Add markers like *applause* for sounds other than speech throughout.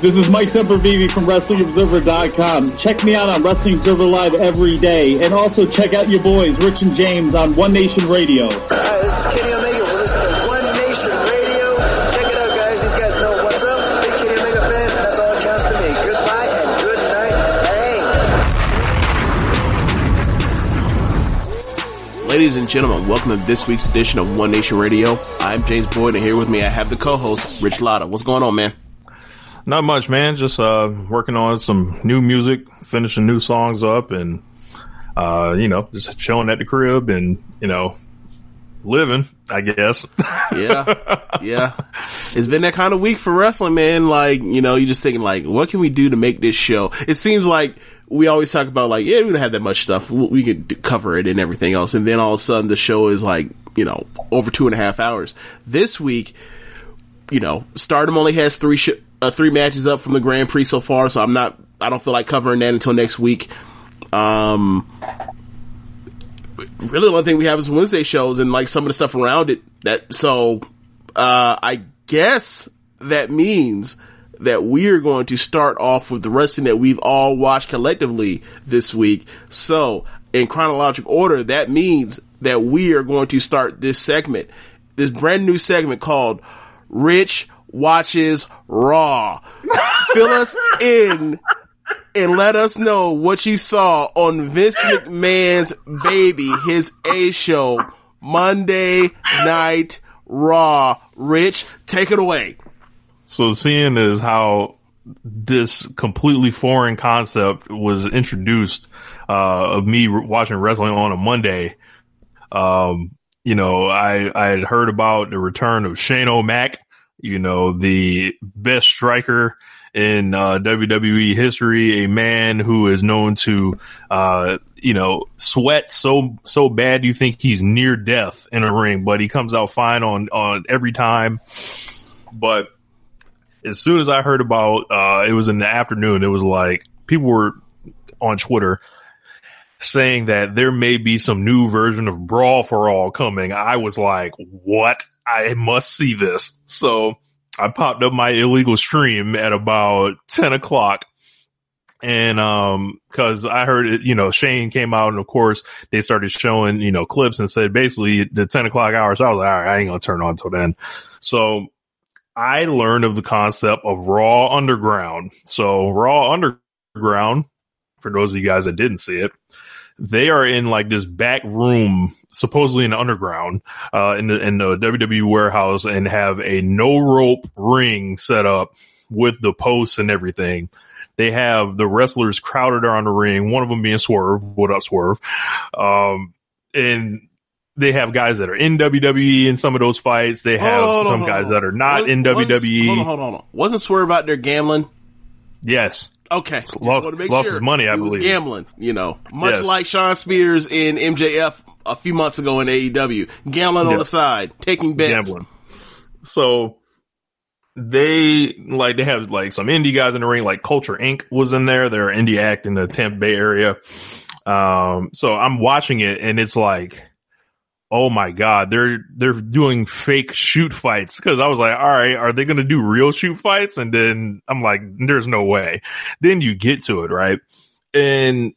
This is Mike Sempervive from WrestlingObserver.com. Check me out on Wrestling Observer Live every day. And also check out your boys, Rich and James, on One Nation Radio. Hi, this is Kenny Omega. We're listening to One Nation Radio. Check it out, guys. These guys know what's up. Big Kenny Omega fans. That's all that counts to me. Goodbye and good night. Bang. Ladies and gentlemen, welcome to this week's edition of One Nation Radio. I'm James Boyd, and here with me I have the co-host, Rich Latta. What's going on, man? Not much, man. Just uh, working on some new music, finishing new songs up, and uh, you know, just chilling at the crib and you know, living. I guess. *laughs* Yeah, yeah. It's been that kind of week for wrestling, man. Like, you know, you're just thinking like, what can we do to make this show? It seems like we always talk about like, yeah, we don't have that much stuff. We can cover it and everything else, and then all of a sudden the show is like, you know, over two and a half hours. This week, you know, Stardom only has three sh- uh, three matches up from the Grand Prix so far, so I'm not. I don't feel like covering that until next week. Um, really, the only thing we have is Wednesday shows and like some of the stuff around it. That so, uh, I guess that means that we are going to start off with the wrestling that we've all watched collectively this week. So, in chronological order, that means that we are going to start this segment, this brand new segment called Rich Watches Raw. *laughs* Fill us in and let us know what you saw on Vince McMahon's baby, his A show, Monday Night Raw. Rich, take it away. So seeing is how this completely foreign concept was introduced uh, of me watching wrestling on a Monday. Um, you know, I I had heard about the return of Shane O'Mac, you know, the best striker in uh, WWE history, a man who is known to, uh, you know, sweat so so bad you think he's near death in a ring, but he comes out fine on on every time. But as soon as I heard about, uh, it was in the afternoon, it was like people were on Twitter saying that there may be some new version of Brawl for All coming. I was like, what? I must see this. So I popped up my illegal stream at about 10 o'clock. And, um, cause I heard it, you know, Shane came out and of course they started showing, you know, clips and said basically the 10 o'clock hour. So I was like, all right, I ain't gonna turn on till then. So I learned of the concept of Raw Underground. So Raw Underground, for those of you guys that didn't see it, they are in like this back room, supposedly in the underground, uh, in the, in the WWE warehouse and have a no rope ring set up with the posts and everything. They have the wrestlers crowded around the ring, one of them being Swerve. What up, Swerve? Um, and they have guys that are in WWE in some of those fights. They have on, some hold guys on. that are not in E. Wasn't- WWE. Hold on, hold on, hold on. Wasn't Swerve out there gambling? Yes. Okay, just Lost- want to make lost sure his money, I believe. gambling. You know, much Yes. like Shawn Spears in MJF a few months ago in AEW, gambling on the side, taking bets. gambling. So they like they have like some indie guys in the ring, like Culture Inc. was in there. They're indie act in the Tampa Bay area. Um, so I'm watching it and it's like, oh my god, they're they're doing fake shoot fights because I was like, all right, are they going to do real shoot fights? And then I'm like, there's no way. Then you get to it, right? And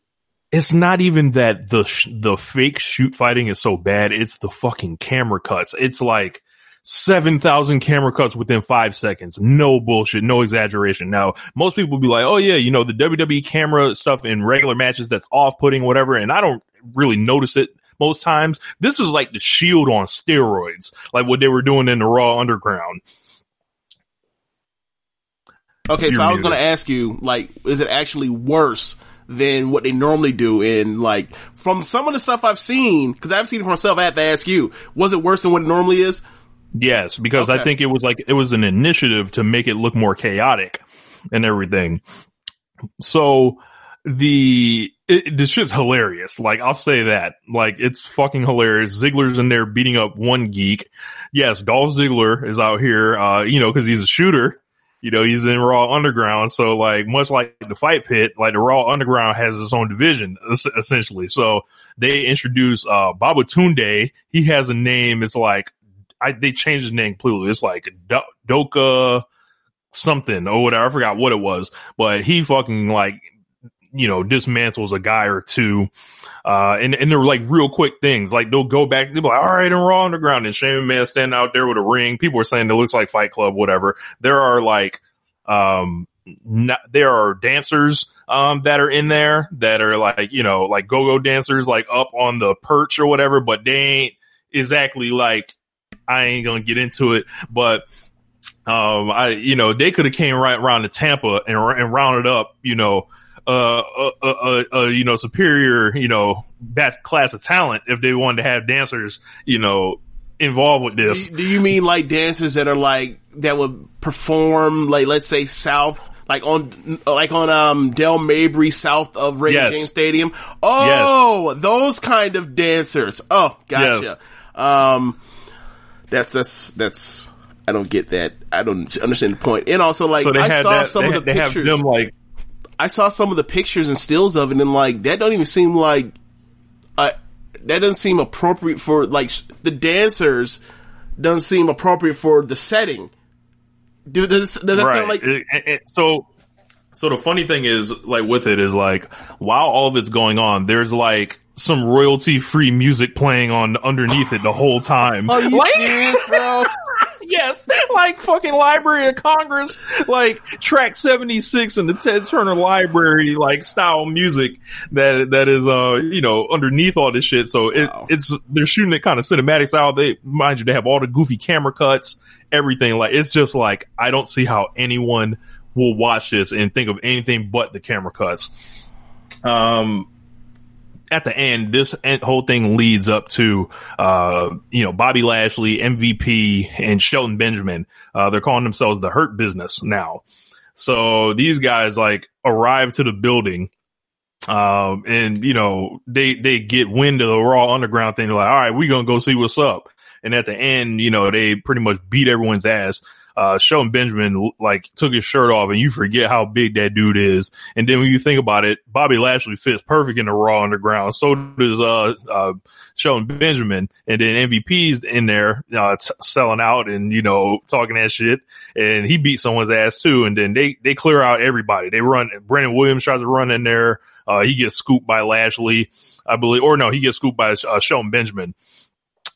it's not even that the sh- the fake shoot fighting is so bad. It's the fucking camera cuts. It's like seven thousand camera cuts within five seconds. No bullshit, no exaggeration. Now, most people be like, "Oh yeah, you know the WWE camera stuff in regular matches that's off putting, whatever," and I don't really notice it most times. This was like the Shield on steroids, like what they were doing in the Raw Underground. Okay, so You're I was going to ask you, like, is it actually worse than what they normally do? In like, from some of the stuff I've seen, because I've seen it for myself, I have to ask you, was it worse than what it normally is? Yes, because I think it was like it was an initiative to make it look more chaotic and everything. So the it, this shit's hilarious. Like I'll say that. Like it's fucking hilarious. Ziggler's in there beating up one geek. Yes, Dolph Ziggler is out here. Uh, you know, because he's a shooter. You know, he's in Raw Underground. So like much like the Fight Pit, like the Raw Underground has its own division es- essentially. So they introduce uh Babatunde. He has a name. It's like I they changed his name completely. It's like Do- Doka something or whatever. I forgot what it was, but he fucking like you know dismantles a guy or two. Uh, and, and they're like real quick things. Like they'll go back, they'll be like, all right, in Raw Underground and Shane Man standing out there with a ring. People are saying it looks like Fight Club, whatever. There are like, um, not, there are dancers, um, that are in there that are like, you know, like go-go dancers, like up on the perch or whatever, but they ain't exactly like, I ain't gonna get into it, but, um, I, you know, they could have came right around to Tampa and, and rounded up, you know, uh, uh, uh, uh, uh, you know, superior, you know, that class of talent if they wanted to have dancers, you know, involved with this. Do you mean like dancers that are like that would perform like let's say south like on like on um Dale Mabry south of Raymond Yes. James Stadium? Oh, those kind of dancers. Oh, gotcha. Um that's that's that's I don't get that. I don't understand the point. And also like so I saw that, some they, of the they have pictures. them like, I saw some of the pictures and stills of it, and like that don't even seem like, uh, that doesn't seem appropriate for like the dancers. Doesn't seem appropriate for the setting. Do does does that right. sound like? It- it- it- so, so the funny thing is, like, with it is like, while all of it's going on, there's like some royalty free music playing on underneath it the whole time. Are you Like- serious, bro? *laughs* yes, like fucking Library of Congress, like track 76 in the Ted Turner Library, like style music that, that is, uh, you know, underneath all this shit. So it, Wow. it's, they're shooting it kind of cinematic style. They, mind you, they have all the goofy camera cuts, everything. Like, it's just like, I don't see how anyone will watch this and think of anything but the camera cuts. Um, at the end, this whole thing leads up to, uh, you know, Bobby Lashley, MVP, and Shelton Benjamin. Uh, they're calling themselves the Hurt Business now. So these guys like arrive to the building, um, and you know, they, they get wind of the Raw Underground thing. They're like, all right, we gonna go see what's up. And at the end, you know, they pretty much beat everyone's ass. Uh, Shelton Benjamin like took his shirt off and you forget how big that dude is. And then when you think about it, Bobby Lashley fits perfect in the Raw Underground. So does, uh, uh, Benjamin. And then MVP's in there, uh, t- selling out and, you know, talking that shit. And he beat someone's ass too. And then they, they clear out everybody. They run, Brandon Williams tries to run in there. Uh, he gets scooped by Lashley, I believe, or no, he gets scooped by, uh, Benjamin.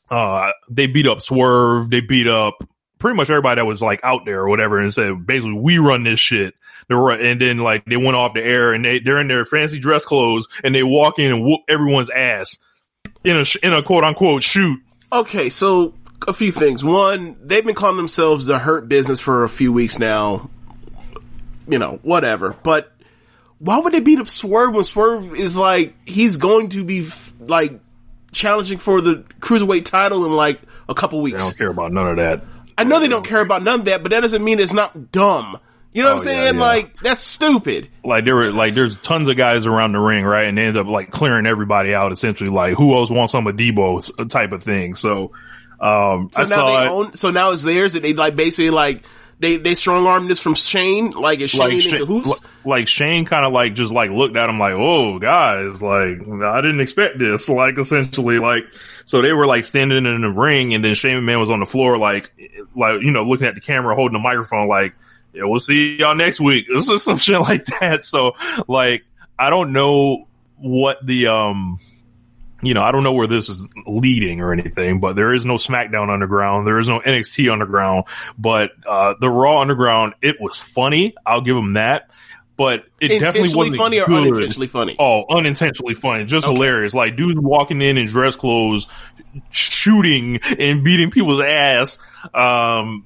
Uh, they beat up Swerve. They beat up pretty much everybody that was like out there or whatever and said, basically, we run this shit. And then like they went off the air and they, they're in their fancy dress clothes and they walk in and whoop everyone's ass in a, in a quote unquote shoot. Okay, so a few things. One, they've been calling themselves the Hurt Business for a few weeks now. you know, whatever. But why would they beat up Swerve when Swerve is like he's going to be like challenging for the cruiserweight title in like a couple weeks? I don't care about none of that. I know they don't care about none of that, but that doesn't mean it's not dumb. You know what I'm Oh, yeah, saying? yeah. Like that's stupid. Like there were like there's tons of guys around the ring, right? And they end up like clearing everybody out essentially. Like who else wants some of Deebo's type of thing? So um, So I now saw they it. own. So now it's theirs. That they like basically like they they strong arm this from Shane. Like it's Shane like in Sha- cahoots. like Shane kind of like just like looked at him like, "Oh, guys, like I didn't expect this." Like essentially, like so they were like standing in the ring, and then Shane Man was on the floor, like like you know looking at the camera, holding the microphone, like, "Yeah, we'll see y'all next week." *laughs* This is some shit like that. So like I don't know what the um you know, I don't know where this is leading or anything, but there is no SmackDown Underground. There is no NXT Underground, but, uh, the Raw Underground, it was funny. I'll give them that, but it definitely wasn't funny or unintentionally funny? Oh, unintentionally funny. Just hilarious. Like dudes walking in in dress clothes, shooting and beating people's ass. Um,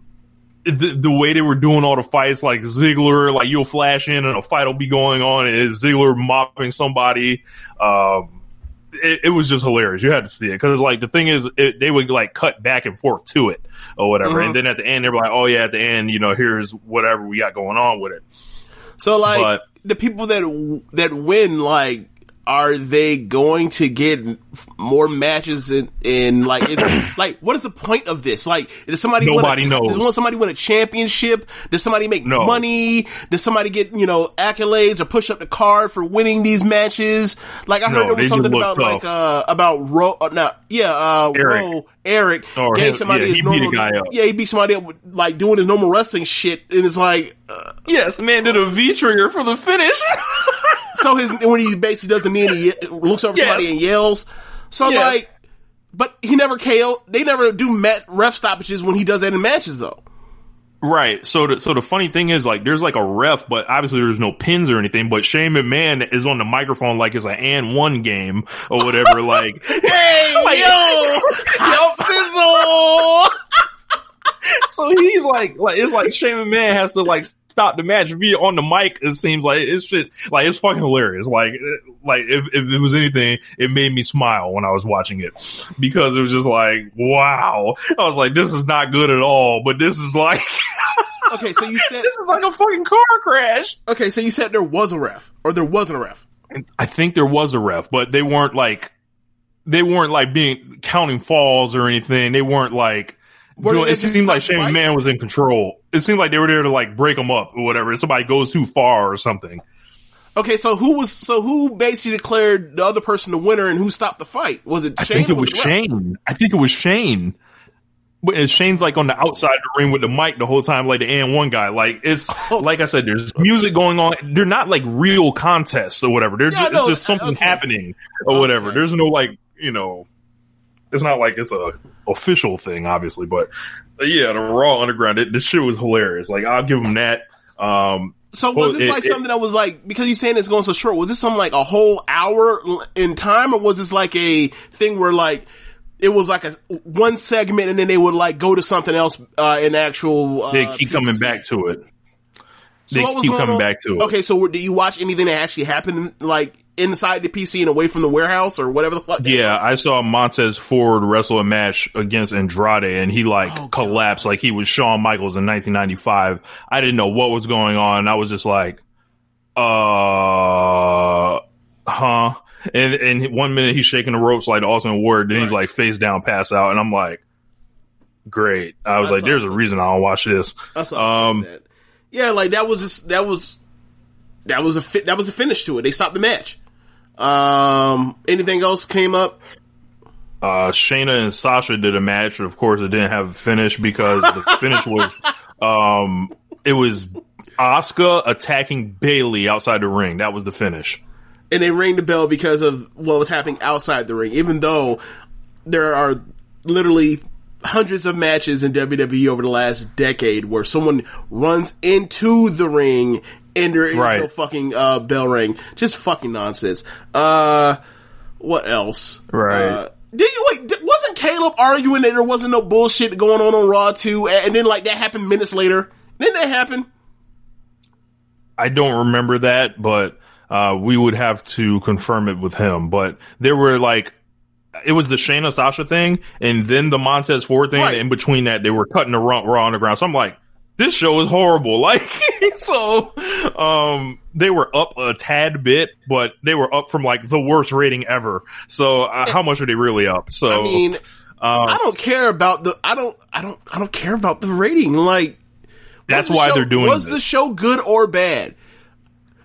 the, the way they were doing all the fights, like Ziggler, like you'll flash in and a fight will be going on and Ziggler mopping somebody. Um, it, it was just hilarious. You had to see it because like the thing is, it, they would like cut back and forth to it or whatever, Mhm. and then at the end they were like, "Oh yeah, at the end, you know, here's whatever we got going on with it." So like But- the people that that win, like, are they going to get more matches in, in like, is, *clears throat* like, what is the point of this? Like, does somebody Nobody win a, knows. Does somebody win a championship? Does somebody make No. money? Does somebody get you know accolades or push up the card for winning these matches? Like, I heard No, there was something about tough. like uh about Ro. Uh, no, yeah, uh, Eric. Ro, Eric Or gave him- somebody yeah, his he beat a normal. guy up. Yeah, he beat somebody up like doing his normal wrestling shit, and it's like. Uh, Yes, man did a V trigger for the finish. *laughs* so his when he basically does the knee and he looks over Yes. somebody and yells. So Yes. like, but he never KO. They never do mat, ref stoppages when he does that in matches though. Right. So the, so the funny thing is like there's like a ref, but obviously there's no pins or anything, but Shane McMahon is on the microphone like it's an and one game or whatever. *laughs* like, Hey *laughs* yo, *laughs* hot sizzle. so he's like, like, it's like Shane McMahon has to like stop the match be on the mic. It seems like it's shit, like it's fucking hilarious. Like, like if, if it was anything, it made me smile when I was watching it because it was just like, wow. I was like, this is not good at all, but this is like, *laughs* Okay, so you said this is like a fucking car crash. okay, so you said there was a ref or there wasn't a ref. I think there was a ref, but they weren't like they weren't like being counting falls or anything. They weren't like. It just seemed like Shane fight? Was in control. It seemed like they were there to like break them up or whatever. If somebody goes too far or something. Okay, so who was so who basically declared the other person the winner and who stopped the fight? Was it I Shane? think it was? Shane. I think it was Shane. But and Shane's like on the outside of the ring with the mic the whole time, like the and one guy. Like it's *laughs* Oh. like I said, there's music going on. They're not like real contests or whatever. There's Yeah, just, know. it's just something Okay. happening or whatever. There's no like you know, it's not like it's a official thing, obviously. But uh, yeah, the Raw Underground, it, this shit was hilarious. Like I'll give them that. Um, So was this it- like it- something that was like because you're saying it's going so short? Was this something like a whole hour in time, or was this like a thing where like it was like a one segment and then they would like go to something else uh, in actual? Uh, They keep coming back to it. So they what was keep coming on? back to it. Okay, so did you watch anything that actually happened like inside the PC and away from the warehouse or whatever the fuck? Yeah, was? I saw Montez Ford wrestle a match against Andrade and he like Oh, collapsed like he was Shawn Michaels in 1995. I didn't know what was going on. I was just like, uh, huh. And, and one minute he's shaking the ropes like Austin Ward, then he's like face down, pass out. And I'm like, great. I was like, there's a reason I don't watch this. Um, that. Yeah, like that was just that was that was a fi- that was the finish to it. They stopped the match. Um, anything else came up? uh, Shayna and Sasha did a match. Of course, it didn't have a finish because the *laughs* finish was, um, it was Asuka attacking Bayley outside the ring. That was the finish. and they rang the bell because of what was happening outside the ring, even though there are literally hundreds of matches in WWE over the last decade where someone runs into the ring and there is Right. no fucking uh, bell ring. Just fucking nonsense. Uh, what else? Right. Uh, did you wait? Wasn't Caleb arguing that there wasn't no bullshit going on on Raw too? And then like that happened minutes later. Didn't that happen? I don't remember that, but uh, we would have to confirm it with him. But there were like, it was the Shayna Sasha thing, and then the Montez Ford thing. Right. In between that, they were cutting the Raw, Raw Underground. So I'm like, this show is horrible. *laughs* Like, so, um, they were up a tad bit, but they were up from like the worst rating ever. So, uh, how much are they really up? So, I mean, um, I don't care about the. I don't. I don't. I don't care about the rating. Like that's why show- they're doing Was this. the show good or bad?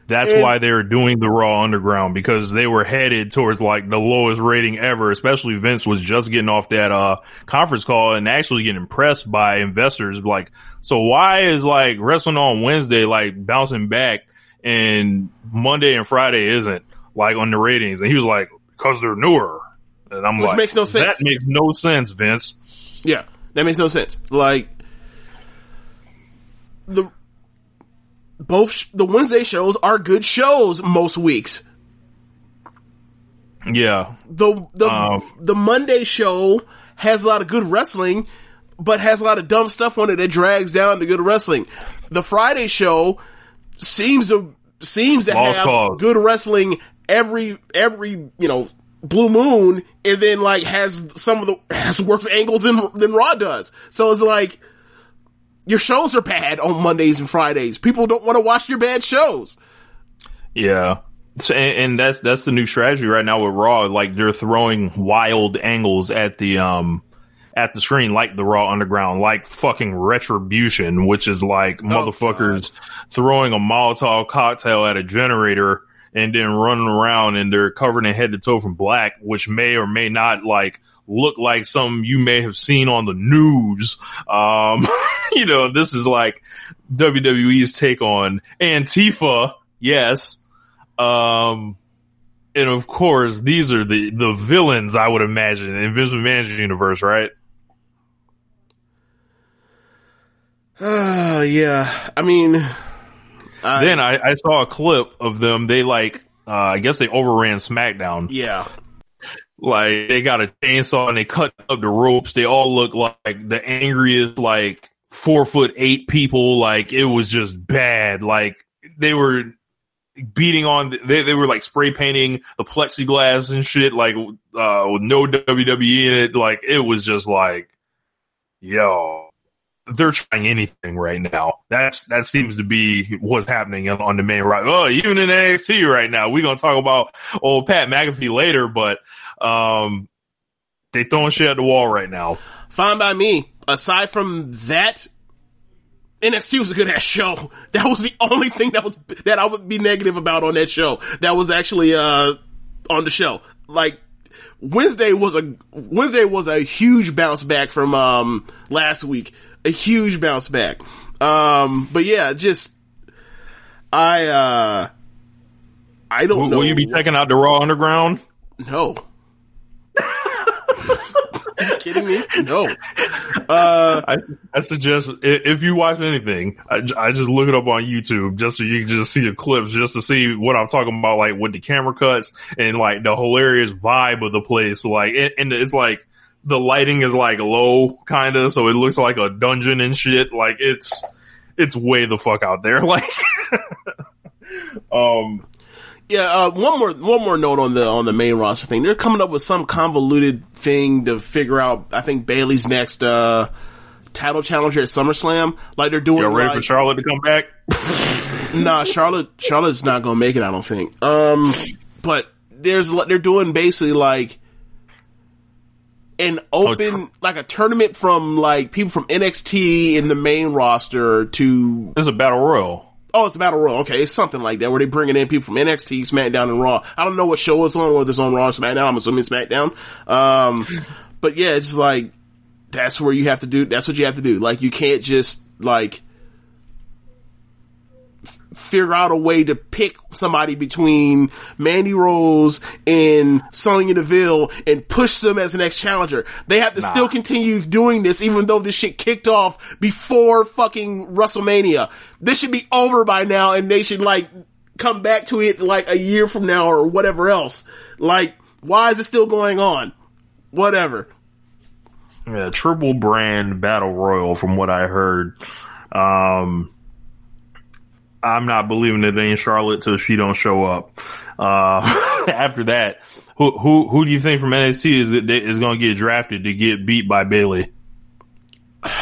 That's And- why they were doing the Raw Underground because they were headed towards like the lowest rating ever. Especially Vince was just getting off that uh conference call and actually getting impressed by investors. Like, so why is like wrestling on Wednesday like bouncing back and Monday and Friday isn't like on the ratings? And he was like, because they're newer. And I'm Which like, makes no sense. That makes no sense, Vince. Yeah, that makes no sense. Like the both sh- the Wednesday shows are good shows most weeks. Yeah, The the Um, the Monday show has a lot of good wrestling, but has a lot of dumb stuff on it that drags down the good wrestling. The Friday show seems to seems to have cause. good wrestling every every you know blue moon, and then like has some of the *laughs* has worse angles than than Raw does. So it's like your shows are bad on Mondays and Fridays. People don't want to watch your bad shows. Yeah. So, and, and that's that's the new strategy right now with Raw. Like they're throwing wild angles at the um at the screen, like the Raw Underground, like fucking Retribution, which is like motherfuckers throwing a Molotov cocktail at a generator and then running around and they're covered in head to toe from black, which may or may not like look like something you may have seen on the news. Um, *laughs* you know, this is like WWE's take on Antifa. Yes. Um, and of course, these are the, the villains I would imagine in Vince McMahon's universe, right? Uh, *sighs* yeah. I mean, Then I, I saw a clip of them. They like, uh, I guess they overran SmackDown. yeah. Like they got a chainsaw and they cut up the ropes. They all look like the angriest, like four foot eight people. Like it was just bad. Like they were beating on, they, they were like spray painting the plexiglass and shit, like, uh, with no WWE in it. Like it was just like, yo, they're trying anything right now. That's, that seems to be what's happening on on the main right. Oh, even in NXT right now, we're to talk about old Pat McAfee later, but, um, they throwing shit at the wall right now. Fine by me. Aside from that, NXT was a good ass show. *laughs* That was the only thing that was that I would be negative about on that show. That was actually uh on the show. Like Wednesday was a Wednesday was a huge bounce back from um last week. A huge bounce back. Um but yeah, just I uh I don't Will, know. will you be checking out the Raw Underground? No. *laughs* Are you kidding me? No. Uh, I, I suggest if you watch anything, I just look it up on YouTube just so you can just see the clips, just to see what I'm talking about, like with the camera cuts and like the hilarious vibe of the place. Like, and, and it's like the lighting is like low, kind of, so it looks like a dungeon and shit. Like it's it's way the fuck out there. *laughs* Like, um, Yeah, uh, one more one more note on the on the main roster thing. They're coming up with some convoluted thing to figure out. I think Bayley's next uh, title challenger at SummerSlam. Like they're doing. you're ready like, for Charlotte to come back? *laughs* Nah, Charlotte Charlotte's not gonna make it. I don't think. Um, but there's they're doing basically like an open like a tournament from like people from NXT in the main roster to It's a battle royal. Oh, it's a battle royal. Okay, it's something like that where they're bringing in people from NXT, SmackDown, and Raw. I don't know what show it's on, whether it's on Raw or SmackDown. I'm assuming SmackDown. Um, but yeah, it's just like that's where you have to do. That's what you have to do. Like you can't just like figure out a way to pick somebody between Mandy Rose and Sonya Deville and push them as the next challenger. They have to still continue doing this even though this shit kicked off before fucking WrestleMania. This should be over by now and they should like come back to it like a year from now or whatever else. Like, why is it still going on? Whatever. Yeah, triple brand battle royal from what I heard. Um, I'm not believing it ain't Charlotte till she don't show up. Uh, *laughs* after that, who who who do you think from NXT is is going to get drafted to get beat by Bayley? *sighs*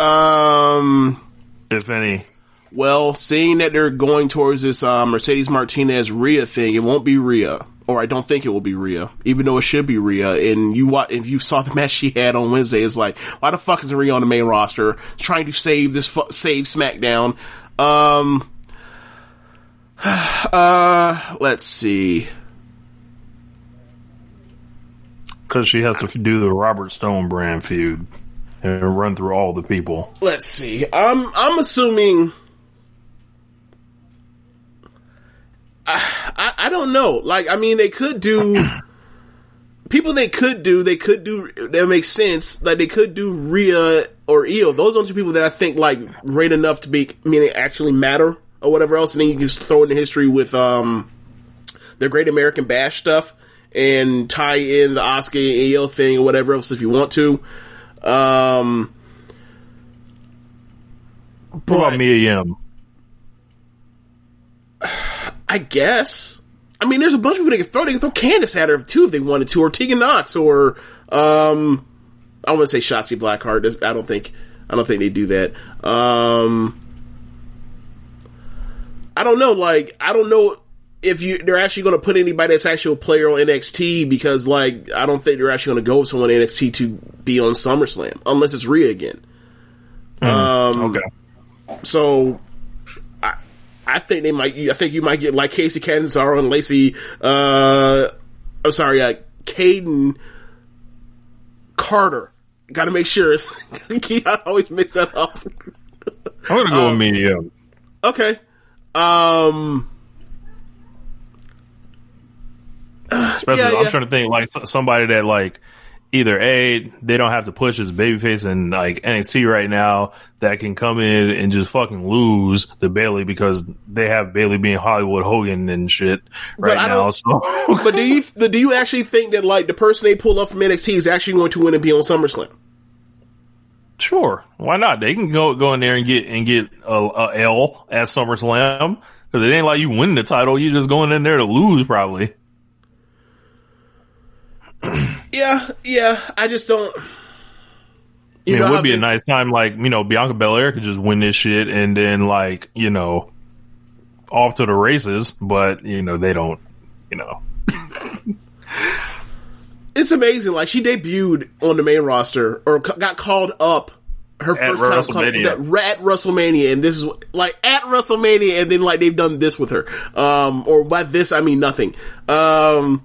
Um, if any. Well, seeing that they're going towards this uh, Mercedes Martinez Rhea thing, it won't be Rhea, or I don't think it will be Rhea, even though it should be Rhea. And you, if you saw the *laughs* match she had on Wednesday, it's like, why the fuck isn't Rhea on the main roster trying to save this fu- save SmackDown? Um, *sighs* uh, let's see. Because she has to do the Robert Stone brand feud and run through all the people. Let's see. I'm I'm assuming. I, I, I don't know. Like I mean, they could do people. They could do. They could do. That makes sense. Like they could do Rhea or Io. Those are two people that I think like rate enough to be meaning actually matter or whatever else. And then you can just throw in the history with um the Great American Bash stuff and tie in the Asuka and thing or whatever else if you want to. Um, Mia Yim? I guess. I mean, there's a bunch of people they could throw. They could throw Candice at her too if they wanted to, or Tegan Nox, or um, I want to say Shotzi Blackheart. I don't think I don't think they do that. Um, I don't know. Like, I don't know if you they're actually going to put anybody that's actually a player on NXT because like I don't think they're actually going to go with someone NXT to be on SummerSlam unless it's Rhea again. Mm, um, okay. So I I think they might. I think you might get like Kacy Catanzaro and Lacey. Uh, I'm sorry, uh, Kayden Carter. Got to make sure. it's. *laughs* I always mix that up. I'm gonna go um, with Yim. Okay. Um. Especially, yeah, I'm trying to think like somebody that like either a they don't have to push as babyface in like NXT right now that can come in and just fucking lose to Bayley because they have Bayley being Hollywood Hogan and shit right now. So, *laughs* but do you but do you actually think that like the person they pull up from NXT is actually going to win and be on SummerSlam? Sure, why not? They can go go in there and get and get a, a L at SummerSlam because it ain't like you win the title; You're just going in there to lose probably. *clears throat* yeah, yeah. I just don't. You I mean, it would be a nice time, like you know, Bianca Belair could just win this shit, and then like you know, off to the races. But you know, they don't. You know, *laughs* it's amazing. Like she debuted on the main roster, or got called up. Her at first time was at, at WrestleMania, and this is like at WrestleMania, and then like they've done this with her. Um, or by this I mean nothing. Um,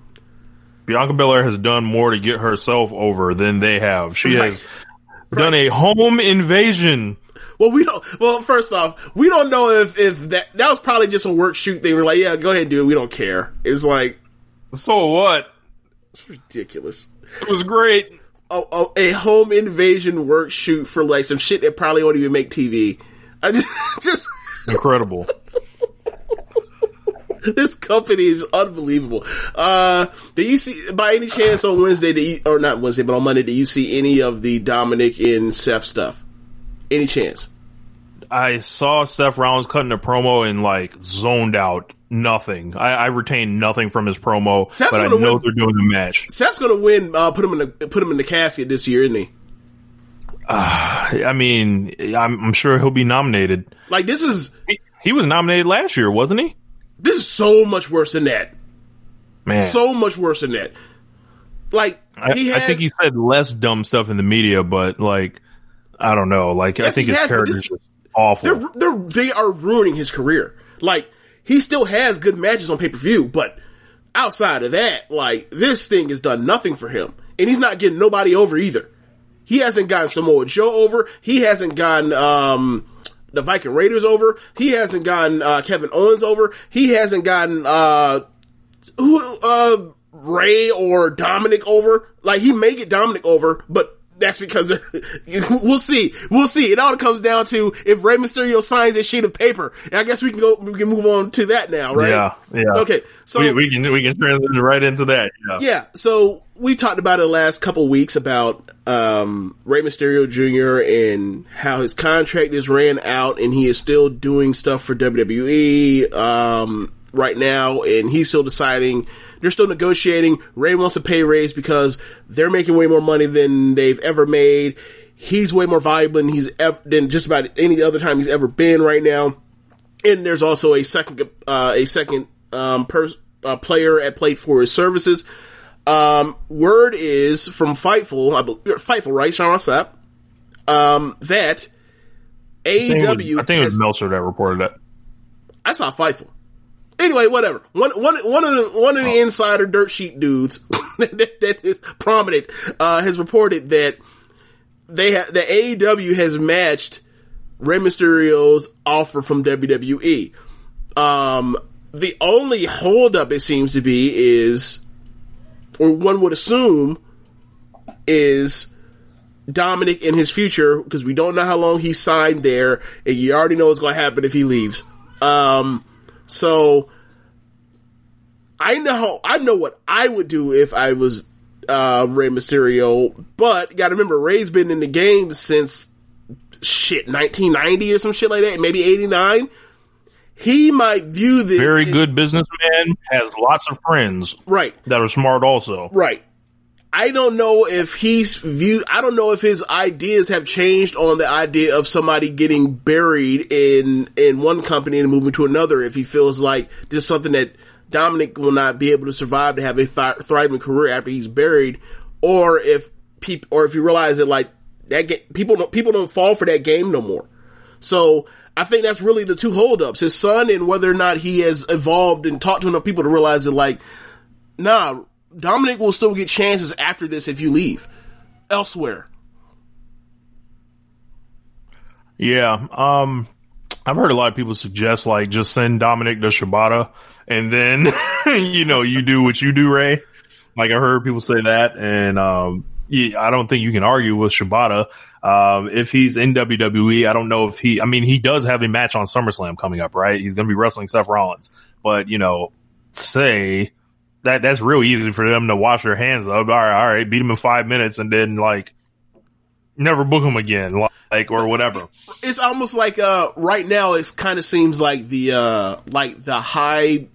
Bianca Belair has done more to get herself over than they have. She right. has right. done a home invasion. Well, we don't. Well, first off, we don't know if if that that was probably just a work shoot thing. We're like, yeah, go ahead and do it. We don't care. It's like, so what? It's ridiculous. It was great. A, a, a home invasion work shoot for like some shit that probably won't even make TV. I just, *laughs* just incredible. *laughs* this company is unbelievable. Uh, did you see, by any chance on Wednesday, you, or not Wednesday, but on Monday, did you see any of the Dominic and Seth stuff? Any chance? I saw Seth Rollins cutting a promo and like zoned out. Nothing. I, I retained nothing from his promo, Seth's but I know win. they're doing the match. Seth's gonna win. Uh, put him in the put him in the casket this year, isn't he? Uh, I mean, I'm, I'm, sure he'll be nominated. Like this is he, he was nominated last year, wasn't he? This is so much worse than that. Man. So much worse than that. Like, I, had, I, think he said less dumb stuff in the media, but like, I don't know. Like, yes, I think his has, character is awful. They're, they're, they are ruining his career. Like, he still has good matches on pay per view, but outside of that, like, this thing has done nothing for him. And he's not getting nobody over either. He hasn't gotten Samoa Joe over. He hasn't gotten, um, the Viking Raiders over. He hasn't gotten uh, Kevin Owens over. He hasn't gotten uh, who uh, Rey or Dominic over. Like he may get Dominic over, but that's because they're, *laughs* we'll see. We'll see. It all comes down to if Rey Mysterio signs a sheet of paper. And I guess we can go, we can move on to that now, right? Yeah, yeah. Okay. So we, we can we can transition right into that. Yeah. yeah, so we talked about it the last couple weeks about um, Rey Mysterio Jr. and how his contract is ran out and he is still doing stuff for WWE um, right now, and he's still deciding. They're still negotiating. Rey wants a pay raise because they're making way more money than they've ever made. He's way more valuable than he's ever than just about any other time he's ever been right now. And there's also a second uh, a second um, per, uh, player at plate for his services. Um, word is from Fightful, I believe, Fightful, right, Sean Ross Sapp, um, that I think, it was, I think it was Meltzer that reported that. I saw Fightful. Anyway, whatever. One, one, one of the, one of the insider dirt sheet dudes *laughs* that, that is prominent, uh, has reported that they ha- the AEW has matched Rey Mysterio's offer from WWE. Um, the only holdup it seems to be is, or one would assume, is Dominic in his future because we don't know how long he signed there, and you already know what's going to happen if he leaves. Um, so I know I know what I would do if I was uh, Rey Mysterio, but got to remember Rey's been in the game since shit 1990 or some shit like that, maybe 89. He might view this Very good businessman, has lots of friends right. that are smart also. Right. I don't know if he's view. I don't know if his ideas have changed on the idea of somebody getting buried in in one company and moving to another. If he feels like this is something that Dominic will not be able to survive to have a th- thriving career after he's buried, or if people, or if you realize that like that people don't people don't fall for that game no more. So I think that's really the two holdups: his son and whether or not he has evolved and talked to enough people to realize that like, nah, Dominic will still get chances after this if you leave elsewhere. Yeah. Um, I've heard a lot of people suggest like just send Dominic to Shibata and then, *laughs* you know, you do what you do, Rey. Like I heard people say that and, um, yeah, I don't think you can argue with Shibata. Um, if he's in WWE, I don't know if he, I mean, he does have a match on SummerSlam coming up, right? He's going to be wrestling Seth Rollins, but you know, say that that's real easy for them to wash their hands up. All right, all right, beat them in five minutes and then like never book them again, like, or whatever. It's almost like uh right now it kind of seems like the uh like the high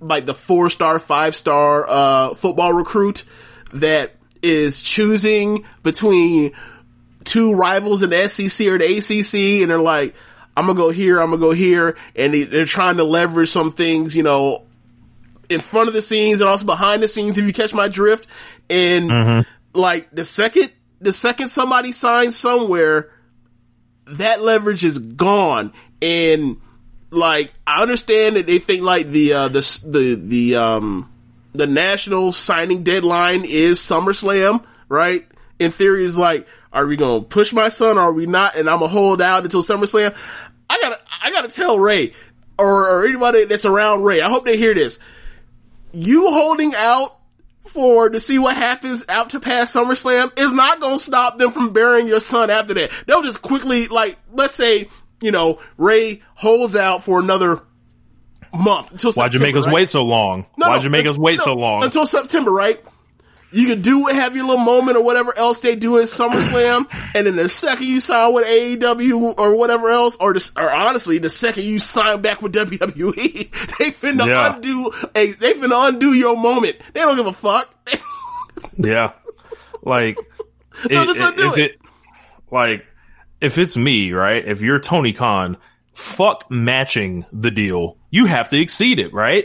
like the four star, five star uh football recruit that is choosing between two rivals in the SEC or the ACC and they're like I'm gonna go here, I'm gonna go here, and they- they're trying to leverage some things, you know, in front of the scenes and also behind the scenes if you catch my drift and like the second the second somebody signs somewhere that leverage is gone and like I understand that they think like the uh the the the um the national signing deadline is SummerSlam, right? In theory it's like are we going to push my son or are we not and I'm going to hold out until SummerSlam? I got to I got to tell Rey or, or anybody that's around Rey. I hope they hear this you holding out for to see what happens out to past SummerSlam is not going to stop them from burying your son after that. They'll just quickly, like, let's say, you know, Rey holds out for another month until Why'd you September, make us right? wait so long? No, Why'd no, you make us wait no, so long? Until September, right? You can do have your little moment or whatever else they do at SummerSlam, and then the second you sign with AEW or whatever else, or the, or honestly, the second you sign back with WWE, *laughs* they finna Yeah. undo a, they finna undo your moment. They don't give a fuck. *laughs* Yeah. Like, No, just undo if it. like, if it's me, right? If you're Tony Khan, fuck matching the deal. You have to exceed it, right?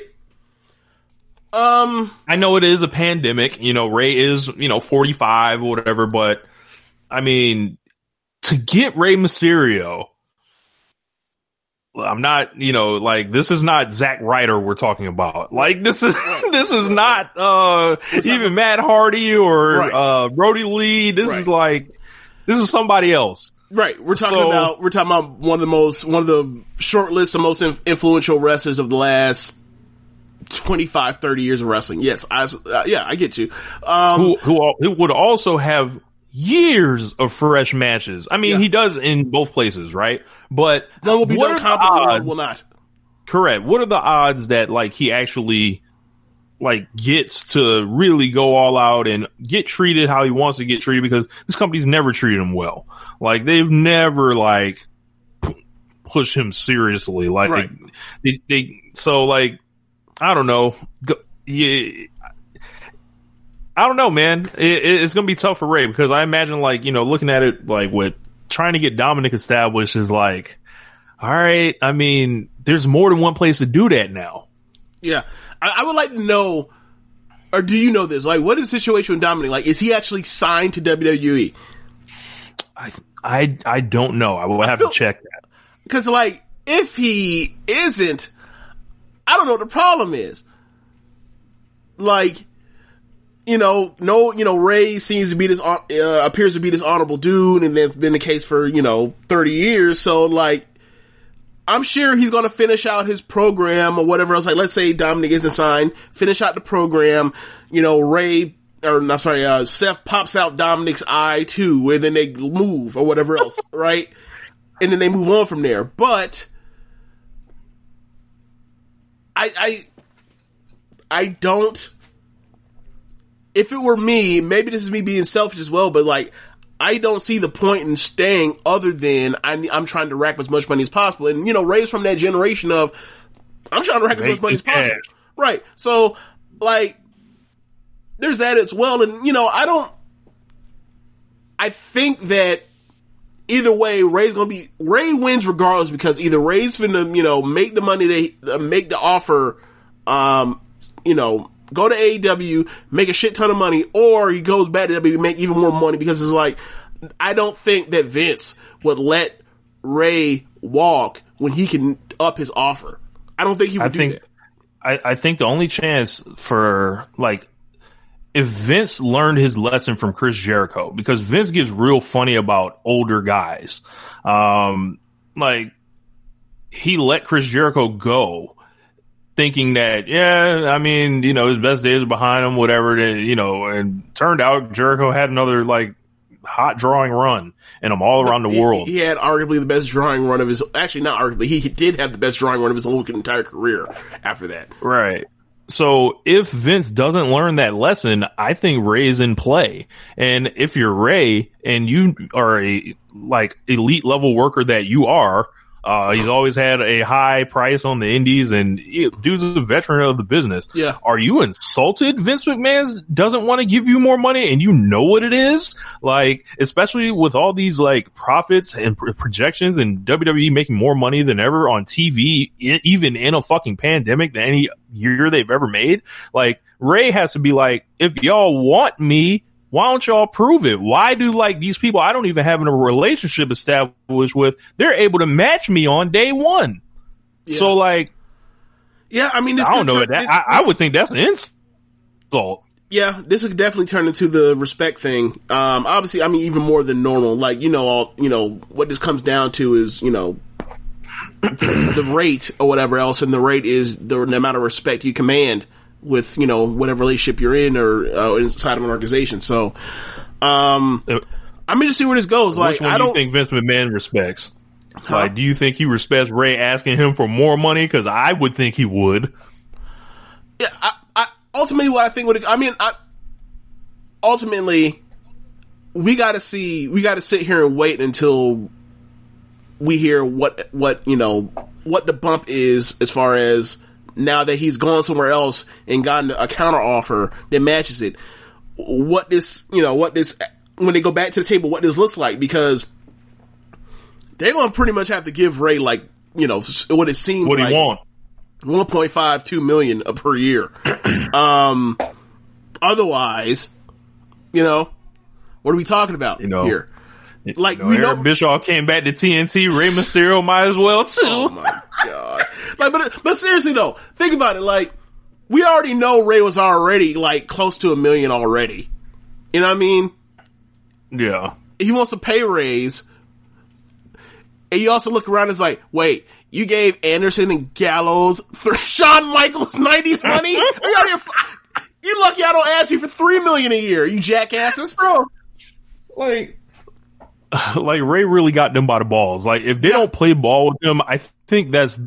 Um, I know it is a pandemic. You know, Rey is, you know, 45 or whatever, but I mean, to get Rey Mysterio, I'm not, you know, like this is not Zack Ryder we're talking about. Like this is, *laughs* this is not, uh, even Matt Hardy or, Right. uh, Brodie Lee. This is like, this is somebody else. right. We're talking So- about we're talking about one of the most one of the short list of most inf- influential wrestlers of the last 25, 30 years of wrestling. Yes, I uh, yeah, I get you. Um, Who, who, who would also have years of fresh matches. I mean, Yeah. he does in both places, right? But One will be what done odds- will not. Correct. What are the odds that like he actually like gets to really go all out and get treated how he wants to get treated because this company's never treated him well. Like they've never like p- pushed him seriously. Like Right. they, they, so like I don't know. Go, yeah. I don't know, man. It, it- it's gonna be tough for Rey because I imagine, like, you know, looking at it, like, with trying to get Dominic established is like, all right. I mean, there's more than one place to do that now. Yeah, I, I would like to know, or do you know this? Like, what is the situation with Dominic? Like, is he actually signed to? WWE? I, I, I don't know. I will have feel- to check that. Because, like, if he isn't, I don't know what the problem is. Like, you know, no, you know, Rey seems to be this, uh, appears to be this honorable dude, and that's been the case for, you know, 30 years. So, like, I'm sure he's going to finish out his program or whatever else. Like, let's say Dominic isn't signed, finish out the program. You know, Rey, or I'm sorry, uh, Seth pops out Dominic's eye too, and then they move or whatever else, *laughs* right? And then they move on from there. But I, I, I don't. If it were me, maybe this is me being selfish as well, but like, I don't see the point in staying other than I, I'm trying to rack as much money as possible. And, you know, raised from that generation of, I'm trying to rack as much money as possible. Right. So, like, there's that as well. And, you know, I don't, I think that either way, Rey's gonna be, Rey wins regardless because either Rey's finna, you know, make the money they, uh, make the offer, um, you know, go to AEW, make a shit ton of money, or he goes back to WWE, make even more money because it's like, I don't think that Vince would let Rey walk when he can up his offer. I don't think he would I do think, that. I, I think the only chance for like, if Vince learned his lesson from Chris Jericho, because Vince gets real funny about older guys. Um, like he let Chris Jericho go thinking that, yeah, I mean, you know, his best days are behind him, whatever, you know, and turned out Jericho had another like hot drawing run and I'm all around the He- world. He, had arguably the best drawing run of his, actually not arguably, he did have the best drawing run of his whole entire career after that. Right. So if Vince doesn't learn that lesson, I think Rey's in play. And if you're Rey and you are a like elite level worker that you are, uh, he's always had a high price on the indies and you dude's a veteran of the business. Yeah. Are you insulted? Vince McMahon doesn't want to give you more money and you know what it is? Like, especially with all these like profits and pr- projections and WWE making more money than ever on TV, e- even in a fucking pandemic than any year they've ever made. Like, Rey has to be like, if y'all want me, why don't y'all prove it? Why do like these people I don't even have a relationship established with, they're able to match me on day one. So like, Yeah, I mean, this I don't know turn- that. this- I, I would think that's an insult. Yeah, this would definitely turn into the respect thing. Um, obviously, I mean, even more than normal. Like, you know, all, you know, what this comes down to is, you know, the rate or whatever else, and the rate is the, the amount of respect you command with, you know, whatever relationship you're in or uh, inside of an organization. So, um, I'm going to see where this goes. Like, I do you don't think Vince McMahon respects? Like, do you think he respects Rey asking him for more money? Because I would think he would. yeah, I, I, ultimately what I think would I mean I ultimately we got to see we got to sit here and wait until we hear what what you know what the bump is as far as now that he's gone somewhere else and gotten a counter offer that matches it what this you know what this when they go back to the table what this looks like because they're going to pretty much have to give Rey like you know what it seems What do like you want? 1.5, 2 million per year. *clears throat* um, otherwise, you know, what are we talking about You know, here? Like, You know, we know, Eric Bischoff came back to TNT. Rey Mysterio might as well too. oh my god. Like, but, but seriously though, think about it. Like, we already know Rey was already like close to a million already. You know what I mean? yeah. He wants a pay raise. And you also look around and it's like, wait, you gave Anderson and Gallows, th- *laughs* Shawn Michaels 90s money? *laughs* Are you out here? f- You lucky I don't ask you for three million a year, you jackasses. Bro, like, *laughs* like Rey really got them by the balls. Like, if they don't play ball with them, I think that's,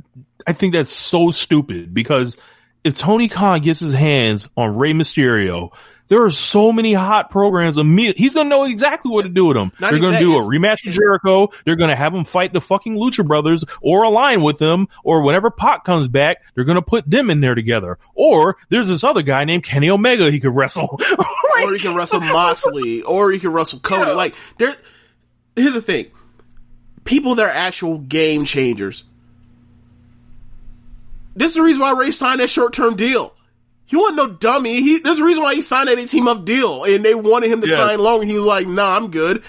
I think that's so stupid because if Tony Khan gets his hands on Rey Mysterio, there are so many hot programs. Immediately, he's gonna know exactly what to do with them. Not They're gonna do a rematch with Jericho. They're gonna have him fight the fucking Lucha Brothers or align with them. Or whenever Pac comes back, they're gonna put them in there together. Or there's this other guy named Kenny Omega he could wrestle. *laughs* or you can wrestle *laughs* Moxley, or you can wrestle Cody. Like there, here's the thing: people that are actual game changers. This is the reason why Rey signed that short term deal. He wasn't no dummy. He there's a reason why he signed that 18 month deal, and they wanted him to Yeah. sign long, and he was like, "Nah, I'm good."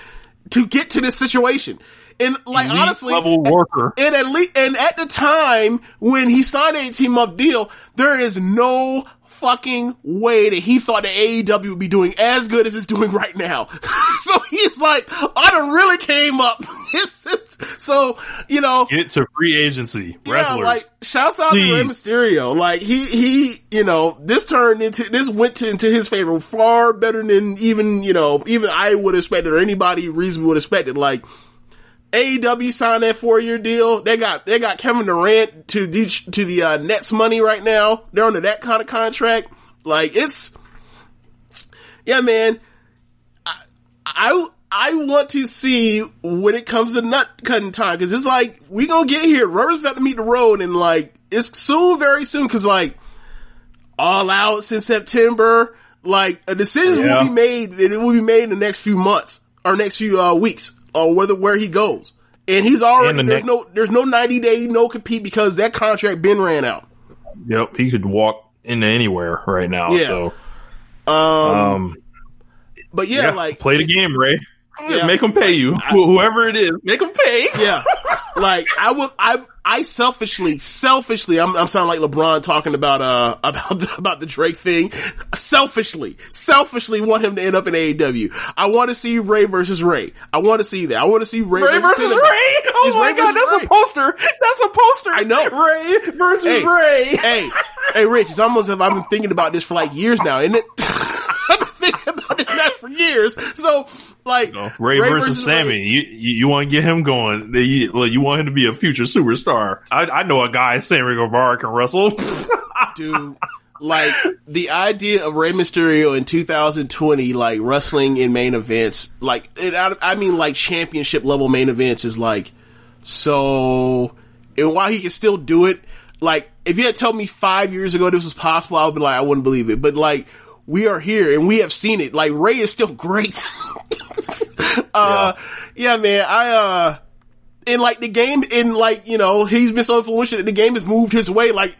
To get to this situation, and like Elite honestly, level worker. and at least, and at the time when he signed an 18 month deal, there is no fucking way that he thought that AEW would be doing as good as it's doing right now. *laughs* so he's like, I done really came up. *laughs* It's- it's- so, you know, Get to free agency yeah, like shouts out to Rey Please. Mysterio. Like he he, you know, this turned into this went to, into his favor far better than even you know even I would have expected or anybody reasonably would have expected. Like AEW signed that four year deal. They got they got Kevin Durant to the to the uh, Nets money right now. They're under that kind of contract. Like it's yeah, man. I I, I want to see when it comes to nut cutting time because it's like we gonna get here. Rubber's about to meet the road, and like it's soon, very soon. Because like all outs since September, like a decision Yeah. will be made, and it will be made in the next few months or next few uh, weeks, or whether where he goes. And he's already And the there's next- no there's no ninety day no compete because that contract been ran out. yep, he could walk into anywhere right now. Yeah. So, Um, um, but yeah, yeah, like play the game, Rey. Yeah. Make them pay you. Wh- Whoever it is, make them pay. *laughs* Yeah. like I would, I, I selfishly, selfishly, I'm, I'm sounding like LeBron talking about, uh, *laughs* about, the, about the Drake thing. Selfishly, selfishly want him to end up in AEW. I want to see Rey versus Rey. I want to see that. I want to see Rey, Rey versus Rey. Oh It's my Rey god, that's Rey. a poster. That's a poster. I know. Rey versus Hey, Rey. hey, hey, Rich, it's almost as if I've been thinking about this for like years now, isn't it? Thinking *laughs* about that for years. So, like, Rey, versus, Sammy. You you, you want to get him going? You, you want him to be a future superstar? I, I know a guy Sammy Guevara can wrestle. *laughs* dude. Like the idea of Rey Mysterio in 2020, like wrestling in main events, like it, I, I mean, like championship level main events is like so. And while he can still do it, like if you had told me five years ago this was possible, I would be like, I wouldn't believe it. But like we are here and we have seen it. Like Rey is still great. *laughs* uh, yeah. man. I uh, and like the game, in like you know, he's been so influential that the game has moved his way. Like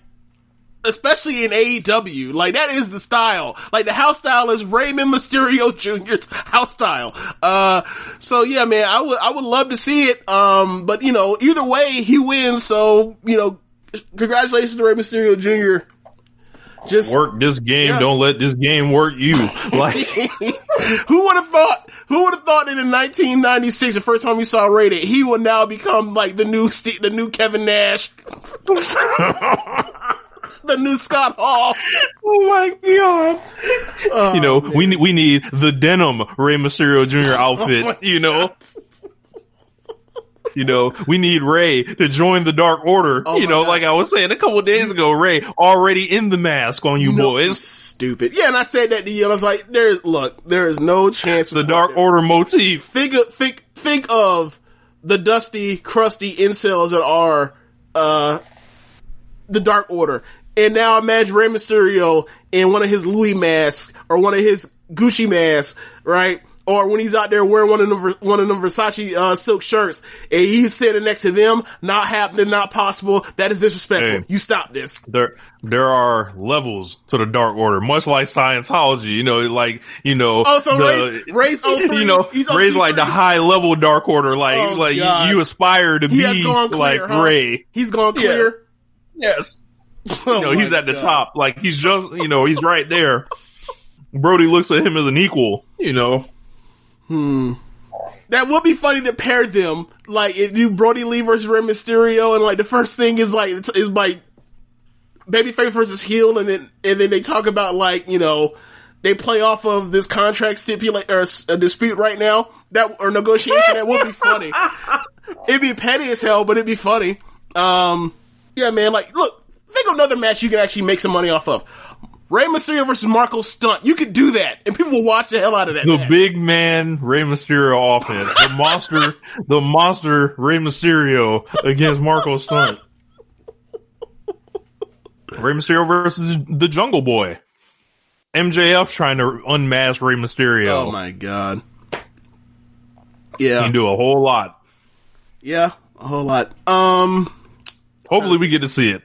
especially in AEW. Like that is the style. Like the house style is Raymond Mysterio Jr.'s *laughs* house style. Uh, so yeah, man, I would, I would love to see it. Um, but you know, either way, he wins. So, you know, congratulations to Rey Mysterio Jr. Just work this game. Yeah. Don't let this game work you. *laughs* Like who would have thought? Who would have thought that in 1996, the first time we saw Rey, that he would now become like the new the new Kevin Nash, *laughs* the new Scott Hall. Oh my god! Oh, you know, we need we need the denim Rey Mysterio Jr. *laughs* Oh outfit. Oh you know, you know, we need Rey to join the Dark Order. Oh you know, God. like I was saying a couple days ago, Rey already in the mask on you No, boys. Stupid. Yeah, and I said that to you. I was like, "There's look, there is no chance." The Dark Order motif. Think of think think of the dusty, crusty incels that are uh the Dark Order, and now imagine Rey Mysterio in one of his Louis masks or one of his Gucci masks, right? Or when he's out there wearing one of them, one of them Versace uh, silk shirts, and he's sitting next to them. Not happening, not possible. That is disrespectful. Hey. You stop this. There, there are levels to the Dark Order, much like Scientology. You know, like you know, Oh, so the- Rey- Rey's *laughs* 03. you know, He's Rey's like the high level Dark Order. Like, Oh, like you, God. you aspire to He be clear, like huh? Rey. He's gone Yeah. clear. Yes. *laughs* Oh you know, he's at the God. top. Like he's just, you know, he's right there. Brodie looks at him as an equal. You know, That would be funny to pair them. Like if you Brodie Lee versus Rey Mysterio, and like the first thing is like it's, is like babyface versus heel, and then and then they talk about like you know they play off of this contract stipulate or a dispute right now that or negotiation that would be funny. *laughs* It'd be petty as hell, but it'd be funny. Um, yeah, man. Like, look, think of another match you can actually make some money off of. Rey Mysterio versus Marco Stunt. You could do that, and people will watch the hell out of that. The match. big man Rey Mysterio offense. The monster, *laughs* the monster Rey Mysterio against Marco Stunt. Rey Mysterio versus the Jungle Boy. MJF trying to unmask Rey Mysterio. Oh my god. You Yeah, can do a whole lot. yeah, a whole lot. Um, Hopefully we get to see it.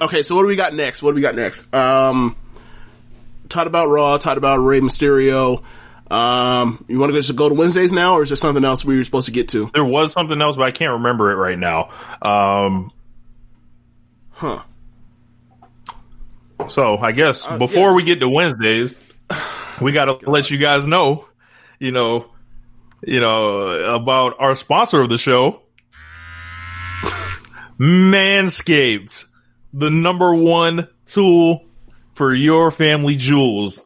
Okay, so what do we got next? What do we got next? Um, talked about Raw, talked about Rey Mysterio. Um, you want to just go to Wednesdays now, or is there something else we were supposed to get to? There was something else, but I can't remember it right now. Um, Huh. So I guess Uh, before yeah. we get to Wednesdays, we got to *sighs* let you guys know, you know, you know about our sponsor of the show, *laughs* Manscaped, the number one tool for your family jewels.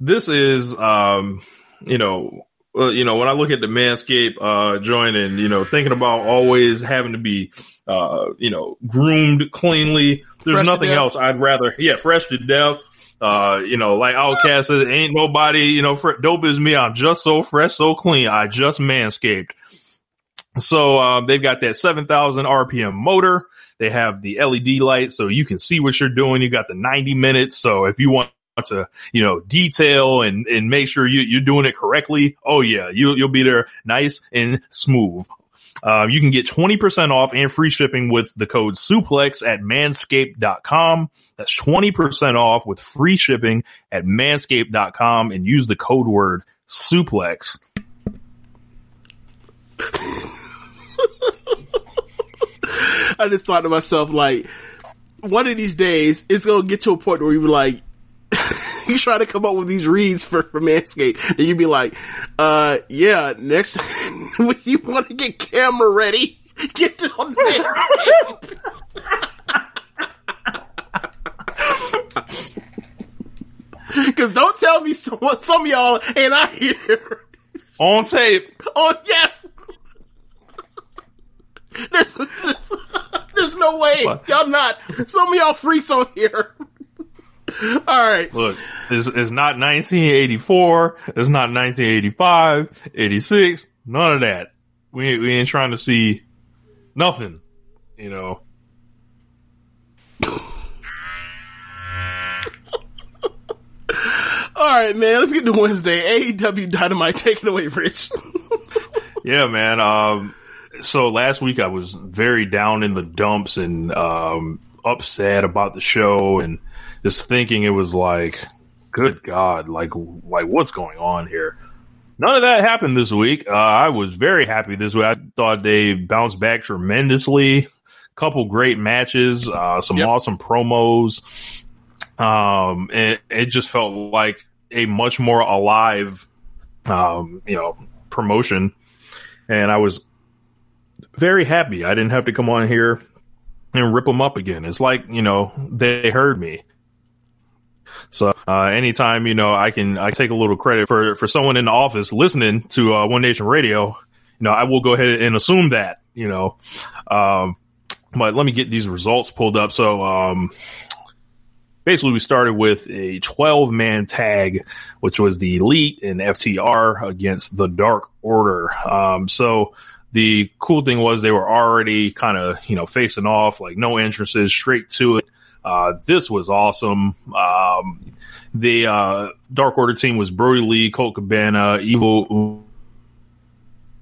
This is, um, you know, uh, you know, when I look at the Manscaped uh, joint and you know, thinking about always having to be, uh, you know, groomed cleanly. There's Fresh nothing else I'd rather. Yeah, fresh to death. Uh, you know, like OutKast says, ain't nobody, you know, fr- dope as me. I'm just so fresh, so clean. I just manscaped. So uh, they've got that 7,000 RPM motor. They have the LED light, so you can see what you're doing. You got the 90 minutes. So if you want to, you know, detail and and make sure you you're doing it correctly, oh yeah, you you'll be there nice and smooth. Uh, you can get 20% off and free shipping with the code suplex at manscaped.com. That's 20% off with free shipping at manscaped.com and use the code word suplex. *laughs* *laughs* I just thought to myself, like, one of these days, it's gonna get to a point where you be like, *laughs* you try to come up with these reads for, for Manscaped, and you'd be like, uh, yeah, next, *laughs* when you want to get camera ready, get to Manscaped. Cause don't tell me some, some of y'all ain't out here. On tape. Oh yes. There's, there's, there's no way What? y'all not. Some of y'all freaks on here. All right. Look, it's, it's not 1984. It's not 1985, 86. None of that. We we ain't trying to see nothing, you know. All right, man. Let's get to Wednesday. AEW Dynamite. Take it away, Rich. Yeah, man. Um, so last week I was very down in the dumps and, um, upset about the show and just thinking it was like, good God, like, like what's going on here? None of that happened this week. Uh, I was very happy this week. I thought they bounced back tremendously. Couple great matches, uh, some Yep. awesome promos. Um, and it just felt like a much more alive, um, you know, promotion. And I was very happy. I didn't have to come on here and rip them up again. It's like, you know, they heard me. So, uh, anytime, you know, I can, I take a little credit for, for someone in the office listening to, uh, One Nation Radio, you know, I will go ahead and assume that, you know, um, but let me get these results pulled up. So, um, basically we started with a 12 man tag, which was the elite and FTR against the dark order. Um, so the cool thing was they were already kind of, you know, facing off, like no entrances, straight to it. Uh, this was awesome. Um, the, uh, Dark Order team was Brodie Lee, Colt Cabana, Evil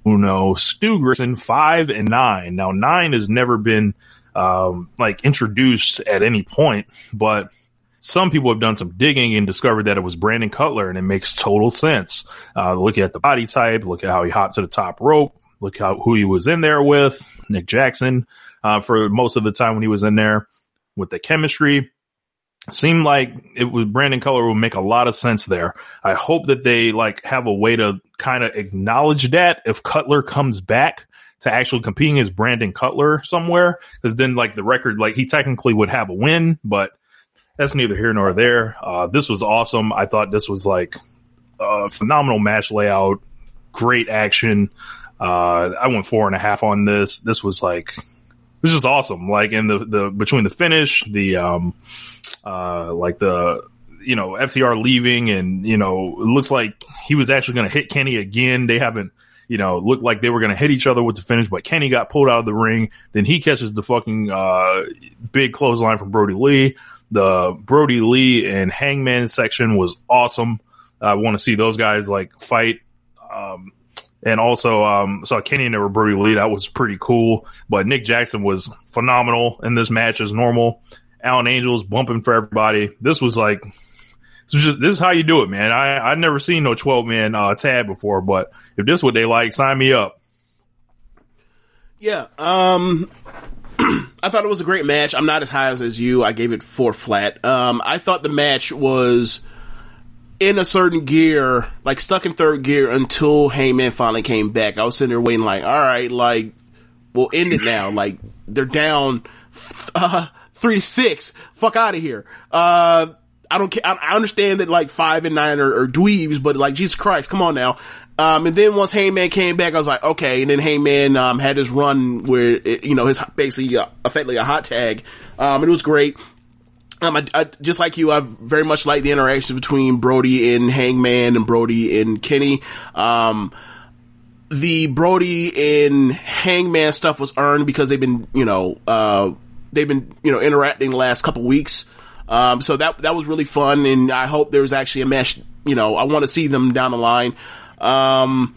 Uno, Stu Grayson, five and nine. Now nine has never been, um, like introduced at any point, but some people have done some digging and discovered that it was Brandon Cutler and it makes total sense. Uh, look at the body type, look at how he hopped to the top rope, look how, who he was in there with, Nick Jackson, uh, for most of the time when he was in there with the chemistry. Seemed like it was Brandon Cutler would make a lot of sense there. I hope that they like have a way to kind of acknowledge that if Cutler comes back to actually competing as Brandon Cutler somewhere, because then like the record, like he technically would have a win, but that's neither here nor there. Uh, this was awesome. I thought this was like a phenomenal match layout, great action. Uh, I went four and a half on this. This was like, it was just awesome. Like in the, the, between the finish, the, um, uh, like the, you know, FTR leaving and, you know, it looks like he was actually going to hit Kenny again. They haven't, you know, looked like they were going to hit each other with the finish, but Kenny got pulled out of the ring. Then he catches the fucking, uh, big clothesline from Brodie Lee. The Brodie Lee and Hangman section was awesome. I want to see those guys like fight. Um, and also, um, saw Kenny and Brodie Lee. That was pretty cool. But Nick Jackson was phenomenal in this match as normal. Alan Angels bumping for everybody. This was like, this is just, this is how you do it, man. I, I've never seen no 12 man, uh, before, but if this is what they like, sign me up. Yeah. Um, *clears throat* I thought it was a great match. I'm not as high as, as you. I gave it four flat. Um, I thought the match was in a certain gear, like stuck in third gear until Hangman finally came back. I was sitting there waiting, like, all right, like, we'll end it now. *laughs* like, they're down uh, three to six. Fuck out of here. Uh, I don't care. I understand that like five and nine are, are dweebs, but like Jesus Christ, come on now. Um, and then once Hangman came back, I was like, okay. And then Hangman, um, had his run where, it, you know, his basically, uh, effectively a hot tag. Um, and it was great. Um, I, I, just like you, I very much like the interaction between Brodie and Hangman and Brodie and Kenny. Um, the Brodie and Hangman stuff was earned because they've been, you know, uh, they've been, you know, interacting the last couple weeks. Um, so that, that was really fun. And I hope there's actually a mesh, you know, I want to see them down the line. Um,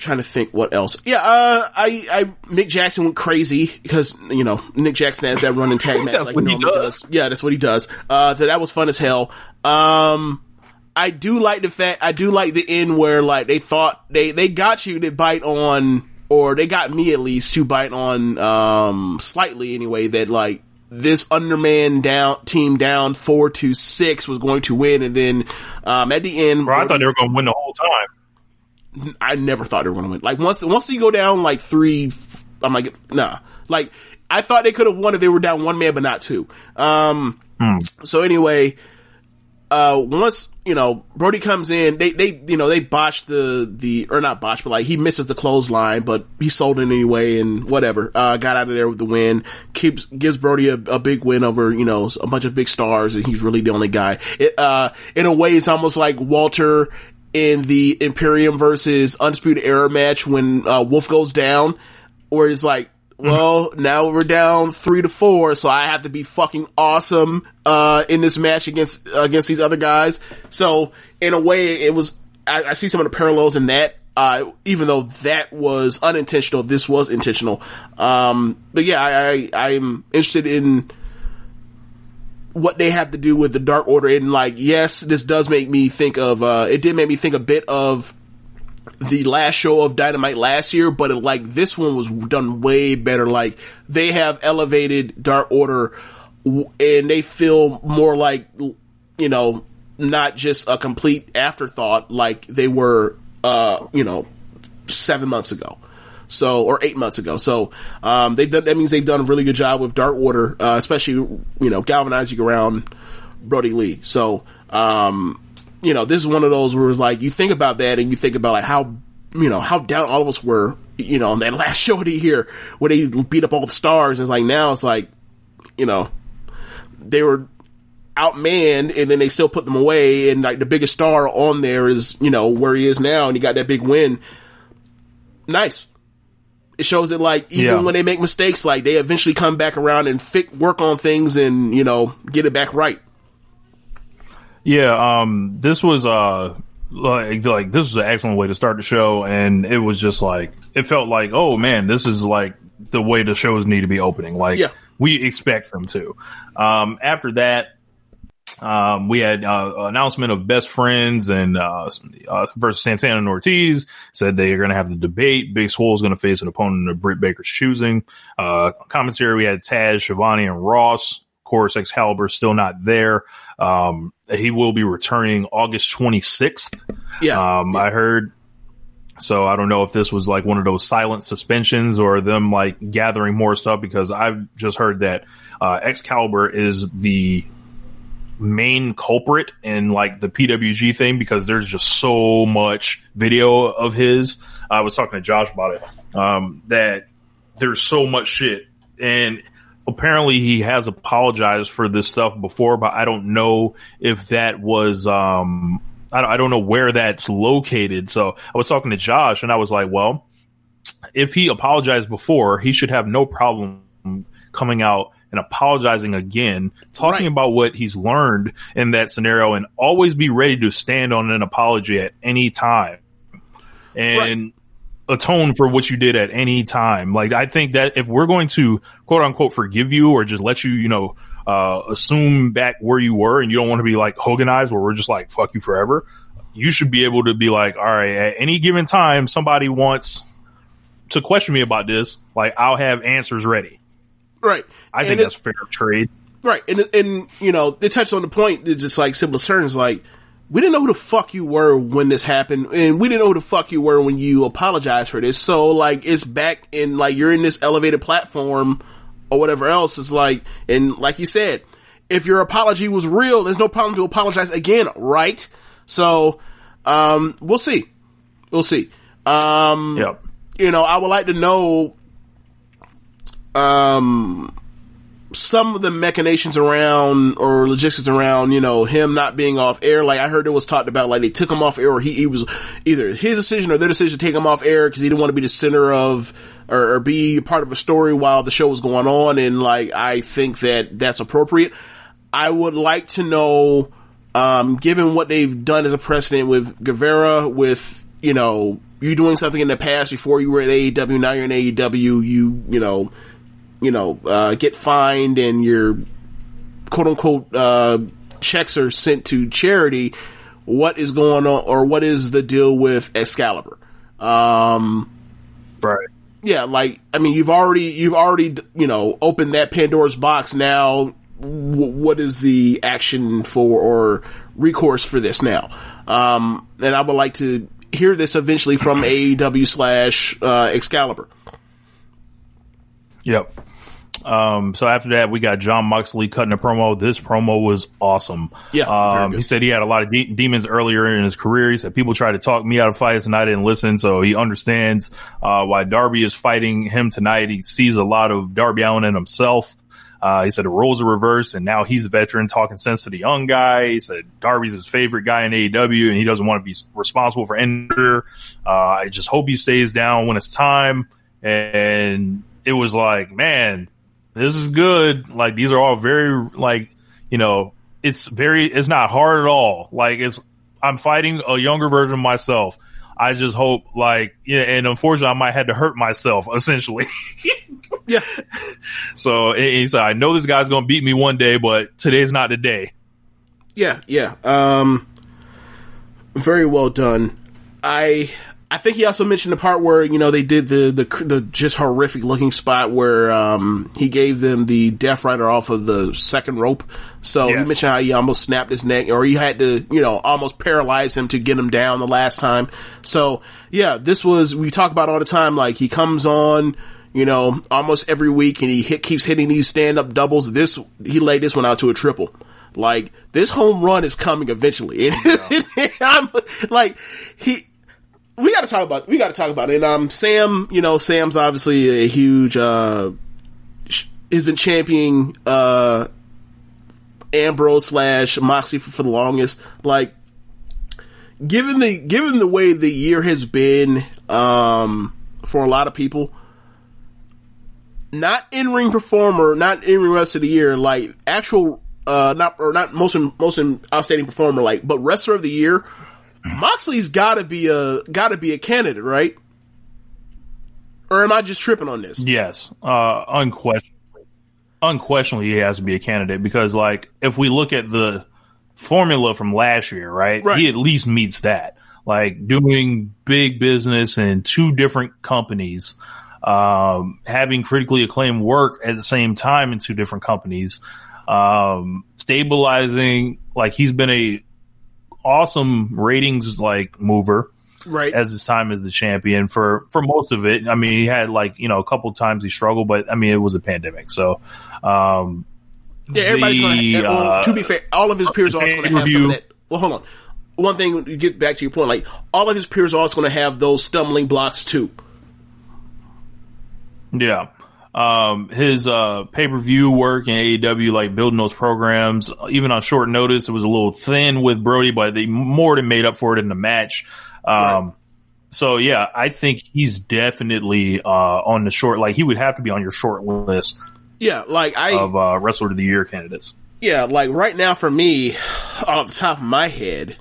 trying to think what else. Yeah, uh, I, I, Nick Jackson went crazy because, you know, Nick Jackson has that running tag *laughs* match like he does. does. Yeah, that's what he does. Uh, that, that was fun as hell. Um, I do like the fact, I do like the end where like they thought they, they got you to bite on, or they got me at least to bite on, um, slightly anyway, that like, this underman down team down four to six was going to win, and then um, at the end, Bro, I thought they were going to win the whole time. I never thought they were going to win. Like once once you go down like three, I'm like nah. Like I thought they could have won if they were down one man, but not two. Um. So anyway, uh, once you know Brodie comes in, they they you know they botched the the or not botched, but like he misses the clothesline, but he sold it anyway and whatever. Uh, got out of there with the win. Keeps gives Brodie a, a big win over you know a bunch of big stars, and he's really the only guy. It, uh, in a way, it's almost like Walter in the Imperium versus Undisputed Era match when uh, Wolf goes down, where it's like well, now we're down three to four, so I have to be fucking awesome uh, in this match against against these other guys. So in a way, it was. I, I see some of the parallels in that. Uh, even though that was unintentional, this was intentional. Um, but yeah, I, I I'm interested in what they have to do with the Dark Order. And like, yes, this does make me think of. Uh, it did make me think a bit of the last show of Dynamite last year, but it, like this one was done way better. Like they have elevated Dark Order, and they feel more like you know not just a complete afterthought like they were, uh, you know, seven months ago. So, or eight months ago. So, um, they've done, that means they've done a really good job with Dark Order, uh, especially, you know, galvanizing around Brodie Lee. So, um, you know, this is one of those where it's like, you think about that and you think about like how, you know, how down all of us were, you know, on that *laughs* last show of the year where they beat up all the stars. It's like now it's like, you know, they were outmanned and then they still put them away and like the biggest star on there is, you know, where he is now and he got that big win. Nice. It shows that like even Yeah. when they make mistakes, like they eventually come back around and fi- work on things and, you know, get it back right. Yeah, um, this was uh like like this was an excellent way to start the show, and it was just like it felt like oh man, this is like the way the shows need to be opening. Like Yeah. we expect them to. Um, after that, um, we had uh, announcement of best friends and uh, uh, versus Santana and Ortiz. Said they are going to have the debate. Big Swole is going to face an opponent of Britt Baker's choosing. Uh, commentary we had Taz, Schiavone, and Ross. Of course, Excalibur still not there. Um, he will be returning August 26th. Yeah. Um, I heard So I don't know if this was like one of those silent suspensions or them like gathering more stuff because I've just heard that uh, Excalibur is the main culprit in like the PWG thing because there's just so much video of his. I was talking to Josh about it. Um, that there's so much shit and apparently he has apologized for this stuff before, but I don't know if that was, um, I, I don't know where that's located. So I was talking to Josh and I was like, well, if he apologized before, he should have no problem coming out and apologizing again, talking Right. about what he's learned in that scenario and always be ready to stand on an apology at any time and atone for what you did at any time. Like, I think that if we're going to quote unquote forgive you or just let you, you know, uh, assume back where you were and you don't want to be like Hoganized where we're just like, fuck you forever. You should be able to be like, all right, at any given time, somebody wants to question me about this. Like, I'll have answers ready. Right. I And think it- that's fair trade. Right, and and you know they touched on the point. It's just like simplest terms, like we didn't know who the fuck you were when this happened, and we didn't know who the fuck you were when you apologized for this. So like it's back in like you're in this elevated platform or whatever else. It's like and like you said, if your apology was real, there's no problem to apologize again, right? So um we'll see, we'll see. Um, Yep. you know, I would like to know um some of the machinations around or logistics around, you know, him not being off air. Like I heard it was talked about, like they took him off air, or he, he was either his decision or their decision to take him off air because he didn't want to be the center of or, or be part of a story while the show was going on. And like I think that that's appropriate. I would like to know, um, given what they've done as a precedent with Guevara, with you know you doing something in the past before you were at AEW, now you're in AEW, you you know you know, uh, get fined and your quote unquote, uh, checks are sent to charity. What is going on or what is the deal with Excalibur? Um, right. Yeah. Like, I mean, you've already, you've already, you know, opened that Pandora's box. Now, w- what is the action for or recourse for this now? Um, and I would like to hear this eventually from AEW slash, uh, Excalibur. Yep. Um, so after that, we got Jon Moxley cutting a promo. This promo was awesome. Yeah, Um, he said he had a lot of de- demons earlier in his career. He said people tried to talk me out of fights and I didn't listen. So he understands, uh, why Darby is fighting him tonight. He sees a lot of Darby Allin in himself. Uh, he said the roles are reversed and now he's a veteran talking sense to the young guy. He said Darby's his favorite guy in AEW and he doesn't want to be responsible for Ender. Uh, I just hope he stays down when it's time. And it was like, man, this is good. Like these are all very like, you know, it's very, it's not hard at all. Like it's, I'm fighting a younger version of myself. I just hope like, yeah, and unfortunately I might have to hurt myself *laughs* essentially. yeah. *laughs* So he said, I know this guy's going to beat me one day, but today's not the day. Yeah, yeah. Um, very well done. I I think he also mentioned the part where you know they did the the, the just horrific looking spot where um, he gave them the Death Rider off of the second rope. So he mentioned how he almost snapped his neck, or he had to you know almost paralyze him to get him down the last time. So yeah, this was we talk about all the time. Like he comes on. You know, almost every week, and he hit, keeps hitting these stand up doubles. This he laid this one out to a triple. Like this home run is coming eventually, *laughs* and I'm like he. We got to talk about. We got to talk about it. And um, Sam, you know, Sam's obviously a huge. uh sh- Has been championing uh Ambrose slash Moxie for, for the longest. Like, given the given the way the year has been um for a lot of people, not in ring performer, not in ring rest of the year, like actual uh not or not most most outstanding performer, like but wrestler of the year, Moxley's gotta be a gotta be a candidate, right? Or am I just tripping on this? Yes, uh, unquestionably. Unquestionably, he has to be a candidate because, like, if we look at the formula from last year, right, Right. he at least meets that. Like doing big business in two different companies, um, having critically acclaimed work at the same time in two different companies, um, stabilizing. Like he's been a awesome ratings like mover. Right. as his time as the champion for for most of it. I mean, he had like you know a couple times he struggled, but I mean it was a pandemic, so. um Yeah, everybody's the, gonna. well, uh, to be fair, all of his peers are also gonna have some of that. Well, hold on. One thing to get back to your point, like all of his peers are also gonna have those stumbling blocks too. Yeah. Um, his, uh, pay-per-view work in AEW, like building those programs, even on short notice, it was a little thin with Brodie, but they more than made up for it in the match. Um, so yeah, I think he's definitely, uh, on the short, like he would have to be on your short list Yeah, like I. of, uh, wrestler of the year candidates. yeah, like right now for me, off the top of my head,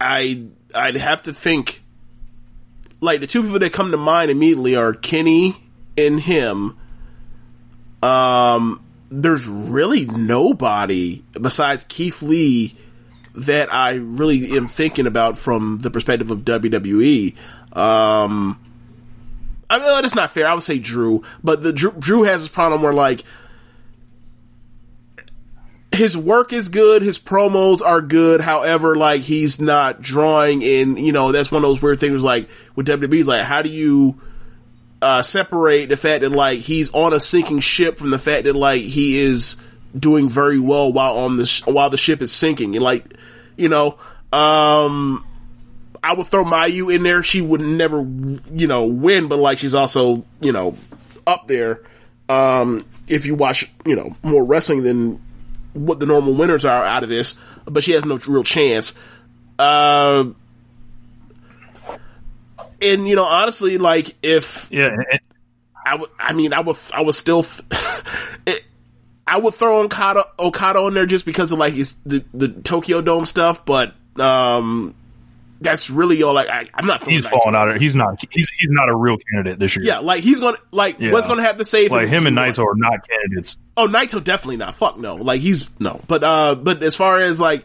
I I'd have to think. Like the two people that come to mind immediately are Kenny and him. Um, there's really nobody besides Keith Lee that I really am thinking about from the perspective of WWE. Um, I mean, that's not fair. I would say Drew, but the Drew, Drew has this problem where like his work is good, his promos are good. However, like he's not drawing in. You know, that's one of those weird things. Like with WWE, like how do you uh, separate the fact that like he's on a sinking ship from the fact that like he is doing very well while on the sh- while the ship is sinking. And like you know um I would throw Mayu in there. She would never you know win but like she's also you know up there. Um if you watch you know more wrestling than what the normal winners are out of this but she has no real chance. Uh and you know honestly like if Yeah. I would. I mean, I would. I would still. Th- *laughs* it, I would throw Okada Okada in there just because of like his, the the Tokyo Dome stuff, but um, that's really all. Like, I, I'm not. He's falling out of, he's not, he's, he's not a real candidate this year. Yeah, like he's gonna like Yeah. what's gonna have to say if Like it- him and Naito are not candidates. Oh, Naito definitely not. Fuck no. Like he's no. But uh, but as far as like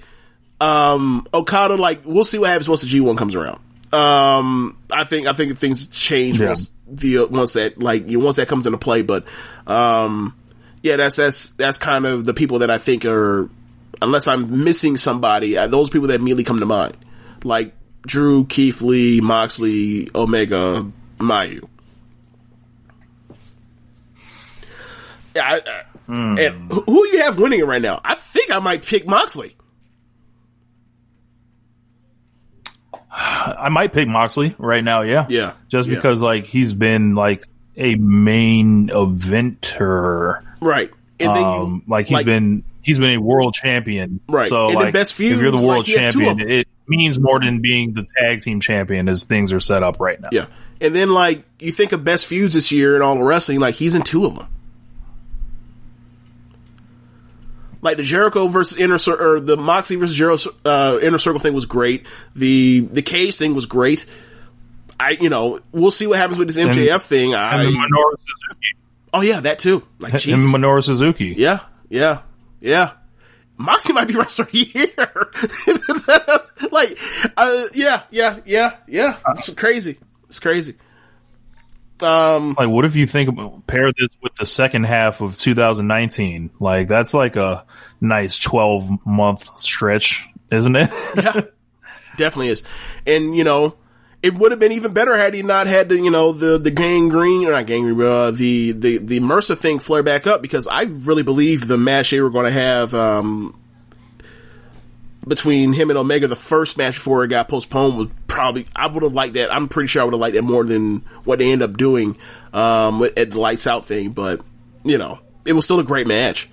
um Okada, like we'll see what happens once the G one comes around. Um, I think I think things change Yeah. once the uh, once that like you once that comes into play. But um, yeah, that's that's that's kind of the people that I think are unless I'm missing somebody, uh, those people that immediately come to mind, like Drew, Keith Lee, Moxley, Omega, Mayu. Yeah, I, I, and who who you have winning it right now? I think I might pick Moxley. I might pick Moxley right now. Yeah. Yeah. Just Yeah. because like he's been like a main eventer. Right. And then you, Um, like he's been he's been a world champion. Right. So And the like best if you're the world like, he has two of champion, it means more than being the tag team champion as things are set up right now. yeah. And then like you think of best feuds this year in all the wrestling, like he's in two of them. Like the Jericho versus inner Cir- or the Moxley versus Jericho uh, inner circle thing was great. The the cage thing was great. I you know we'll see what happens with this MJF thing. I And Minoru Suzuki. oh yeah that too. Like Jesus. and Minoru Suzuki. Yeah, yeah, yeah. Moxley might be *laughs* wrestler year. *laughs* like, uh, yeah, yeah, yeah, yeah. It's crazy. It's crazy. Um, Like, what if you think about pair this with the second half of 2019? Like, that's like a nice 12 month stretch, isn't it? *laughs* yeah, definitely is. And you know, it would have been even better had he not had the you know the the gangrene or not gangrene, uh, the the the MRSA thing flare back up because I really believed the match they were going to have um between him and Omega, the first match before it got postponed was probably I would have liked that. I'm pretty sure I would have liked that more than what they end up doing um at the lights out thing, but you know, it was still a great match.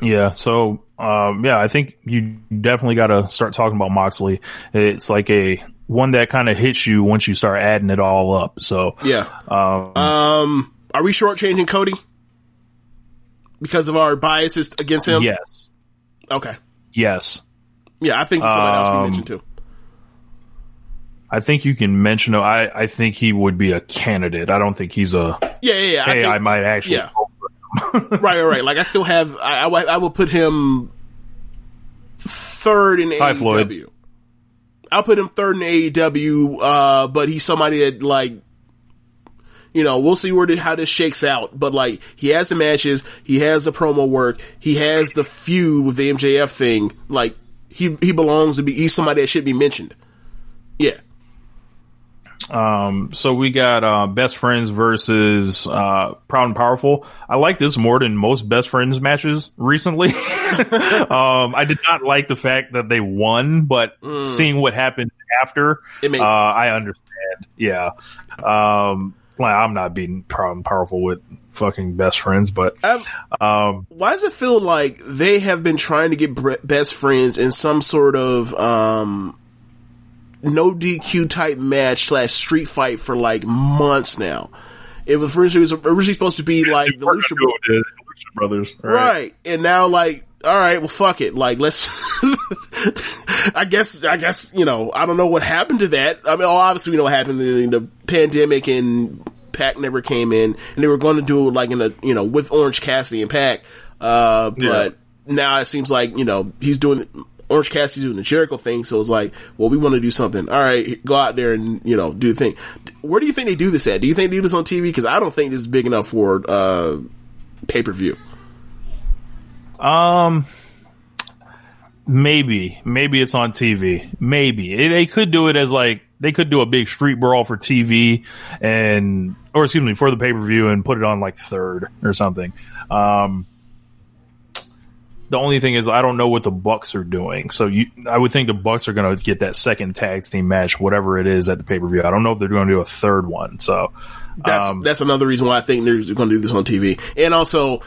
Yeah. So, um, yeah, I think you definitely got to start talking about Moxley. It's like a one that kind of hits you once you start adding it all up. So, Yeah. um, Um, are we shortchanging Cody because of our biases against him? yes, Okay. yes. Yeah, I think somebody else we Um, mentioned too. I think you can mention. I I think he would be a candidate. I don't think he's a. Yeah, yeah, yeah. Hey, I, think, might actually. yeah. *laughs* right, right, right. Like I still have. I, I, I will put him third in Hi, Floyd. AEW. I'll put him third in AEW. Uh, but he's somebody that like. You know, we'll see where the, how this shakes out, but like, he has the matches, he has the promo work, he has the feud with the MJF thing, like, he, he belongs to be, he's somebody that should be mentioned. Yeah. Um, so we got uh, best friends versus uh, proud and powerful. I like this more than most best friends matches recently. *laughs* um, I did not like the fact that they won, but seeing what happened after, It makes uh. I understand. Yeah. Um, like, I'm not being proud and powerful with fucking best friends, but Um, um, why does it feel like they have been trying to get best friends in some sort of um no DQ type match slash street fight for like months now? It was originally, it was originally supposed to be like the we're Lucha, gonna do it with the Lucha Brothers, right? right? And now like, all right, well, fuck it. Like, let's. *laughs* I guess, I guess you know, I don't know what happened to that. I mean, obviously we know what happened in the pandemic and Pac never came in, and they were going to do it like in a you know with Orange Cassidy and Pac, uh, but now it seems like you know he's doing. Orange Cassidy's doing the Jericho thing, so it's like, well, we want to do something. All right, go out there and you know do the thing. Where do you think they do this at? Do you think they do this on TV? Because I don't think this is big enough for uh, pay per view. Um, maybe, maybe it's on TV. Maybe they could do it as like they could do a big street brawl for TV and, or excuse me, for the pay per view and put it on like third or something. Um, the only thing is I don't know what the Bucks are doing. So you, I would think the Bucks are going to get that second tag team match, whatever it is at the pay per view. I don't know if they're going to do a third one. So That's um, that's another reason why I think they're going to do this on TV. And also,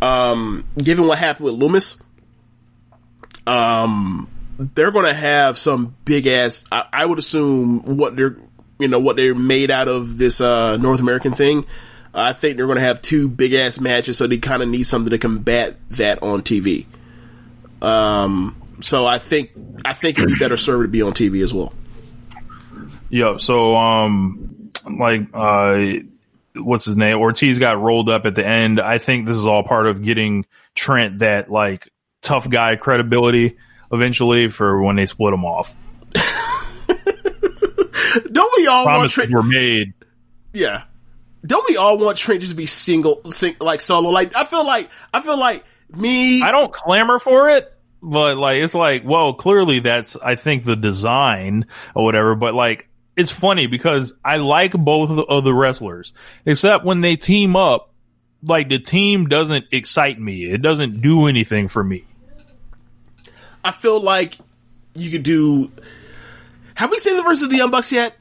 um, given what happened with Loomis, um, they're going to have some big ass. I, I would assume what they're you know what they're made out of this uh, North American thing. I think they're going to have two big ass matches, so they kind of need something to combat that on TV. Um, so I think I think it'd be better served to be on TV as well. Yeah, so um like uh what's his name? Ortiz got rolled up at the end. I think this is all part of getting Trent that like tough guy credibility eventually for when they split him off. *laughs* Don't we all want Promises Trent? were made. Yeah. Don't we all want Trent just to be single, sing, like solo? Like I feel like I feel like me. I don't clamor for it, but like it's like, well, clearly that's I think the design or whatever, but like it's funny because I like both of the, of the wrestlers, except when they team up, like the team doesn't excite me. It doesn't do anything for me. I feel like you could do. Have we seen the versus the Young Bucks yet?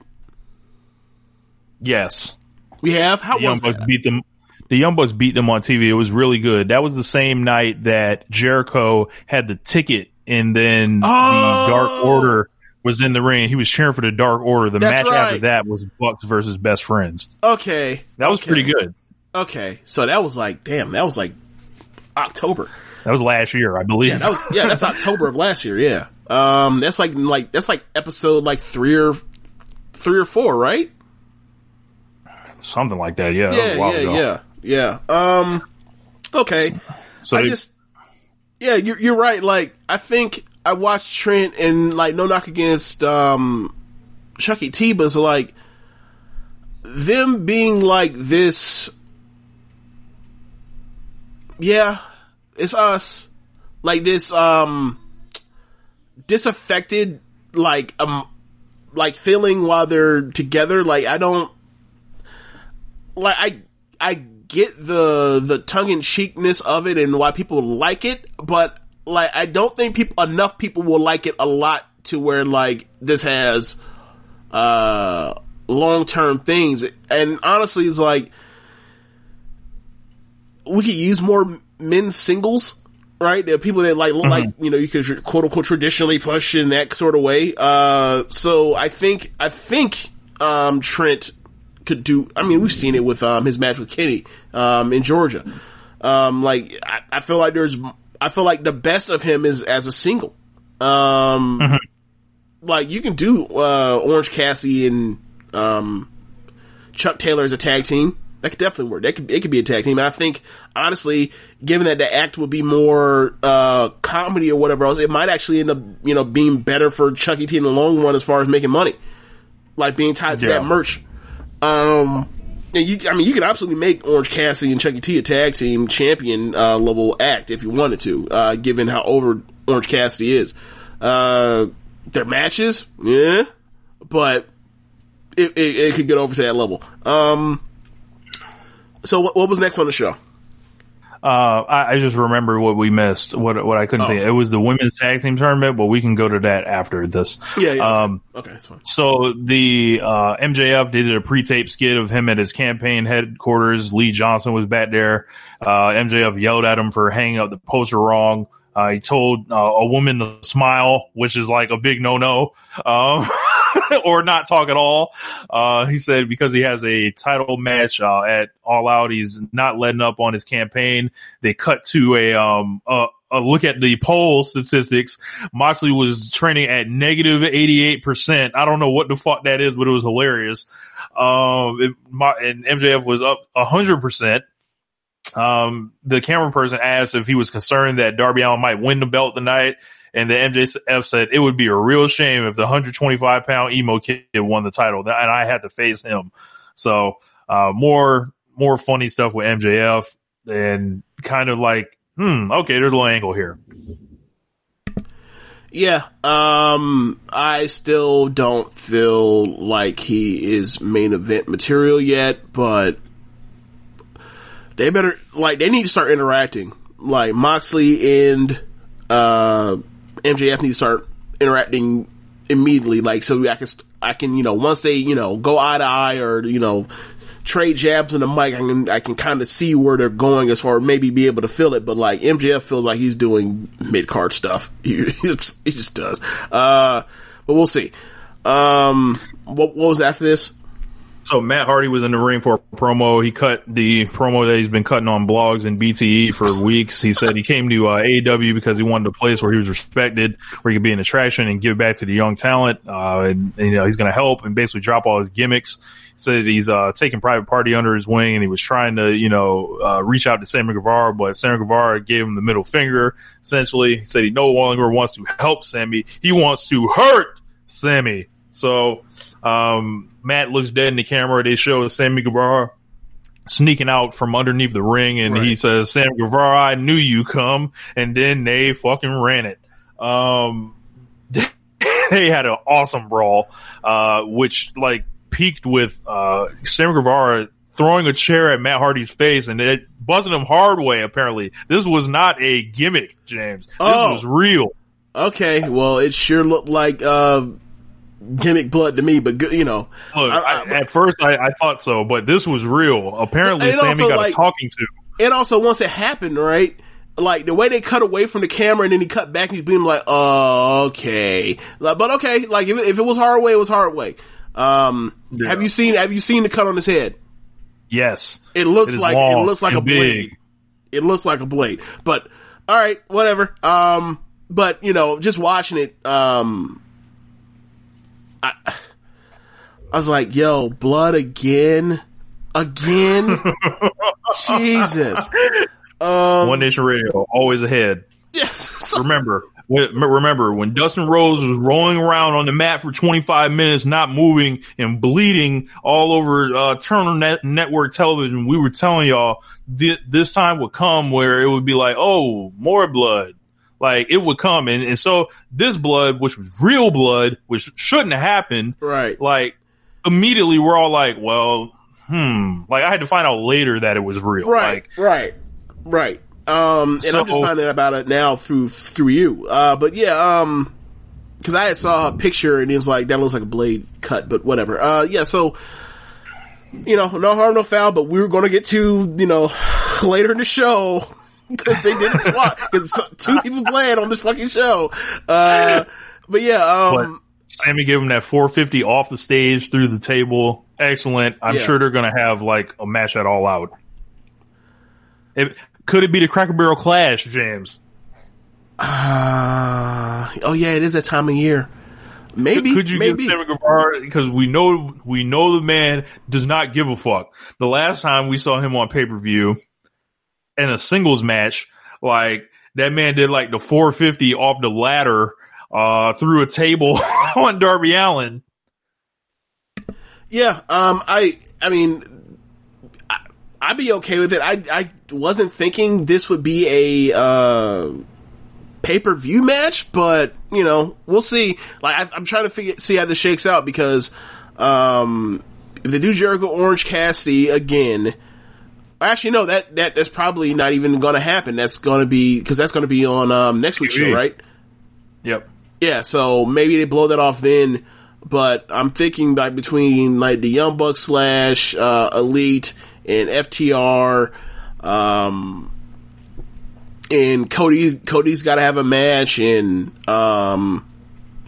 Yes. We have. How the Young was Bucks that? beat them. The Young Bucks beat them on TV. It was really good. That was the same night that Jericho had the ticket, and then Oh! the Dark Order was in the ring. He was cheering for the Dark Order. The That's match after that was Bucks versus Best Friends. Okay, That was okay. pretty good. Okay, so that was like, damn, that was like October. That was last year, I believe. Yeah, that was yeah, that's October of last year. Yeah, um, that's like like that's like episode like three or three or four, right? Something like that. Yeah. Yeah, yeah, ago. yeah, yeah. Um, okay. So I they- just, yeah, you're you're right. Like, I think I watched Trent and like no knock against um Chucky T, but it's like them being like this. Yeah, it's us. Like this, um, disaffected, like um, like feeling while they're together. Like I don't like I I get the the tongue in cheekness of it and why people like it, but like I don't think people enough people will like it a lot to where like this has uh long term things. And honestly, it's like we could use more men's singles. Right, there are people that like look like you know you could quote unquote traditionally push in that sort of way. Uh, so I think I think um, Trent could do. I mean, we've seen it with um, his match with Kenny um, in Georgia. Um, like I, I feel like there's, I feel like the best of him is as a single. Um, like you can do uh, Orange Cassidy and um, Chuck Taylor as a tag team. That could definitely work. That could it could be a tag team. And I think honestly, given that the act would be more uh, comedy or whatever else, it might actually end up you know being better for Chucky T in the long run as far as making money, like being tied to Yeah. that merch. Um, you, I mean, you could absolutely make Orange Cassidy and Chucky T a tag team champion uh, level act if you wanted to, uh, given how over Orange Cassidy is. Uh, their matches, yeah, but it, it, it could get over to that level. Um, so what, what was next on the show? Uh, I, I just remember what we missed. What what I couldn't Oh. think. It was the women's tag team tournament, but we can go to that after this. Yeah, yeah. Um, okay, that's fine. So the uh, MJF did a pre-tape skit of him at his campaign headquarters. Lee Johnson was back there. Uh, MJF yelled at him for hanging up the poster wrong. Uh, he told uh, a woman to smile, which is like a big no-no, um, *laughs* *laughs* or not talk at all. Uh, he said because he has a title match uh, at All Out, he's not letting up on his campaign. They cut to a um a, a look at the poll statistics. Moxley was trending at negative eighty eight percent. I don't know what the fuck that is, but it was hilarious. Um, it, Mo- and MJF was up hundred percent. Um, the camera person asked if he was concerned that Darby Allin might win the belt tonight. And the MJF said it would be a real shame if the 125 pound emo kid won the title and I had to face him. So, uh, more, more funny stuff with MJF and kind of like, hmm, okay, there's a little angle here. Yeah, um, I still don't feel like he is main event material yet, but they better, like, they need to start interacting. Like, Moxley and, uh, MJF needs to start interacting immediately, like, so I can, I can, you know, once they, you know, go eye to eye or, you know, trade jabs in the mic, I can, I can kind of see where they're going as far, as maybe be able to feel it, but like, MJF feels like he's doing mid-card stuff. *laughs* He, he just does. Uh, but we'll see. Um, what, what was after this? So Matt Hardy was in the ring for a promo. He cut the promo that he's been cutting on blogs and BTE for weeks. He said he came to uh, AEW because he wanted a place where he was respected, where he could be an attraction and give back to the young talent. Uh, and, and, you know, he's going to help and basically drop all his gimmicks. He said he's uh, taking Private Party under his wing and he was trying to, you know, uh, reach out to Sammy Guevara, but Sammy Guevara gave him the middle finger. Essentially, he said he no longer wants to help Sammy. He wants to hurt Sammy. So, um, Matt looks dead in the camera. They show Sammy Guevara sneaking out from underneath the ring and he says, Sammy Guevara, I knew you come. And then they fucking ran it. Um, *laughs* they had an awesome brawl, uh, which like peaked with, uh, Sammy Guevara throwing a chair at Matt Hardy's face and it buzzing him hard way, apparently. This was not a gimmick, James. This Oh. was real. Okay, well, it sure looked like, uh, gimmick blood to me, but good, you know. Look, I- I- at first I, I thought so, but this was real. Apparently, Sammy also, got like- a talking to. And also, once it happened, right? Like the way they cut away from the camera and then he cut back and he's being like, "Oh, okay." Like, but okay, like if it, if it was hard way, it was hard way. Um, Yeah. have you seen Have you seen the cut on his head? Yes, It looks is like it looks like a blade. big. It looks like a blade. But all right, whatever. Um, but you know, just watching it, um, I, I was like, "Yo, blood again, again." *laughs* Jesus. Um, One Nation Radio, always ahead. Yes. Remember, remember when Dustin Rhodes was rolling around on the mat for 25 minutes, not moving and bleeding all over uh, Turner Net- Network Television. We were telling y'all thi- this time would come where it would be like, oh, more blood. Like it would come, and, and so this blood, which was real blood, which shouldn't have happened, Right. like immediately we're all like, well, hmm. Like I had to find out later that it was real. Right, Like, right, right. Um, and I'm just finding out about it now through through you. Uh, but yeah, um, because I had saw a picture and it was like that looks like a blade cut, but whatever. Uh, yeah, so you know, no harm, no foul. But we were going to get to you know *sighs* later in the show *laughs* because they did it twice because two people playing on this fucking show. Uh, but yeah, but um, Sammy gave him that 450 off the stage through the table. Excellent. I'm Yeah. sure they're going to have like a match at all out. It, could it be the Cracker Barrel Clash, James? uh, oh yeah, it is that time of year. Maybe, could you maybe. give Sammy Guevara because we know we know the man does not give a fuck. The last time we saw him on pay per view in a singles match, like that man did like the 450 off the ladder uh through a table *laughs* on Darby Allin. Yeah, um, I, I mean, I, I'd be okay with it. I, I wasn't thinking this would be a, uh, pay per view match, but you know, we'll see. Like I, I'm trying to figure see how this shakes out because um, if they do Jericho Orange Cassidy again. Actually, no. That that that's probably not even going to happen. That's going to be because that's going to be on um, next week's show, right? Yep. Yeah, so maybe they blow that off then. But I'm thinking like between like the Young Bucks slash uh, Elite and FTR, um, and Cody Cody's got to have a match, and um,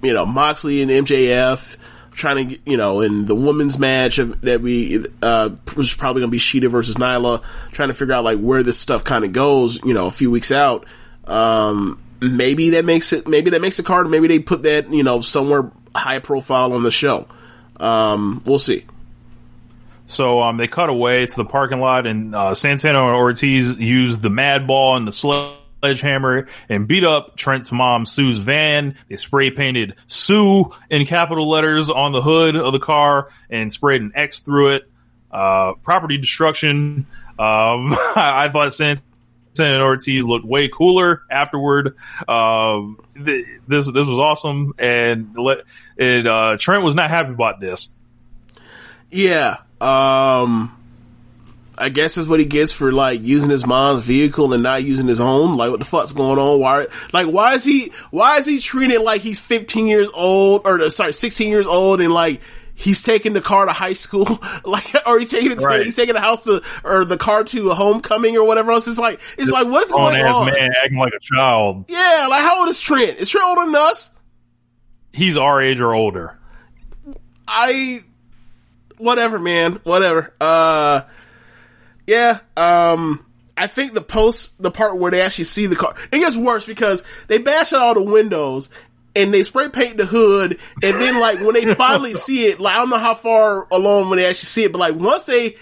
you know Moxley and MJF trying to you know in the women's match that we uh was probably going to be Shida versus Nyla, trying to figure out like where this stuff kind of goes, you know, a few weeks out. Um, maybe that makes it maybe that makes the card. Maybe they put that you know somewhere high profile on the show. Um, we'll see. So um, they cut away to the parking lot, and uh, Santana and Ortiz used the Mad Ball and the sledgehammer and beat up Trent's mom, Sue's van. They spray painted Sue in capital letters on the hood of the car and sprayed an X through it. Uh, property destruction. Um, I, *laughs* I thought Santana and Ortiz looked way cooler afterward. Um, th- this this was awesome, and let and uh, Trent was not happy about this. Yeah. Um, I guess that's what he gets for like using his mom's vehicle and not using his own. Like, what the fuck's going on? Why, like, why is he, why is he treating like he's 15 years old or uh, sorry, 16 years old and like, he's taking the car to high school, *laughs* like, or he's taking it to, Right. he's taking the house to, or the car to a homecoming or whatever else. It's like, it's like, what is going on? man acting like a child. Yeah, like, how old is Trent? Is Trent older than us? He's our age or older. I whatever, man, whatever. Uh yeah, um I think the post the part where they actually see the car it gets worse because they bash out all the windows and they spray paint the hood and then like when they *laughs* finally see it, like I don't know how far along when they actually see it, but like once they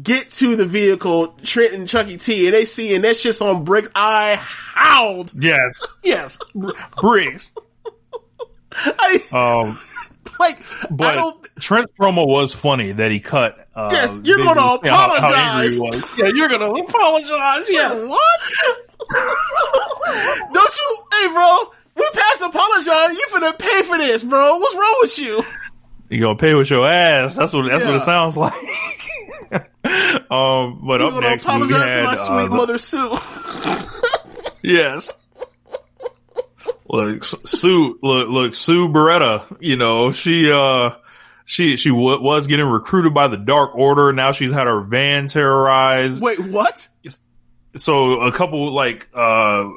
get to the vehicle, Trent and Chucky T, and they see and that shit's on bricks, I howled. Yes, *laughs* yes, bricks. I Um, *laughs* like I but don't Trent's promo was funny that he cut. Uh, Yes, you're gonna how- how apologize. Yeah, you're gonna apologize. Yeah, Yes. what? *laughs* Don't you, hey, bro? We passed apologize. You finna pay for this, bro. What's wrong with you? You gonna pay with your ass? That's what that's what it sounds like. *laughs* um, but You up gonna we apologize had to my uh, sweet the- mother Sue? *laughs* Yes. Look, Sue, look, look, Sue Beretta, you know, she, uh, she, she w- was getting recruited by the Dark Order. Now she's had her van terrorized. Wait, what? So a couple, like, uh,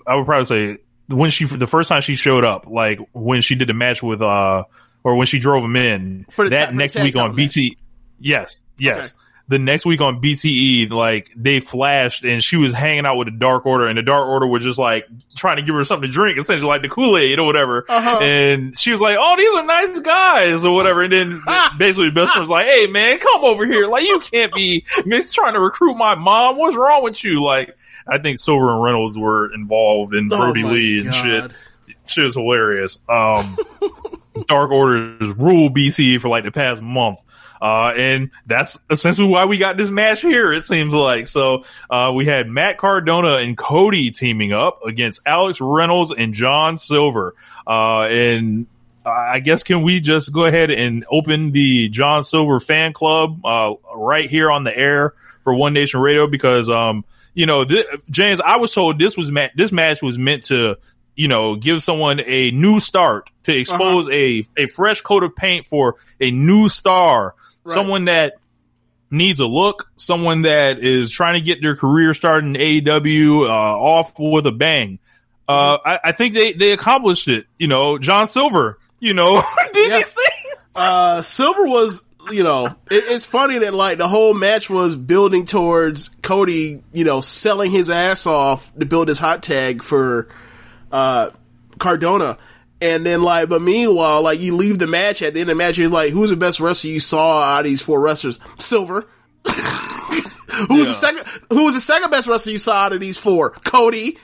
I would probably say when she, the first time she showed up, like when she did the match with, uh, or when she drove him in, For that the next week on BT, yes, yes. Okay. The next week on BTE, like they flashed and she was hanging out with the Dark Order and the Dark Order was just like trying to give her something to drink, essentially like the Kool-Aid or whatever. Uh-huh. And she was like, Oh, these are nice guys or whatever. And then *laughs* basically the best friend was like, Hey man, come over here. Like you can't be *laughs* miss trying to recruit my mom. What's wrong with you? Like, I think Silver and Reynolds were involved in Oh Brodie my Lee and God. shit. Shit is hilarious. Um, *laughs* Dark Order's rule BC for like the past month. Uh, and that's essentially why we got this match here, it seems like. So, uh, we had Matt Cardona and Cody teaming up against Alex Reynolds and John Silver. Uh, and I guess can we just go ahead and open the John Silver fan club, uh, right here on the air for One Nation Radio? Because, um, you know, th- James, I was told this was ma- this match was meant to, you know, give someone a new start to expose a, a fresh coat of paint for a new star, someone that needs a look, someone that is trying to get their career started in AEW, uh, off with a bang. Uh, I, I think they, they accomplished it. You know, John Silver, you know, *laughs* did Yeah. these things. Uh, Silver was, you know, it, it's funny that like the whole match was building towards Cody, you know, selling his ass off to build his hot tag for, uh, Cardona. And then like, but meanwhile, like you leave the match at the end of the match, you're like, who's the best wrestler you saw out of these four wrestlers? Silver. *laughs* who was the second, who was the second best wrestler you saw out of these four? Cody.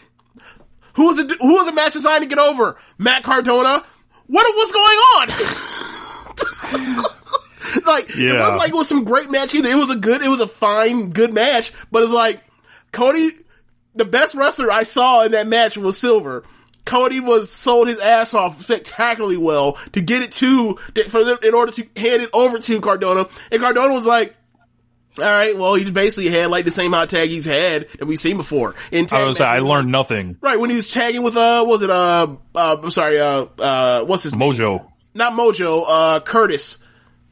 Who was the, who was the match designed to get over? Matt Cardona. What was going on? *laughs* like it wasn't like it was some great match either. It was a good, it was a fine, good match. But it's like Cody, the best wrestler I saw in that match was Silver. Cody was sold his ass off spectacularly well to get it to for them in order to hand it over to Cardona, and Cardona was like, "All right, well, he basically had like the same hot tag he's had that we've seen before." In tag I was I learned nothing. right when he was tagging with uh, was it uh, uh I'm sorry, uh, uh, what's his Mojo, not Mojo, uh, Curtis,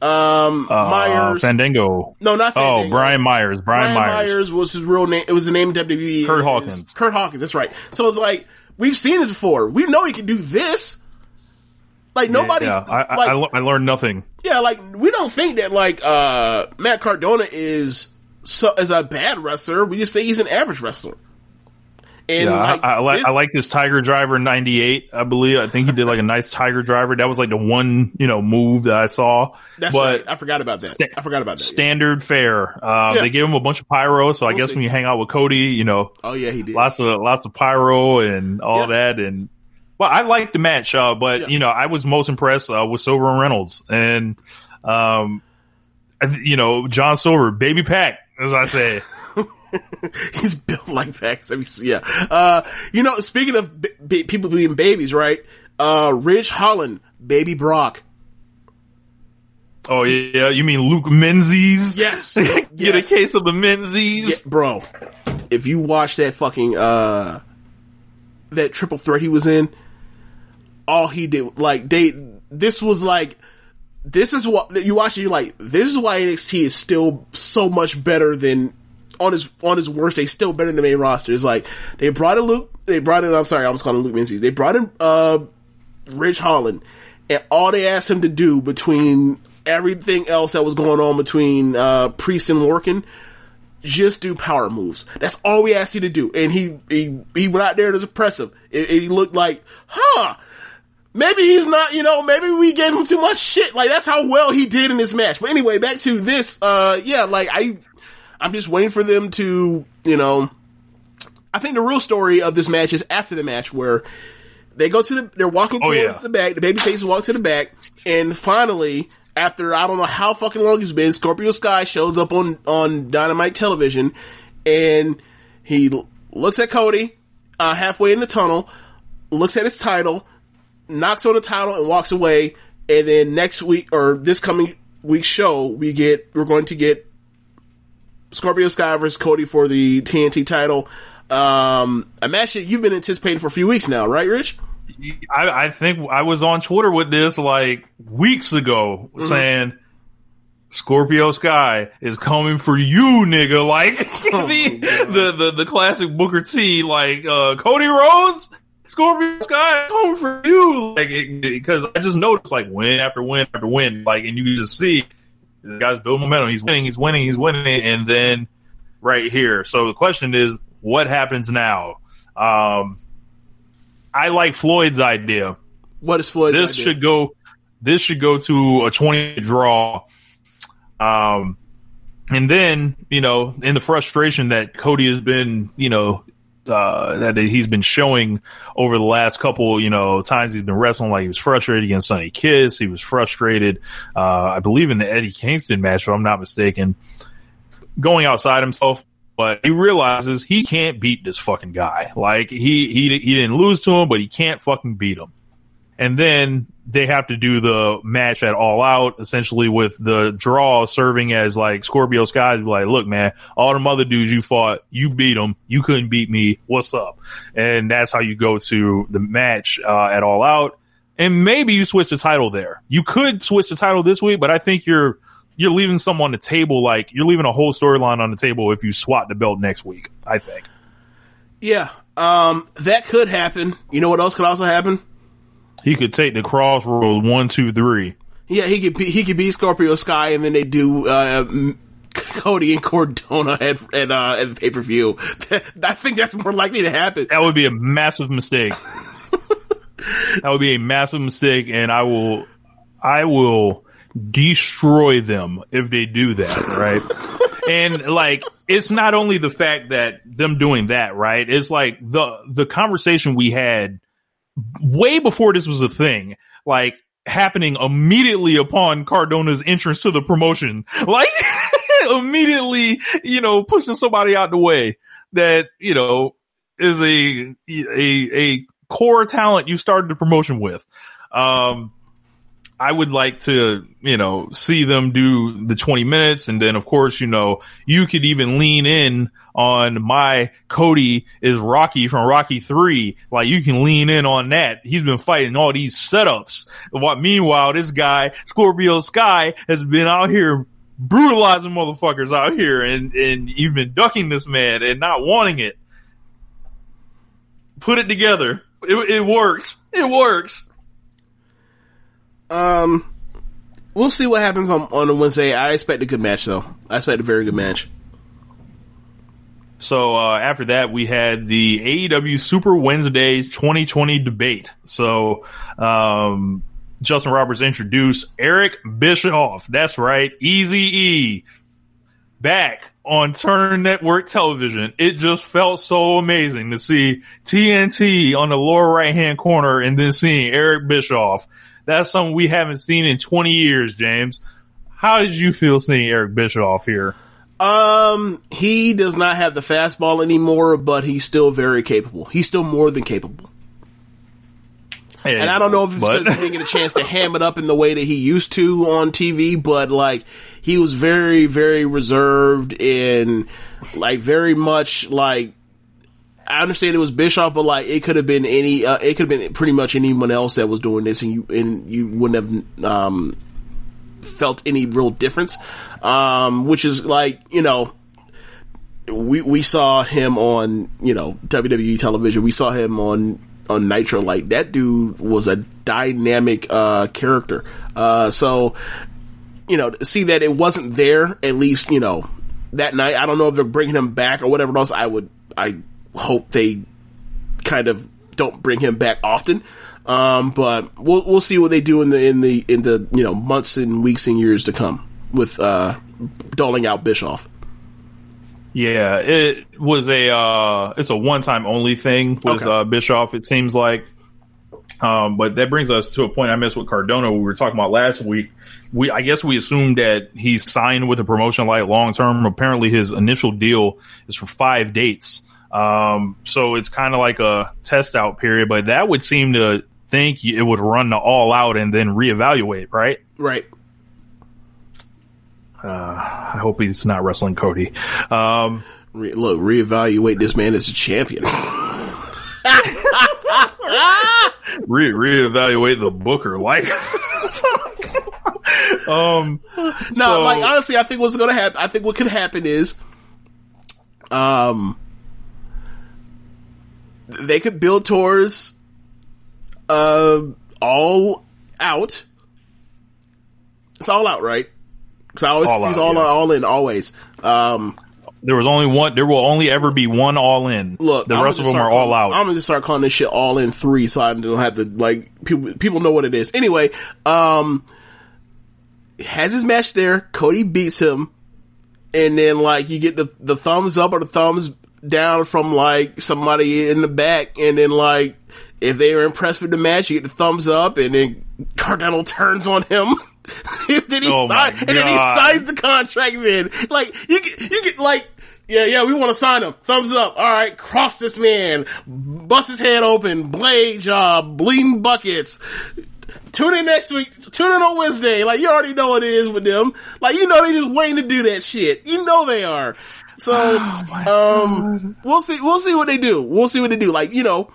um, uh, Myers, Fandango. no, not Oh, Brian Myers. Brian, Brian Myers. Myers. was his real name. It was the name of WWE. Kurt Hawkins. Kurt Hawkins. That's right. So it's like we've seen this before. We know he can do this. Like nobody. Yeah, I, I, like, I, I learned nothing. yeah, like we don't think that like uh Matt Cardona is so is a bad wrestler. We just say he's an average wrestler. And Yeah, like, I, I, like this- I like this Tiger Driver '98. I believe. I think he did like a nice Tiger Driver. That was like the one you know move that I saw. That's but right. I forgot about that. I forgot about that. yeah. standard fare. Uh, Yeah. They gave him a bunch of pyro, so I We'll guess see. when you hang out with Cody, you know, Oh yeah, he did. lots of lots of pyro and all Yeah. that. And well, I liked the match, uh, but Yeah. you know, I was most impressed uh, with Silver and Reynolds, and um, you know, John Silver, baby pack, as I say. *laughs* *laughs* He's built like that. I mean, yeah. Uh, you know, speaking of b- b- people being babies, right? Uh, Ridge Holland, baby Brock. Oh yeah, you mean Luke Menzies? Yes. *laughs* Get Yes. a case of the Menzies. Yeah, bro. If you watch that fucking uh that triple threat he was in, all he did like they this was like this is what you watch it, you're like, this is why NXT is still so much better than on his on his worst day, still better than the main roster. It's like they brought in Luke they brought in I'm sorry, I was calling Luke Menzies. They brought in uh Ridge Holland and all they asked him to do between everything else that was going on between uh Priest and Lorcan just do power moves. That's all we asked you to do. And he he, he went out there and was impressive. It, it- looked like, huh, maybe he's not, you know, maybe we gave him too much shit. Like that's how well he did in this match. But anyway, back to this, uh, yeah, like I, I'm just waiting for them to, you know, I think the real story of this match is after the match where they go to the, they're walking Oh, towards yeah. the back, the baby faces walk to the back, and finally, after I don't know how fucking long it's been, Scorpio Sky shows up on, on Dynamite television, and he looks at Cody, uh, halfway in the tunnel, looks at his title, knocks on the title and walks away, and then next week, or this coming week's show, we get, we're going to get Scorpio Sky versus Cody for the TNT title. Um, a match that you've been anticipating for a few weeks now, right, Rich? I, I think I was on Twitter with this like weeks ago Mm-hmm. saying Scorpio Sky is coming for you, nigga. *laughs* Like *laughs* Oh, the, the, the, the classic Booker T, like, uh, Cody Rhodes, Scorpio Sky is coming for you. Like, because I just noticed like win after win after win, like, and you just see the guy's building momentum. He's winning, he's winning, he's winning. And then right here. So the question is, what happens now? Um, I like Floyd's idea. What is Floyd's This idea? should go. This should go to a twenty draw. Um, and then you know, in the frustration that Cody has been, you know, uh, that he's been showing over the last couple, you know, times he's been wrestling, like he was frustrated against Sonny Kiss. He was frustrated, uh, I believe in the Eddie Kingston match, if I'm not mistaken, going outside himself. But he realizes he can't beat this fucking guy. Like he, he, he didn't lose to him, but he can't fucking beat him. And then they have to do the match at all out, essentially with the draw serving as like Scorpio Sky like, look, man, all them other dudes you fought, you beat them. You couldn't beat me. What's up? And that's how you go to the match, uh, at all out. And maybe you switch the title there. You could switch the title this week, but I think you're, you're leaving some on the table. Like you're leaving a whole storyline on the table if you swap the belt next week, I think. yeah, um, that could happen. You know what else could also happen? He could take the crossroads one, two, three. Yeah, he could be, he could be Scorpio Sky, and then they do uh, Cody and Cardona at at, uh, at the pay per view. *laughs* I think that's more likely to happen. That would be a massive mistake. *laughs* that would be a massive mistake, and I will, I will destroy them if they do that, right? *laughs* and like, it's not only the fact that them doing that, right? It's like the the conversation we had way before this was a thing, like happening immediately upon Cardona's entrance to the promotion, *laughs* like immediately, you know, pushing somebody out the way that you know is a a a core talent you started the promotion with. Um, I would like to, you know, see them do the 20 minutes. And then, of course, you know, you could even lean in on my Cody is Rocky from Rocky 3. Like you can lean in on that. He's been fighting all these setups. What, meanwhile, this guy, Scorpio Sky, has been out here brutalizing motherfuckers out here and, and you've been ducking this man and not wanting it. Put it together. It, it works. It works. Um, we'll see what happens on on a Wednesday. I expect a good match, though. I expect a very good match. So uh, after that, we had the AEW Super Wednesday 2020 debate. So um, Justin Roberts introduced Eric Bischoff. That's right, Easy E, back on Turner Network Television. It just felt so amazing to see TNT on the lower right hand corner and then seeing Eric Bischoff. That's something we haven't seen in 20 years, James. How did you feel seeing Eric Bischoff here? Um, he does not have the fastball anymore, but he's still very capable. He's still more than capable. Yeah, and I don't know if it's but- because he didn't get a chance to ham it up in the way that he used to on TV, but like he was very, very reserved and like very much like I understand it was Bischoff, but like it could have been any, uh, it could have been pretty much anyone else that was doing this, and you and you wouldn't have um, felt any real difference. Um, which is like you know we we saw him on you know WWE television. We saw him on on Nitro. Like that dude was a dynamic uh, character. Uh, so you know, see that it wasn't there at least you know that night. I don't know if they're bringing him back or whatever else. I would I hope they kind of don't bring him back often. Um, but we'll we'll see what they do in the in the in the you know months and weeks and years to come with uh, doling out Bischoff. Yeah, it was a uh it's a one time only thing with Okay. uh Bischoff, it seems like. Um but that brings us to a point I missed with Cardona we were talking about last week. We I guess we assumed that he's signed with a promotion like long term. Apparently his initial deal is for five dates. Um so it's kind of like a test out period, but that would seem to think it would run to all out and then reevaluate, right? Right. Uh, I hope he's not wrestling Cody. Um Re- look, reevaluate this man as a champion. *laughs* re reevaluate the Booker like. *laughs* um, No, So- like honestly, I think what's going to happen. I think what could happen is, um, they could build tours uh, all out. It's all out, right? Because I always All use Out, all yeah. all in always. Um, there was only one. There will only ever be one all in. look, the I'm rest of them are all out. I'm gonna just start calling this shit all in three, so I don't have to like people. People know what it is. Anyway, um, has his match there. Cody beats him, and then like you get the the thumbs up or the thumbs down from like somebody in the back, and then like if they are impressed with the match, you get the thumbs up, and then Cardona turns on him. *laughs* then he Oh signs, and then he signs the contract. Then like you get you get like. Yeah, yeah, we want to sign him. Thumbs up. All right, cross this man, bust his head open, blade job, bleeding buckets. Tune in next week. Tune in on Wednesday. Like you already know what it is with them. Like you know they just waiting to do that shit. You know they are. So, um, we'll see. We'll see what they do. We'll see what they do. Like you know,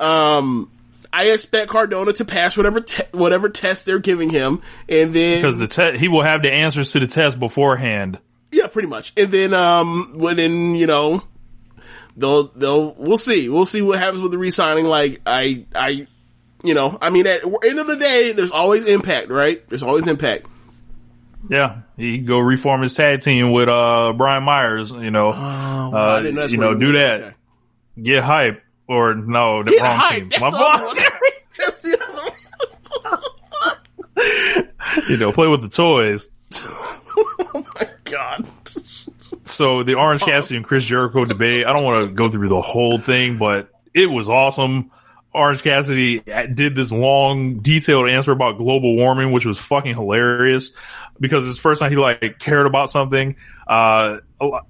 um, I expect Cardona to pass whatever te- whatever test they're giving him, and then because the te- he will have the answers to the test beforehand. yeah, pretty much. And then, um, when then, you know, they'll, they'll, we'll see. We'll see what happens with the re-signing. Like, I, I, you know, I mean, at end of the day, there's always impact, right? There's always impact. Yeah, he go reform his tag team with uh Brian Myers. You know, I uh, you know, do that. Okay. Get hype or no, the Get wrong hype. team. That's My the. *laughs* That's the other one. you know, play with the toys. Oh my god. So the Orange Cassidy and Chris Jericho debate, I don't want to go through the whole thing, but it was awesome. Orange Cassidy did this long, detailed answer about global warming, which was fucking hilarious because it's the first time he like cared about something. Uh,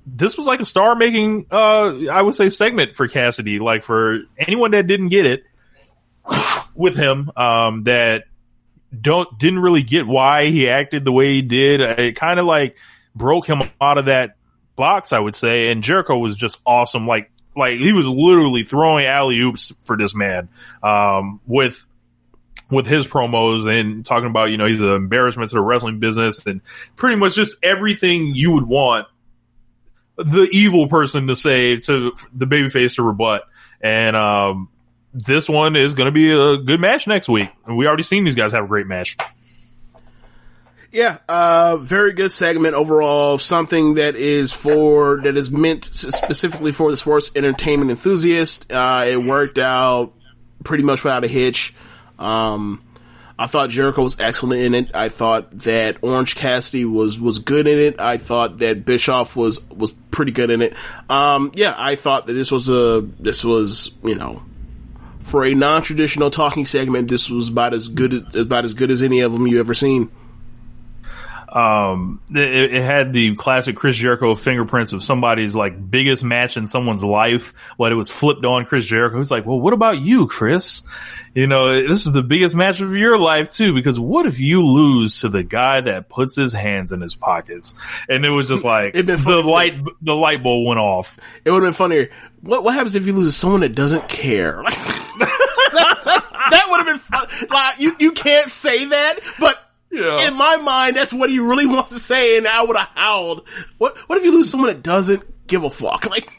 this was like a star making, uh, I would say segment for Cassidy. Like for anyone that didn't get it, *sighs* with him um, that don't didn't really get why he acted the way he did. It kind of like broke him out of that box, I would say. And Jericho was just awesome. Like like he was literally throwing alley oops for this man um, with with his promos and talking about you know he's an embarrassment to the wrestling business and pretty much just everything you would want the evil person to say to the babyface to rebut. And um, this one is going to be a good match next week. And we already seen these guys have a great match. Yeah, uh, very good segment overall. Something that is for, that is meant specifically for the sports entertainment enthusiast. Uh, it worked out pretty much without a hitch. Um, I thought Jericho was excellent in it. I thought that Orange Cassidy was, was good in it. I thought that Bischoff was, was pretty good in it. Um, yeah, I thought that this was a, this was, you know, for a non-traditional talking segment, this was about as good as, about as good as any of them you ever seen. Um, it, it, had the classic Chris Jericho fingerprints of somebody's like biggest match in someone's life, but it was flipped on Chris Jericho. He's like, well, what about you, Chris? You know, this is the biggest match of your life too, because what if you lose to the guy that puts his hands in his pockets? And it was just *laughs* like, the light, the light bulb went off. It would have been funnier. What, what happens if you lose to someone that doesn't care? *laughs* that, that, that would have been fun. Like, you, you can't say that, but yeah. In my mind, that's what he really *laughs* wants to say, and I would have howled. What What if you lose someone that doesn't give a fuck? *laughs* Like,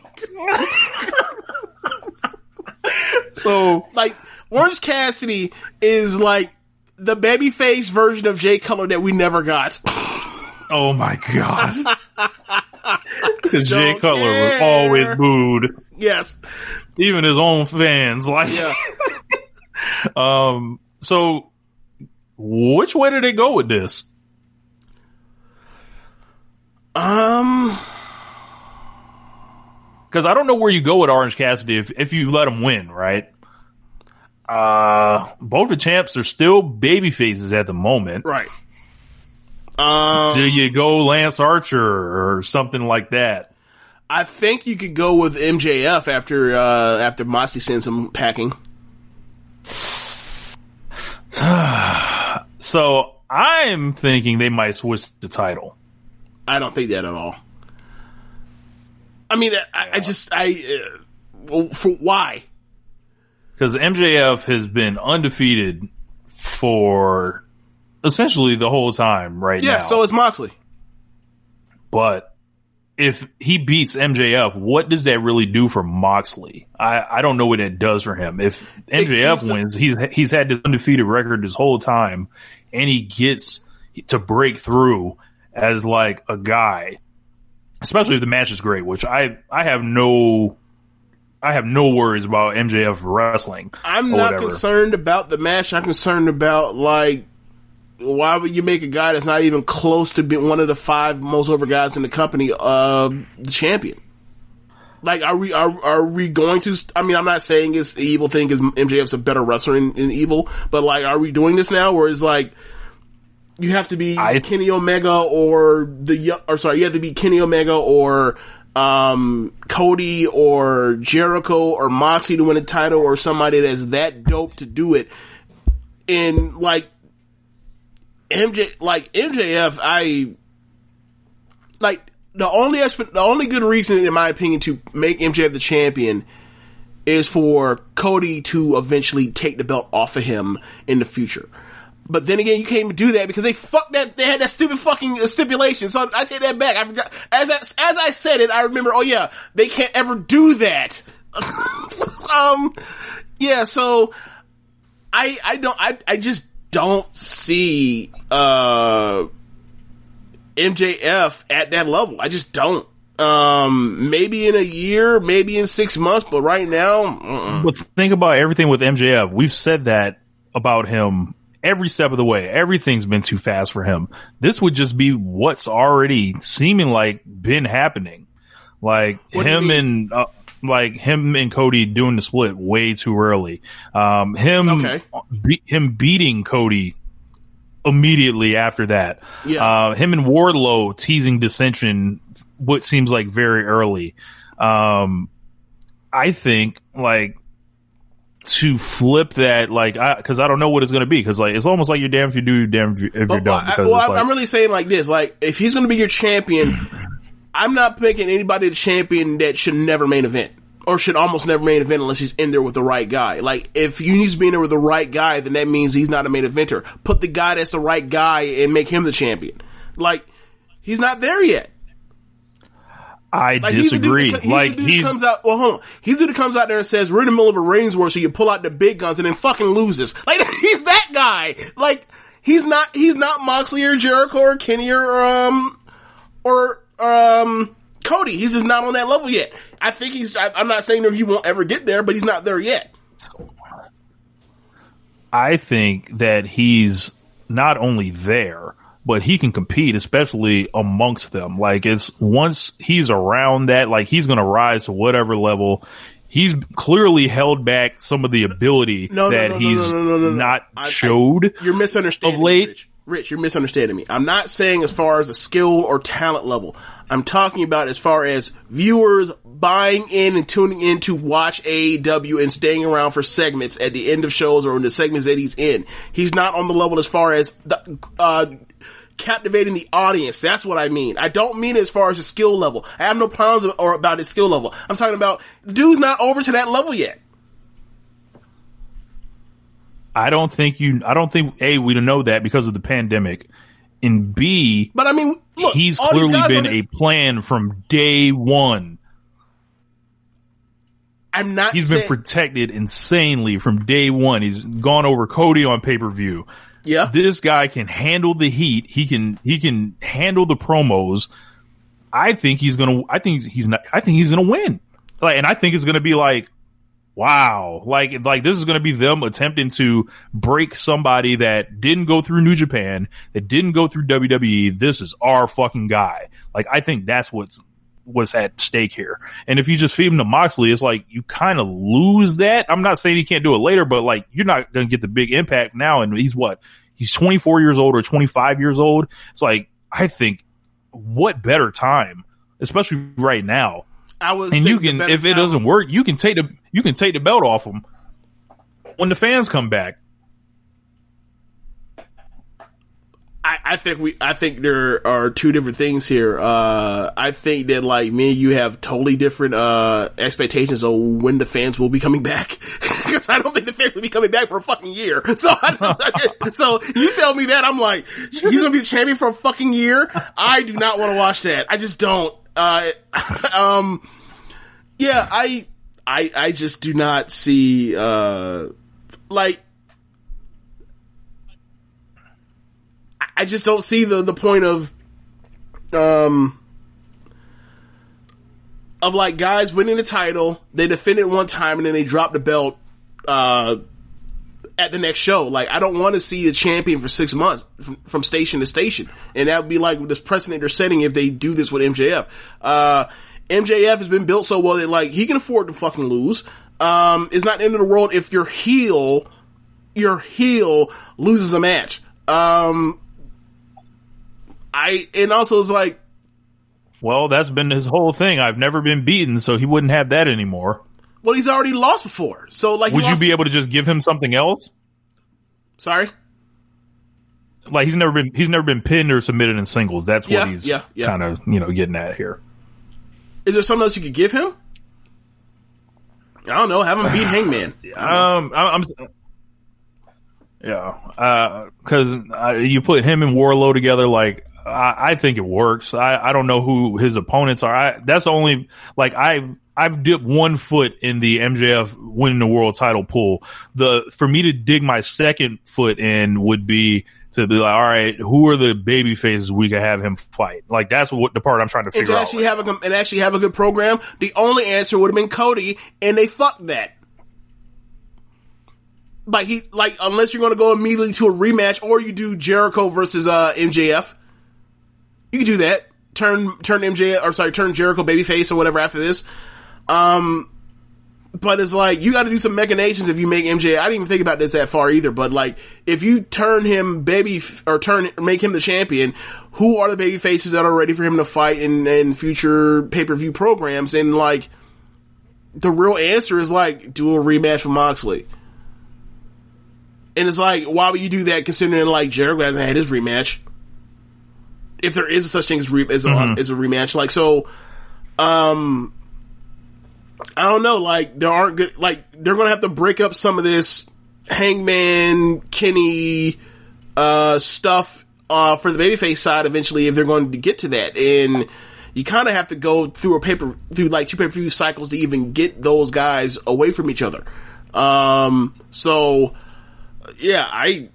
so like Orange Cassidy is like the babyface version of Jay Cutler that we never got. *laughs* oh my god! Because Jay Cutler was always booed. Yes, even his own fans like. Yeah. um. So which way did they go with this? Um, because I don't know where you go with Orange Cassidy if if you let him win, right? Uh, both the champs are still baby faces at the moment, right? Um, do you go Lance Archer or something like that? I think you could go with MJF after uh, after Moxley sends him packing. *sighs* *sighs* *sighs* so I'm thinking they might switch the title. I don't think that at all. I mean, I, I just I uh, for why? Because MJF has been undefeated for essentially the whole time right yeah, now. Yeah, so is Moxley. But if he beats MJF, what does that really do for Moxley? I, I don't know what it does for him. If MJF wins, he's he's had this undefeated record this whole time, and he gets to break through as like a guy, especially if the match is great, which I I have no I have no worries about MJF wrestling. I'm not whatever. concerned about the match. I'm concerned about like why would you make a guy that's not even close to being one of the five most over guys in the company, uh, the champion? Like, are we, are, are we going to, I mean, I'm not saying it's the evil thing because MJF's a better wrestler in, in, evil, but like, are we doing this now where it's like, you have to be I, Kenny Omega or the, or sorry, you have to be Kenny Omega or, um, Cody or Jericho or Moxie to win a title or somebody that's that dope to do it. And like, MJ, like MJF, I like the only the only good reason, in my opinion, to make MJF the champion is for Cody to eventually take the belt off of him in the future. But then again, you can't even do that because they fucked that. They had that stupid fucking stipulation. So I take that back. I forgot. As I, as I said it, I remember. Oh yeah, they can't ever do that. *laughs* um, yeah. So I I don't I I just don't see uh, MJF at that level. I just don't. Um, maybe in a year, maybe in six months, but right now. Uh-uh. But think about everything with MJF. We've said that about him every step of the way. Everything's been too fast for him. This would just be what's already seeming like been happening. Like what him and uh, like him and Cody doing the split way too early. Um, him, okay. be, him beating Cody immediately after that. Yeah. Uh, him and Wardlow teasing dissension, what seems like very early. Um, I think like to flip that, like, I, cause I don't know what it's going to be. Cause like, it's almost like you're damn if you do, damn if, you, if you're Well, done. I, well like, I'm really saying like this: like if he's going to be your champion, I'm not picking anybody the champion that should never main event or should almost never main event unless he's in there with the right guy. Like if you needs to be in there with the right guy, then that means he's not a main eventer. Put the guy that's the right guy and make him the champion. Like he's not there yet. I Like he's disagree. that- he's like the dude that he's, comes out. Well, hold on. He's the dude that comes out there and says, "We're in the middle of a rings war, so you pull out the big guns and then fucking loses." *laughs* Like he's that guy. Like he's not. He's not Moxley or Jericho or Kenny or um or um Cody. He's just not on that level yet. I think he's. I, I'm not saying that he won't ever get there, but he's not there yet. I think that he's not only there, but he can compete, especially amongst them. Like it's once he's around that, like he's going to rise to whatever level. He's clearly held back some of the ability No, that no, no, he's no, no, no, no, no. not I- I- showed. You're misunderstanding Of late- Rich. Rich, you're misunderstanding me. I'm not saying as far as a skill or talent level. I'm talking about as far as viewers buying in and tuning in to watch AEW and staying around for segments at the end of shows or in the segments that he's in. He's not on the level as far as the, uh, captivating the audience. That's what I mean. I don't mean as far as his skill level. I have no problems or about his skill level. I'm talking about dude's not over to that level yet. I don't think you, I don't think, A, we don't know that because of the pandemic. And B, But I mean, look, he's clearly been a plan from day one. I'm not. He's saying, been protected insanely from day one. He's gone over Cody on pay per view. Yeah. This guy can handle the heat. He can he can handle the promos. I think he's gonna. I think he's not. I think he's gonna win. Like, and I think it's gonna be like, wow, like like this is gonna be them attempting to break somebody that didn't go through New Japan, that didn't go through WWE. This is our fucking guy. Like, I think that's what's what's at stake here. And if you just feed him to Moxley, it's like you kind of lose that. I'm not saying he can't do it later, but like you're not going to get the big impact now. And he's what? He's 24 years old or 25 years old. It's like, I think what better time, especially right now. I was And you can, if it doesn't work, you can take the, you can take the belt off him when the fans come back. I, I think we, I think there are two different things here. Uh, I think that like me and you have totally different, uh, expectations of when the fans will be coming back. *laughs* Cause I don't think the fans will be coming back for a fucking year. *laughs* So, I *laughs* so you tell me that, I'm like, he's gonna be the champion for a fucking year? I do not want to watch that. I just don't. Uh, um, yeah, I, I, I just do not see, uh, like, I just don't see the the point of um of like guys winning the title, they defend it one time and then they drop the belt uh at the next show. Like I don't want to see a champion for six months from, from station to station, and that would be like this precedent they're setting if they do this with MJF. Uh, MJF has been built so well that like he can afford to fucking lose. Um, it's not the end of the world if your heel, your heel loses a match. Um, I and also it's like Well, that's been his whole thing. I've never been beaten, so he wouldn't have that anymore. well he's already lost before, so like Would you be able to just give him something else? sorry? Like he's never been he's never been pinned or submitted in singles. That's what Yeah, he's yeah, yeah. kind of you know getting at here. Is there something else you could give him? I don't know. Have him beat *sighs* Hangman. Um, I, I'm. Yeah, because uh, you put him and Wardlow together, like I, I think it works. I, I don't know who his opponents are. I, that's only like I've I've dipped one foot in the MJF winning the world title pool. The for me to dig my second foot in would be to be like, all right, who are the baby faces we could have him fight? Like that's what the part I'm trying to and figure to out. actually have a and actually have a good program, the only answer would have been Cody, and they fucked that. Like he like unless you're going to go immediately to a rematch, or you do Jericho versus uh, MJF, you can do that. Turn turn MJ or sorry, turn Jericho babyface or whatever after this. Um, but it's like you got to do some machinations if you make MJ. I didn't even think about this that far either. But like, if you turn him baby f- or turn make him the champion, who are the baby faces that are ready for him to fight in, in future pay per view programs? And like, the real answer is like do a rematch with Moxley. And it's like, why would you do that considering like Jericho hasn't had his rematch? If there is such thing as, re- as, a, as a rematch, like so, um, I don't know, like there aren't good, like they're gonna have to break up some of this Hangman, Kenny, uh, stuff, uh, for the babyface side eventually if they're going to get to that. And you kind of have to go through a paper, through like two pay per view cycles to even get those guys away from each other. Um, so yeah, I,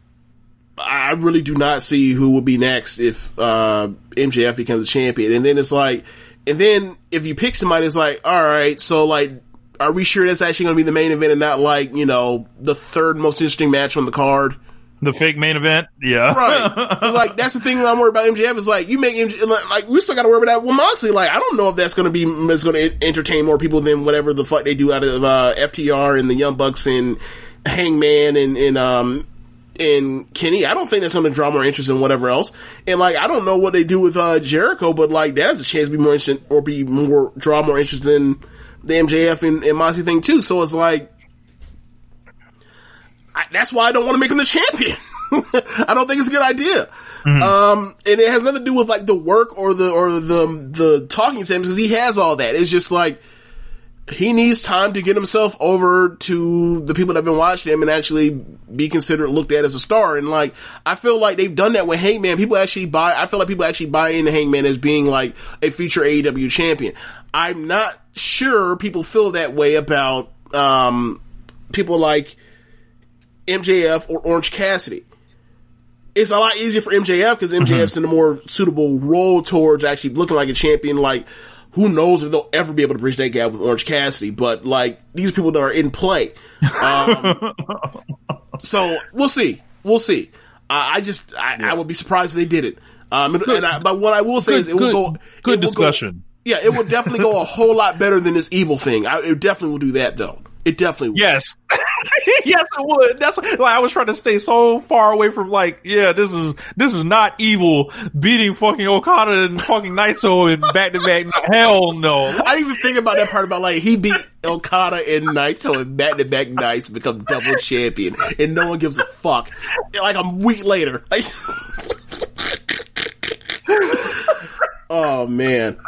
I really do not see who will be next if, uh, MJF becomes a champion. And then it's like, and then if you pick somebody, it's like, alright, so like, are we sure that's actually going to be the main event and not like, you know, the third most interesting match on the card? The fake main event, yeah. Right. *laughs* It's like, that's the thing that I'm worried about MJF is like, you make MJF, like, we still got to worry about that with Moxley. Like, I don't know if that's going to be, it's going to entertain more people than whatever the fuck they do out of, uh, FTR and the Young Bucks and Hangman and, and, um, and Kenny, I don't think that's going to draw more interest than whatever else. And like, I don't know what they do with uh, Jericho, but like, that has a chance to be more interesting or be more draw more interest than the MJF and, and Moxley thing too. So it's like, I, that's why I don't want to make him the champion. *laughs* I don't think it's a good idea. Um, and it has nothing to do with like the work or the or the the talking to him because he has all that. It's just like he needs time to get himself over to the people that have been watching him and actually be considered looked at as a star. And like, I feel like they've done that with Hangman. People actually buy, I feel like people actually buy into Hangman as being like a future AEW champion. I'm not sure people feel that way about, um, people like MJF or Orange Cassidy. It's a lot easier for MJF because MJF's in a more suitable role towards actually looking like a champion. Like, who knows if they'll ever be able to bridge that gap with Orange Cassidy, but like these people that are in play. Um, *laughs* so we'll see. We'll see. Uh, I just, I, I would be surprised if they did it. Um, and, and I, but what I will say Good- is it good- will go, good will go- discussion. yeah, it will definitely go a whole lot better than this evil thing. I, it definitely will do that though. It definitely will. Yes. *laughs* yes, it would. That's like I was trying to stay so far away from like, yeah, this is this is not evil beating fucking Okada and fucking Naito in back to back. Hell no. I didn't even think about that part about like he beat Okada and Naito in back to back nights, become double champion, and no one gives a fuck. Like a week later. *laughs* oh man.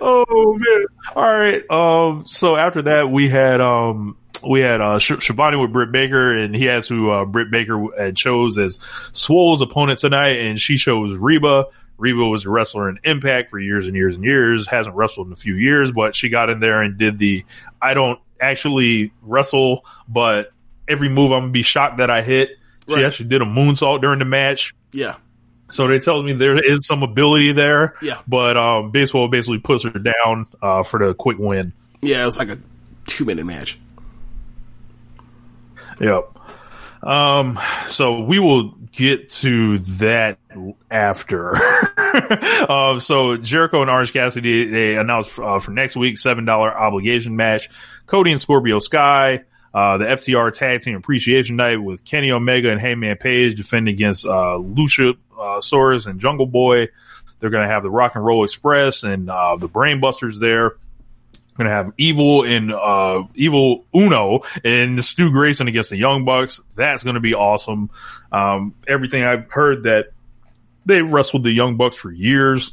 Oh man. All right. Um. So after that, we had um we had uh Sh- Schiavone with Britt Baker, and he asked who uh, Britt Baker had chose as Swole's opponent tonight, and she chose Reba. Reba was a wrestler in Impact for years and years and years. Hasn't wrestled in a few years, but she got in there and did the I don't actually wrestle, but every move I'm gonna be shocked that I hit. She actually did a moonsault during the match. Yeah. So they tell me there is some ability there. Yeah. But um Big Swole basically puts her down uh for the quick win. Yeah, it was like a two minute match. Yep. Um so we will get to that after. *laughs* um so Jericho and Orange Cassidy they announced uh, for next week $7 obligation match. Cody and Scorpio Sky uh, the FTR Tag Team Appreciation Night with Kenny Omega and Hangman Page defending against uh, Lucha uh, and Jungle Boy. They're going to have the Rock and Roll Express and uh, the Brainbusters there. Going to have Evil and uh, Evil Uno and Stu Grayson against the Young Bucks. That's going to be awesome. Um, everything I've heard that they wrestled the Young Bucks for years,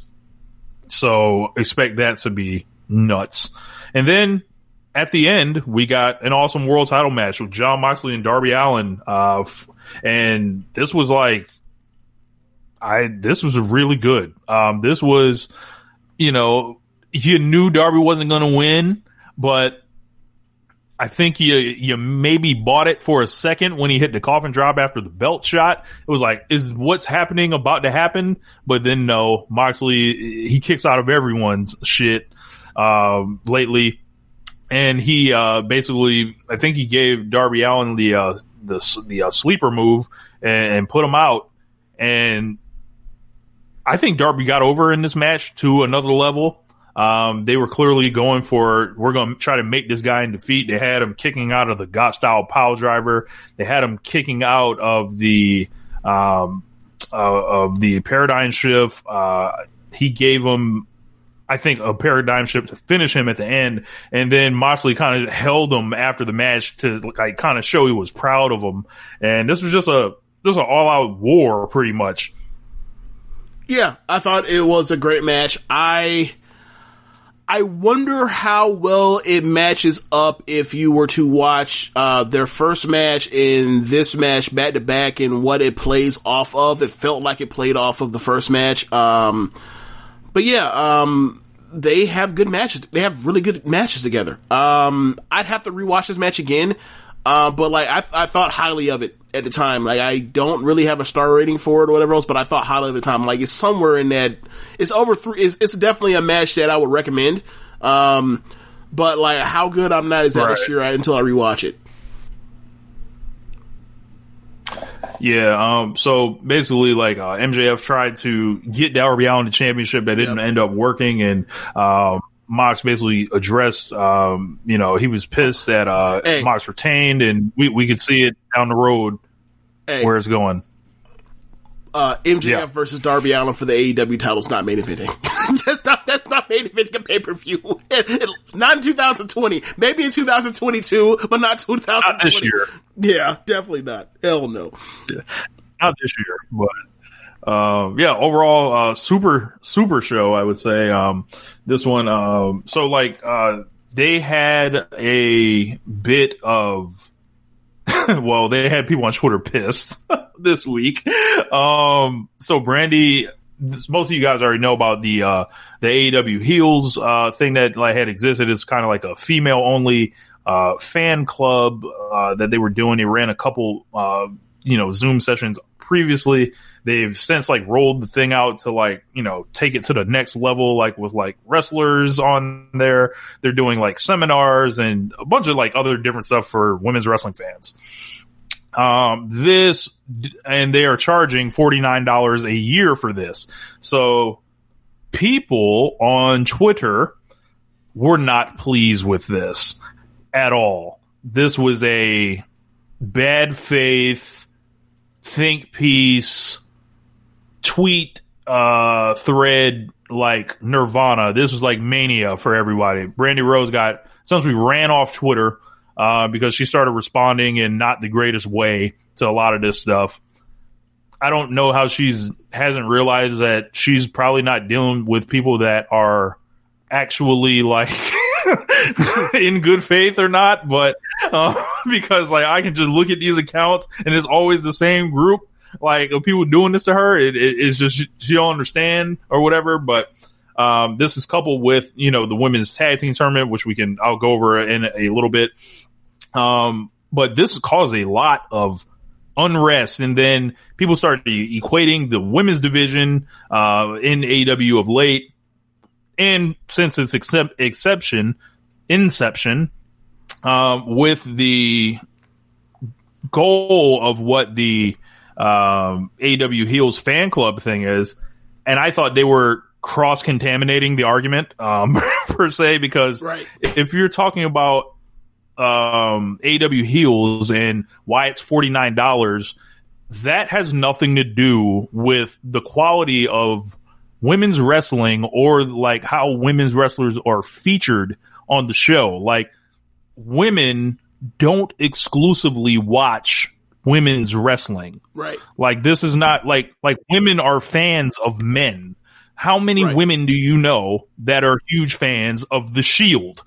so expect that to be nuts. And then at the end, we got an awesome world title match with Jon Moxley and Darby Allin. Uh, and this was like, I, this was really good. Um, this was, you know, you knew Darby wasn't going to win, but I think you, you maybe bought it for a second when he hit the coffin drop after the belt shot. It was like, is what's happening about to happen? But then no, Moxley, he kicks out of everyone's shit, um, lately and he uh, basically, I think he gave Darby Allin the uh, the the uh, sleeper move and, and put him out. And I think Darby got over in this match to another level. Um, they were clearly going for we're going to try to make this guy in defeat. They had him kicking out of the Gotch style pile driver. They had him kicking out of the um, uh, of the paradigm shift. Uh, he gave him I think a paradigm shift to finish him at the end, and then Moxley kind of held him after the match to like kind of show he was proud of him, and this was just a this was an all out war pretty much. Yeah, I thought it was a great match. I I wonder how well it matches up if you were to watch uh, their first match and this match back to back and what it plays off of. It felt like it played off of the first match. Um, but yeah, um, they have good matches. They have really good matches together. Um, I'd have to rewatch this match again. Uh, but like I, I thought highly of it at the time. Like I don't really have a star rating for it or whatever else, but I thought highly of the time. Like it's somewhere in that. It's over three. It's, it's definitely a match that I would recommend. Um, but like how good I'm not exactly Right. sure until I rewatch it. Yeah, um, so basically, like uh, MJF tried to get Darby Allin the championship, that didn't end up working, and um, Mox basically addressed, um, you know, he was pissed that uh, Hey. Mox retained, and we we could see it down the road Hey. where it's going. Uh, MJF Yeah. versus Darby Allin for the AEW title's not main eventing. *laughs* that's not that's not main eventing a pay per view. *laughs* not in 2020. Maybe in 2022, but not 2020. Not this year. Yeah, definitely not. Hell no. Not this year, but um, yeah, overall, uh, super super show. I would say um, this one. Um, so like uh, they had a bit of. *laughs* well, they had people on Twitter pissed *laughs* this week. Um, so Brandi, this, most of you guys already know about the uh, the AEW heels uh, thing that like had existed. It's kind of like a female only uh, fan club uh, that they were doing. They ran a couple, uh, you know, Zoom sessions previously. They've since like rolled the thing out to like you know take it to the next level, like with like wrestlers on there. They're doing like seminars and a bunch of like other different stuff for women's wrestling fans. Um, this, and they are charging $49 a year for this. So people on Twitter were not pleased with this at all. This was a bad faith, think piece, tweet, uh, thread like Nirvana. This was like mania for everybody. Brandi Rhodes got, essentially ran off Twitter uh, because she started responding in not the greatest way to a lot of this stuff. I don't know how she's hasn't realized that she's probably not dealing with people that are actually like *laughs* in good faith or not, but uh, *laughs* because like I can just look at these accounts and it's always the same group like people doing this to her. It, it, it's just she, don't understand or whatever, but um, this is coupled with, you know, the women's tag team tournament, which we can, I'll go over in a little bit. Um, but this caused a lot of unrest. And then people started equating the women's division, uh, in AW of late. And since its except, exception, inception, um, with the goal of what the, um, AEW Heels fan club thing is. And I thought they were cross contaminating the argument, um, *laughs* per se, because Right. if you're talking about, um, AW heels and why it's $49, that has nothing to do with the quality of women's wrestling or like how women's wrestlers are featured on the show. Like women don't exclusively watch women's wrestling. Right. Like this is not like like women are fans of men. How many Right. women do you know that are huge fans of the Shield?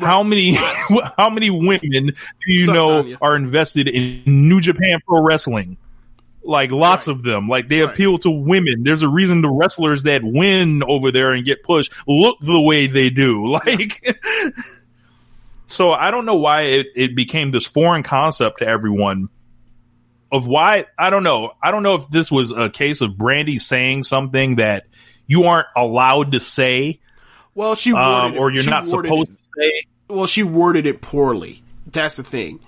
How many *laughs* how many women do you know Tanya? are invested in New Japan Pro Wrestling? Like lots Right. of them. Like they Right. appeal to women. There's a reason the wrestlers that win over there and get pushed look the way they do. *laughs* Like *laughs* So I don't know why it, it became this foreign concept to everyone of why I don't know. I don't know if this was a case of Brandi saying something that you aren't allowed to say, Well, she worded um, it- or you're not supposed it- to say. well, she worded it poorly. That's the thing.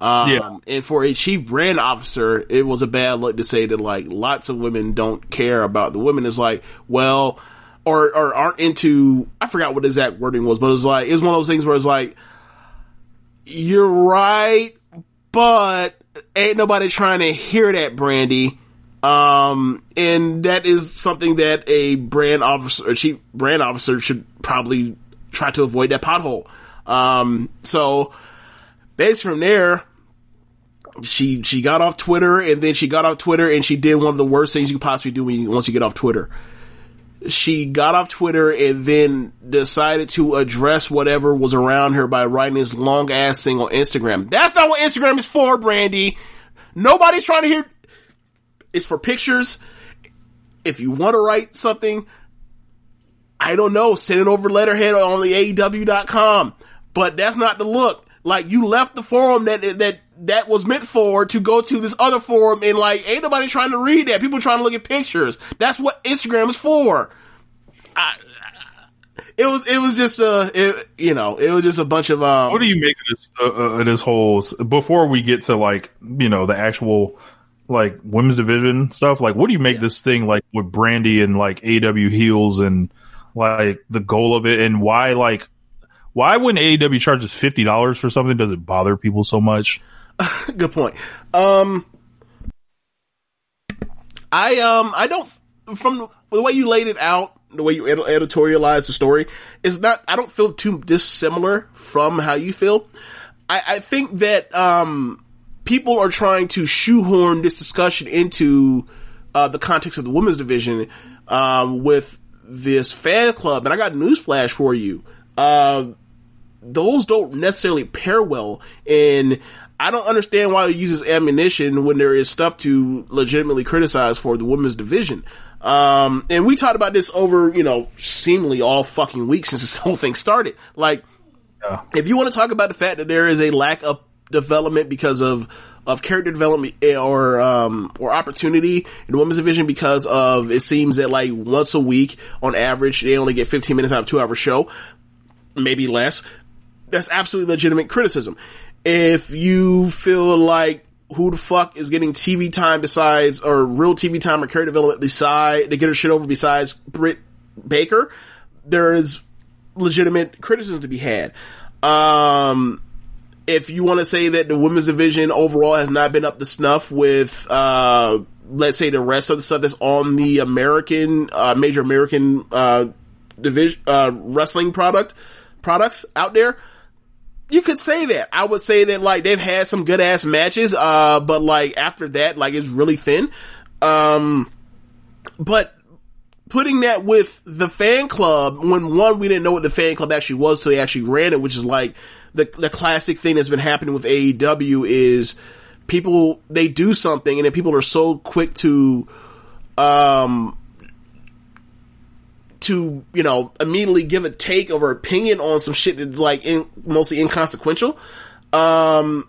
Um, Yeah. and for a chief brand officer, it was a bad look to say that like lots of women don't care about the women. Is like, well, or, or aren't into, I forgot what exact wording was, but it was like, it's one of those things where it's like, you're right, but ain't nobody trying to hear that, Brandi. Um, and that is something that a brand officer, a chief brand officer should probably try to avoid that pothole. Um, so based from there, she, she got off Twitter and then she got off Twitter and she did one of the worst things you could possibly do when you, once you get off Twitter. She got off Twitter and then decided to address whatever was around her by writing this long ass thing on Instagram. That's not what Instagram is for, Brandi. Nobody's trying to hear, it's for pictures. If you want to write something, I don't know, send it over letterhead on the AEW.com. But that's not the look. Like you left the forum that that that was meant for to go to this other forum and like ain't nobody trying to read that. People trying to look at pictures. That's what Instagram is for. I, it was it was just a it, you know it was just a bunch of um. What do you make of this uh, uh, this whole before we get to like you know the actual like women's division stuff? Like, what do you make this thing like with Brandi and like AW heels and like the goal of it and why like why when AEW charges fifty dollars for something does it bother people so much? *laughs* Good point. Um, I um I don't from the way you laid it out, the way you ed- editorialized the story, is not. I don't feel too dissimilar from how you feel. I, I think that um people are trying to shoehorn this discussion into uh, the context of the women's division um, with this fan club, and I got newsflash for you. Uh, those don't necessarily pair well, and I don't understand why he uses ammunition when there is stuff to legitimately criticize for the women's division. Um, and we talked about this over, you know, seemingly all fucking week *laughs* since this whole thing started. Like, Yeah. if you want to talk about the fact that there is a lack of development because of of character development eh, or um or opportunity in the women's division because of it seems that like once a week on average they only get 15 minutes out of a two hour show maybe less that's absolutely legitimate criticism. If you feel like who the fuck is getting TV time besides or real TV time or character development beside to get her shit over besides Britt Baker there is legitimate criticism to be had. Um if you want to say that the women's division overall has not been up to snuff with, uh, let's say the rest of the stuff that's on the American, uh, major American, uh, division, uh, wrestling product, products out there, you could say that. I would say that like they've had some good ass matches, uh, but like after that, like it's really thin. Um, but putting that with the fan club when one we didn't know what the fan club actually was till they actually ran it, which is like the the classic thing that's been happening with AEW is people they do something and then people are so quick to um to you know immediately give a take or opinion on some shit that's like in, mostly inconsequential. Um,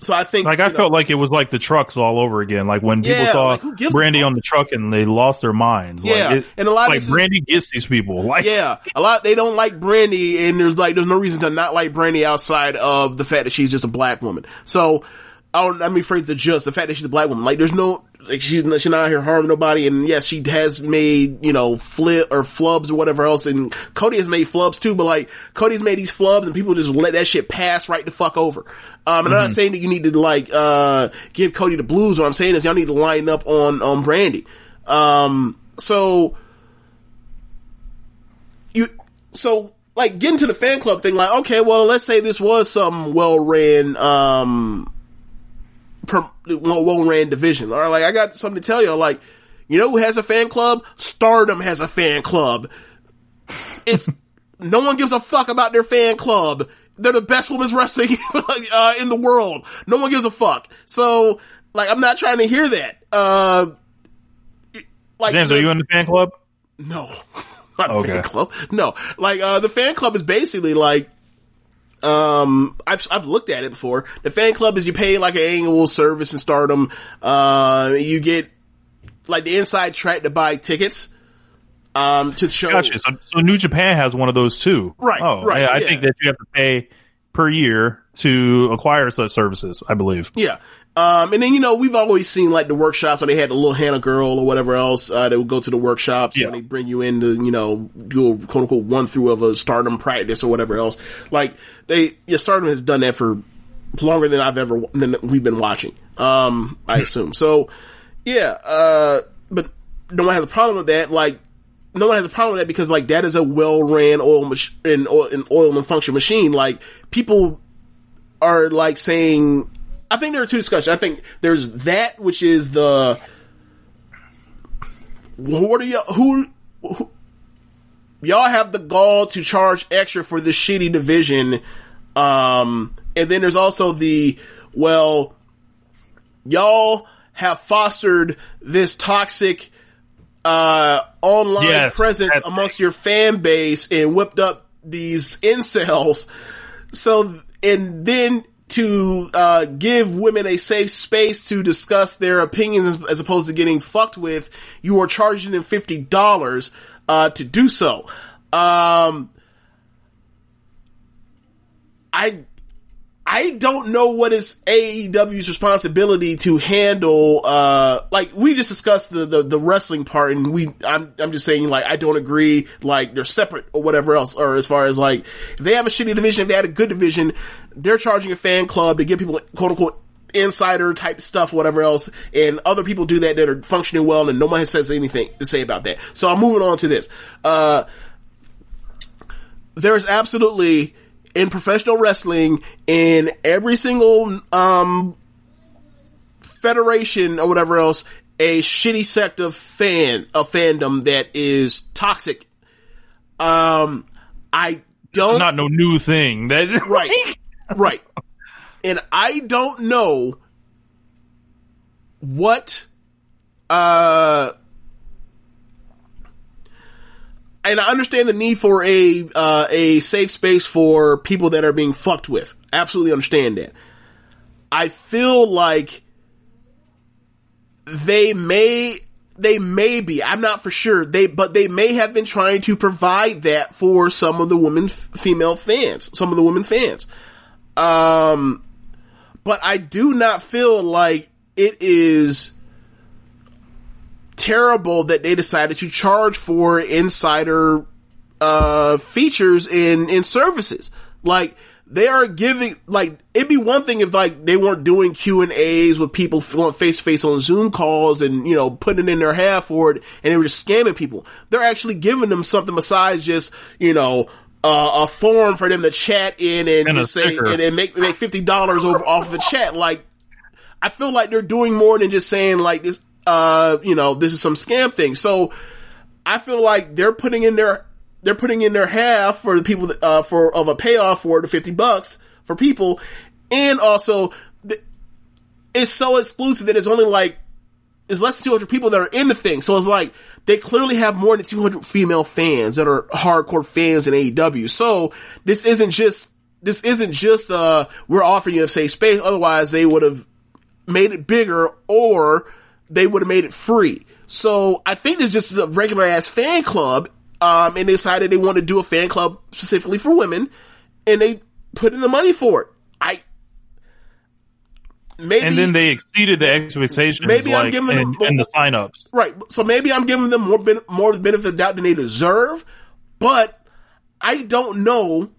so I think Like I know, felt like it was like the trucks all over again. Like when people Yeah, saw like, who gives a Brandi on the truck and they lost their minds. Yeah, like, it, and a lot of like is- Brandi gets these people. *laughs* Like yeah, a lot they don't like Brandi, and there's like there's no reason to not like Brandi outside of the fact that she's just a black woman. So, I don't. I mean, phrase the just the fact that she's a black woman. Like, there's no like she's not, she's not out here harming nobody, and yes, she has made you know flip or flubs or whatever else, and Cody has made flubs too. But like Cody's made these flubs, and people just let that shit pass right the fuck over. Um, and I'm not saying that you need to like uh give Cody the blues. What I'm saying is y'all need to line up on on Brandi. Um, so you so like getting to the fan club thing like okay well let's say this was some well ran um from well ran division All right, like I got something to tell you like you know who has a fan club Stardom has a fan club it's *laughs* no one gives a fuck about their fan club they're the best women's wrestling *laughs* uh, in the world no one gives a fuck so like I'm not trying to hear that uh like James, the- are you in the fan club? no. *laughs* Not a Okay. fan club. No. Like, uh, the fan club is basically like, um, I've, I've looked at it before. The fan club is you pay like an annual service and stardom. Uh, you get like the inside track to buy tickets, um, to the show. Gotcha. So, so New Japan has one of those too. Right, Oh, right, yeah, I yeah. think that you have to pay per year to acquire such services. I believe. Yeah. Um, and then, you know, we've always seen like the workshops where they had the little Hannah girl or whatever else, uh, that would go to the workshops Yeah. when they bring you in to, you know, do a quote unquote one through of a stardom practice or whatever else. Like they, yeah, stardom has done that for longer than I've ever, than we've been watching. Um, I assume. So, Yeah, uh, but no one has a problem with that. Like, no one has a problem with that because like that is a well ran oil mach- and oil and oil and function machine. Like people are like saying, I think there are two discussions. I think there's that which is the what are y'all who, who y'all have the gall to charge extra for this shitty division. Um, and then there's also the well, y'all have fostered this toxic uh, online Yes, presence amongst your fan base and whipped up these incels. So, and then to uh, give women a safe space to discuss their opinions as, opposed to getting fucked with, you are charging them fifty dollars uh, to do so. Um, I I don't know what is AEW's responsibility to handle. Uh, like we just discussed the, the the wrestling part, and we I'm I'm just saying like I don't agree. Like they're separate or whatever else. Or as far as like if they have a shitty division, if they had a good division, they're charging a fan club to give people quote unquote insider type stuff, whatever else, and other people do that that are functioning well, and no one says anything to say about that. So I'm moving on to this. Uh, there's absolutely in professional wrestling in every single um federation or whatever else a shitty sect of fan of fandom that is toxic. Um i don't It's not no new thing. That *laughs* right. Right. And i don't know what uh and I understand the need for a uh, a safe space for people that are being fucked with. Absolutely understand that. I feel like they may they may be I'm not for sure they but they may have been trying to provide that for some of the women female fans, some of the women fans. Um but I do not feel like it is terrible that they decided to charge for insider uh features in in services like they are giving like it'd be one thing if like they weren't doing Q and A's with people face to face on Zoom calls and you know putting in their half for it and they were just scamming people. They're actually giving them something besides just you know uh, a form for them to chat in and, And say sticker. and, and make make fifty dollars over off of a chat. Like I feel like they're doing more than just saying like this. Uh, you know, this is some scam thing. So I feel like they're putting in their they're putting in their half for the people that, uh, for of a payoff for the fifty bucks for people, and also th- it's so exclusive that it's only like it's less than two hundred people that are in the thing. So it's like they clearly have more than two hundred female fans that are hardcore fans in AEW. So this isn't just this isn't just uh we're offering you a safe space. Otherwise, they would have made it bigger or they would have made it free. So I think it's just a regular ass fan club. Um, and they decided they want to do a fan club specifically for women and they put in the money for it. I, maybe, and then they exceeded the expectations. Maybe I'm giving in, them- in the signups. right. So maybe I'm giving them more, ben- more benefit of doubt than they deserve, but I don't know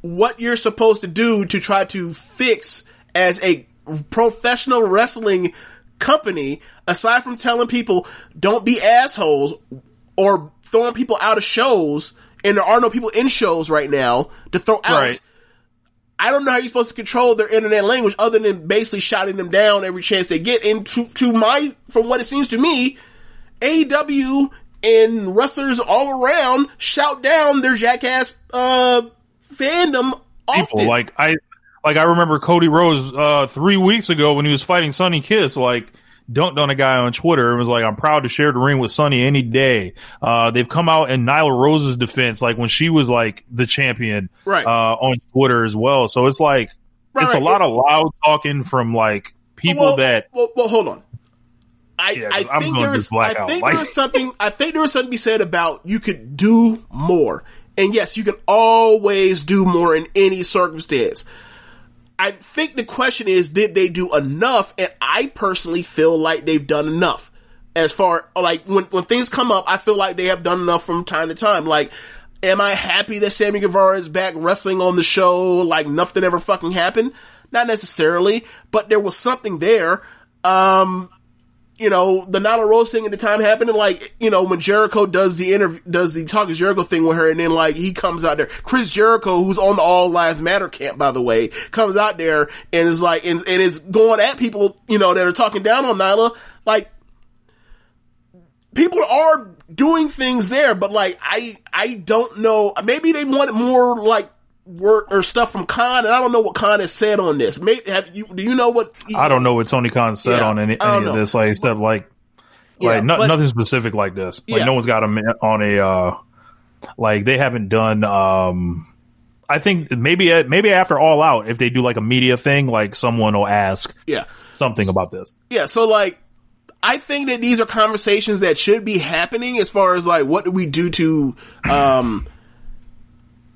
what you're supposed to do to try to fix as a professional wrestling company, aside from telling people don't be assholes or throwing people out of shows, and there are no people in shows right now to throw out. Right. I don't know how you're supposed to control their internet language other than basically shouting them down every chance they get. And to, to my, from what it seems to me, AEW and wrestlers all around shout down their jackass, uh, fandom often. People like I, like I remember Cody Rhodes uh, three weeks ago when he was fighting Sonny Kiss, like dunked on a guy on Twitter and was like, "I'm proud to share the ring with Sonny any day." Uh, they've come out in Nyla Rose's defense, like when she was like the champion, Right. uh, on Twitter as well. So it's like Right, it's right. a lot of loud talking from like people well, that Well, well, hold on. I, Yeah, I I'm think there's, I think Like- there's something, I think there was something to be said about you could do more. And yes, you can always do more in any circumstance. I think the question is, did they do enough? And I personally feel like they've done enough. As far, like, when, when things come up, I feel like they have done enough from time to time. Like, am I happy that Sammy Guevara is back wrestling on the show like nothing ever fucking happened? Not necessarily, but there was something there. Um, you know, the Nyla Rose thing at the time happened, and like, you know, when Jericho does the interview, does the Talk is Jericho thing with her, and then like, he comes out there, Chris Jericho, who's on the All Lives Matter camp, by the way, comes out there and is like, and, and is going at people, you know, that are talking down on Nyla, like, people are doing things there, but like, I, I don't know, maybe they wanted more like, word or stuff from Khan, and I don't know what Khan has said on this. Maybe have you? Do you know what? He, I don't know what Tony Khan said Yeah, on any, any of this, like except like Yeah, like no, but- nothing specific like this. Like Yeah. no one's got him on a uh like they haven't done um I think maybe maybe after All Out if they do like a media thing like someone will ask Yeah. something about this. Yeah, so like, I think that these are conversations that should be happening as far as like, what do we do to, um,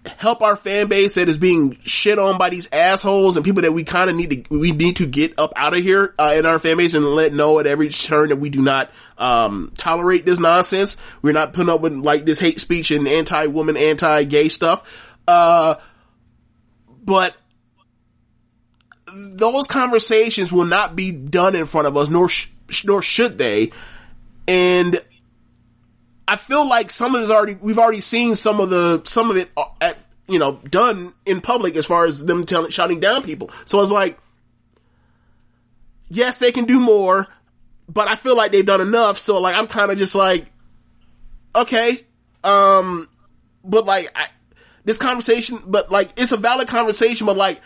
help our fan base that is being shit on by these assholes and people that we kind of need to, we need to get up out of here, uh, in our fan base and let know at every turn that we do not, um, tolerate this nonsense. We're not putting up with like this hate speech and anti-woman, anti-gay stuff. Uh, but those conversations will not be done in front of us, nor sh- nor should they. And I feel like some of it is already we've already seen some of the some of it uh, at you know done in public as far as them telling shutting down people. So it's like, yes, they can do more, but I feel like they've done enough. So like I'm kind of just like, okay, um, but like I, this conversation, but like it's a valid conversation, but like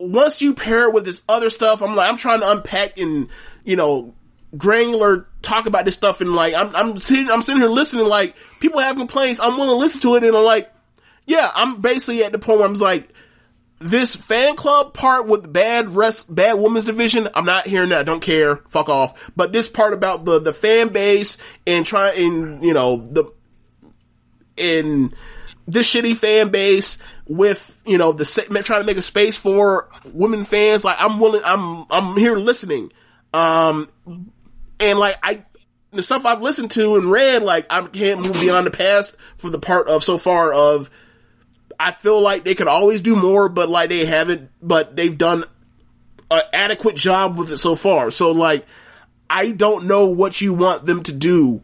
once you pair it with this other stuff, I'm like, I'm trying to unpack and, you know, granular talk about this stuff and like, I'm, I'm sitting, I'm sitting here listening, like, people have complaints, I'm willing to listen to it and I'm like, yeah, I'm basically at the point where I'm like, this fan club part with bad rest, bad women's division, I'm not hearing that. I don't care. Fuck off. But this part about the, the fan base and trying, and, you know, the, in this shitty fan base with you know the trying to make a space for women fans like i'm willing i'm i'm here listening um and like i the stuff i've listened to and read like i can't move beyond the past for the part of so far of i feel like they could always do more but like they haven't but they've done an adequate job with it so far so like i don't know what you want them to do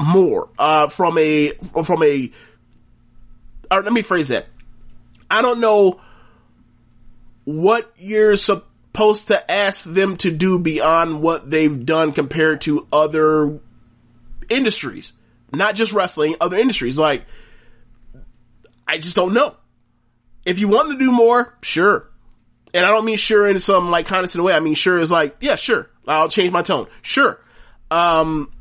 more uh from a from a or let me phrase that. I don't know what you're supposed to ask them to do beyond what they've done compared to other industries. Not just wrestling, other industries. Like, I just don't know. If you want to do more, sure. And I don't mean sure in some like condescending way. I mean sure is like, yeah, sure. I'll change my tone. Sure. Um,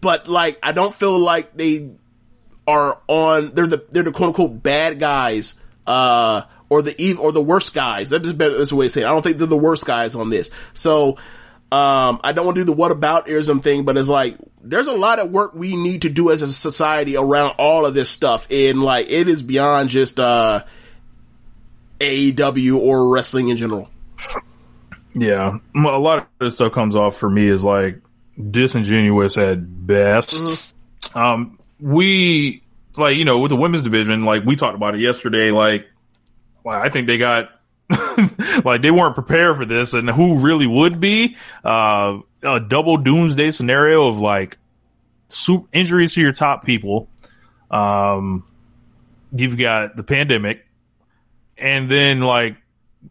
but like, I don't feel like they are on they're the they're the quote unquote bad guys uh or the ev or the worst guys that's better that's the way to say it. I don't think they're the worst guys on this so um I don't want to do the what about ism thing but it's like there's a lot of work we need to do as a society around all of this stuff and like it is beyond just uh AEW or wrestling in general Yeah, Well, a lot of this stuff comes off for me as like disingenuous at best. Um, we like you know with the women's division, like we talked about it yesterday. Like, like I think they got *laughs* like they weren't prepared for this, and who really would be uh, a double doomsday scenario of like soup injuries to your top people. Um, you've got the pandemic, and then like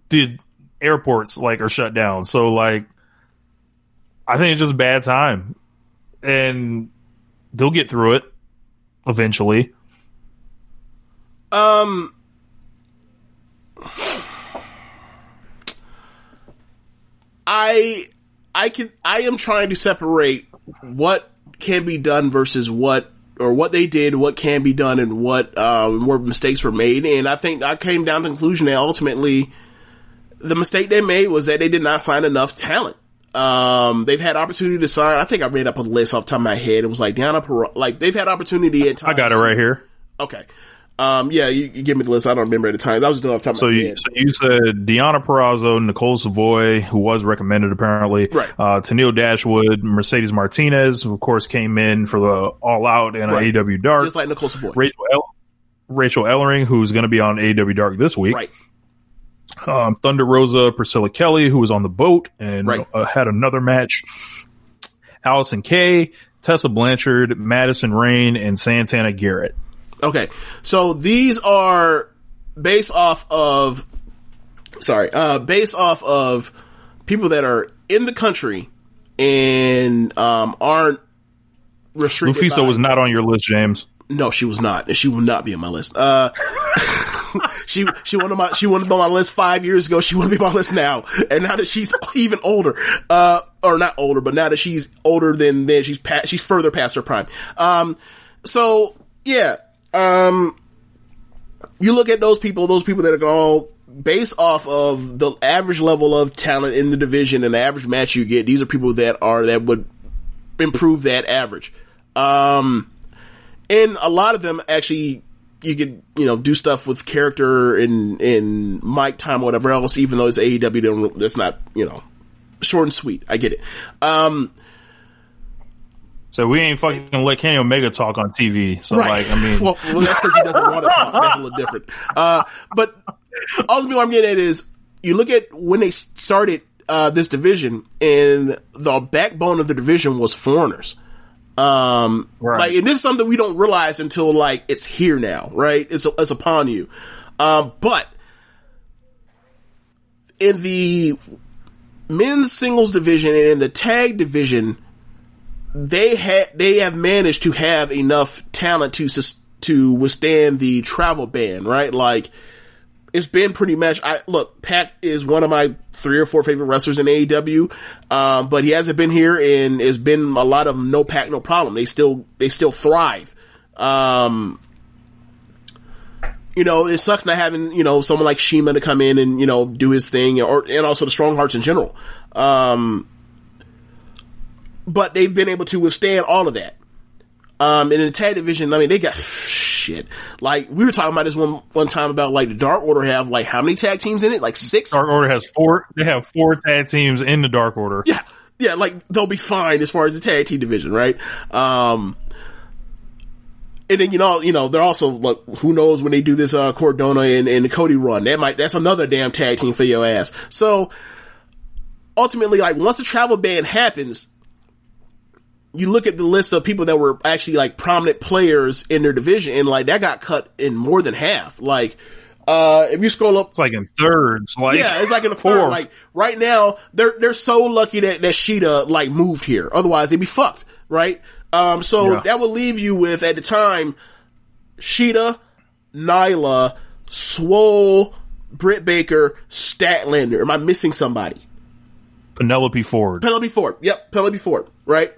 the airports like are shut down. So like, I think it's just a bad time, and they'll get through it eventually. Um, I I can I am trying to separate what can be done versus what or what they did, what can be done, and what uh, where mistakes were made. And I think I came down to the conclusion that ultimately the mistake they made was that they did not sign enough talent. Um, they've had opportunity to sign. I think I made up a list off the top of my head. It was like Deonna Purrazzo. Like they've had opportunity at times. I got it right here. Okay. Um, yeah, you, you give me the list. I don't remember at the time. That was doing off the top of So my you, head. so you said Deonna Purrazzo, Nicole Savoy, who was recommended apparently, Right. Uh, Tennille Dashwood, Mercedes Martinez, who of course came in for the All Out and Right. AW Dark. Just like Nicole Savoy. Rachel El- Rachel Ellering, who's going to be on AW Dark this week. Right. um, Thunder Rosa, Priscilla Kelly, who was on the boat and Right. uh, had another match. Allysin Kay, Tessa Blanchard, Madison Rayne, and Santana Garrett. Okay, so these are based off of, sorry, uh, based off of people that are in the country and um, aren't restricted. Lufisto by- was not on your list, James. No, she was not, and she will not be on my list. Uh, *laughs* she she wanted my she wanted to be on my list five years ago. She wouldn't be on my list now, and now that she's *laughs* even older, uh, or not older, but now that she's older than then she's pa- she's further past her prime. Um, so yeah, um, you look at those people, those people that are all based off of the average level of talent in the division and the average match you get. These are people that are that would improve that average. Um, and a lot of them actually you could you know do stuff with character and and mic time or whatever else even though it's AEW that's not you know short and sweet I get it um So we ain't fucking let Kenny Omega talk on TV. So right like, I mean, *laughs* well, well that's because he doesn't want to talk that's a little different uh but ultimately what I'm getting at is you look at when they started uh this division and the backbone of the division was foreigners Um, like, and this is something we don't realize until like it's here now, right? It's it's upon you. Um, but in the men's singles division and in the tag division, they had they have managed to have enough talent to to withstand the travel ban, right? Like it's been pretty much. I look, Pac is one of my three or four favorite wrestlers in AEW, um, but he hasn't been here, and it's been a lot of no Pac, no problem. They still they still thrive. Um, you know, it sucks not having you know someone like CIMA to come in and you know do his thing, or and also the Strong Hearts in general. Um, but they've been able to withstand all of that. Um, and in the tag division, I mean, they got shit. Like we were talking about this one one time about like the Dark Order have like how many tag teams in it? Like six. Dark Order has four. They have four tag teams in the Dark Order. Yeah, yeah. Like they'll be fine as far as the tag team division, right? Um, and then you know, you know, they're also like, who knows when they do this uh Cardona and, and the Cody run? That might that's another damn tag team for your ass. So ultimately, like once the travel ban happens, you look at the list of people that were actually like prominent players in their division, and like that got cut in more than half. Like, uh, if you scroll up, It's like in thirds. Like yeah, it's like in the fourth. third. Like right now, they're they're so lucky that that Shida like moved here. Otherwise, they'd be fucked, right? Um, so Yeah. that would leave you with at the time, Shida, Nyla, Swole, Britt Baker, Statlander. Am I missing somebody? Penelope Ford. Penelope Ford. Yep, Penelope Ford. Right.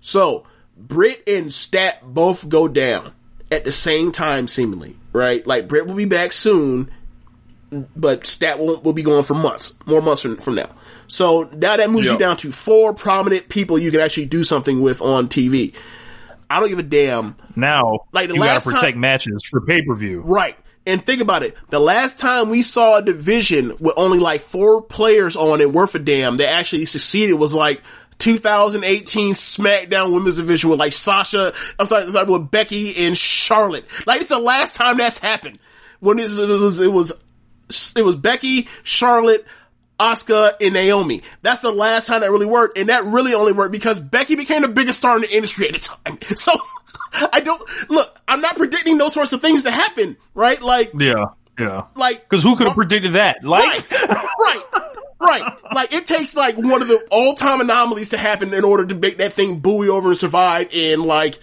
So Britt and Stat both go down at the same time, seemingly. Right. Like Britt will be back soon, but Stat will, will be going for months, more months from, from now. So now that moves you down to four prominent people you can actually do something with on TV. I don't give a damn. Now, Like the you last gotta protect time- matches for pay per view. Right. And think about it. The last time we saw a division with only like four players on it worth a damn that actually succeeded was like 2018 SmackDown Women's Division with like Sasha, I'm sorry, sorry with Becky and Charlotte. Like it's the last time that's happened. When it was, it was, it was, it was Becky, Charlotte, Asuka, and Naomi. That's the last time that really worked. And that really only worked because Becky became the biggest star in the industry at the time. *laughs* So I don't, look, I'm not predicting those sorts of things to happen, right? Like, Yeah, yeah. like, Because who could have predicted that? Like, right, right, right. Like it takes like one of the all time anomalies to happen in order to make that thing buoy over and survive. And like,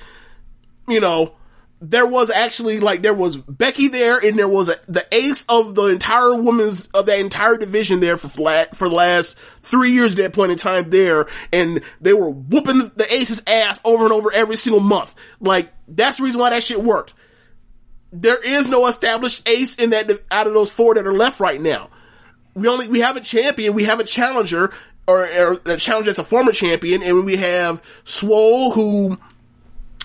you know, there was actually like there was Becky there, and there was a, the ace of the entire women's of that entire division there for flat for the last three years at that point in time there, and they were whooping the ace's ass over and over every single month. Like that's the reason why that shit worked there is no established ace in that out of those four that are left right now. We only we have a champion, we have a challenger, or, or a challenger that's a former champion, and we have Swole who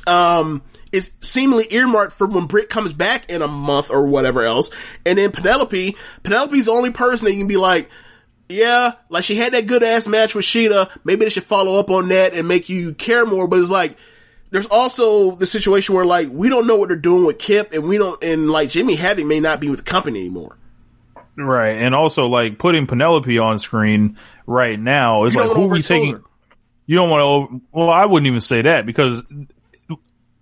um is seemingly earmarked for when Britt comes back in a month or whatever else, and then Penelope. Penelope's the only person that you can be like. Yeah, like she had that good ass match with Shida. Maybe they should follow up on that and make you care more. But it's like, there's also the situation where like we don't know what they're doing with Kip, and we don't, and like Jimmy Havoc may not be with the company anymore. Right, and also like putting Penelope on screen right now is You like who wanna we taking. her. You don't want to. Well, I wouldn't even say that because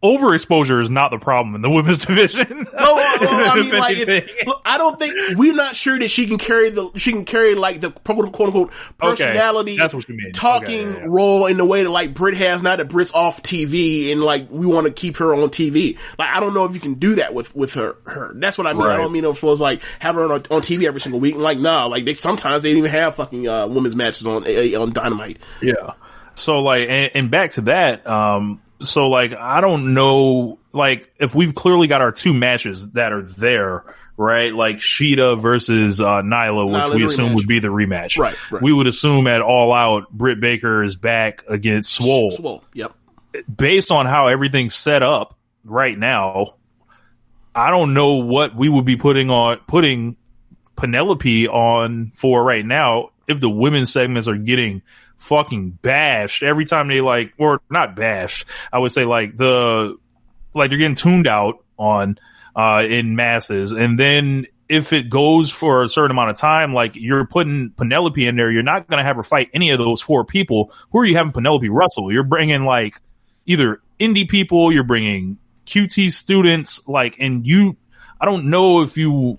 overexposure is not the problem in the women's *laughs* division. No, well, *laughs* well, I mean, like, if, look, I don't think we're not sure that she can carry the she can carry like the quote quote unquote personality, that's what you mean. talking Okay, yeah, yeah. role in the way that like Britt has. Now that Britt's off TV and like we want to keep her on TV. Like I don't know if you can do that with with her. Her that's what I mean. I don't mean if it was like have her on, on TV every single week. And like nah, like they sometimes they even have fucking uh, women's matches on on Dynamite. Yeah. So like, and, and back to that. Um, so like, I don't know, like, if we've clearly got our two matches that are there, right? Like Shida versus uh, Nyla, which Nyla, we assume rematch. would be the rematch. Right, right. We would assume at All Out, Britt Baker is back against Swole. Swole. Yep. Based on how everything's set up right now, I don't know what we would be putting on putting Penelope on for right now if the women's segments are getting fucking bashed every time they like or not bashed. I would say like the like they're getting tuned out on uh in masses and then if it goes for a certain amount of time, like you're putting Penelope in there, you're not going to have her fight any of those four people. Who are you having Penelope Russell? You're bringing like either indie people, you're bringing QT students, like, and you, I don't know if you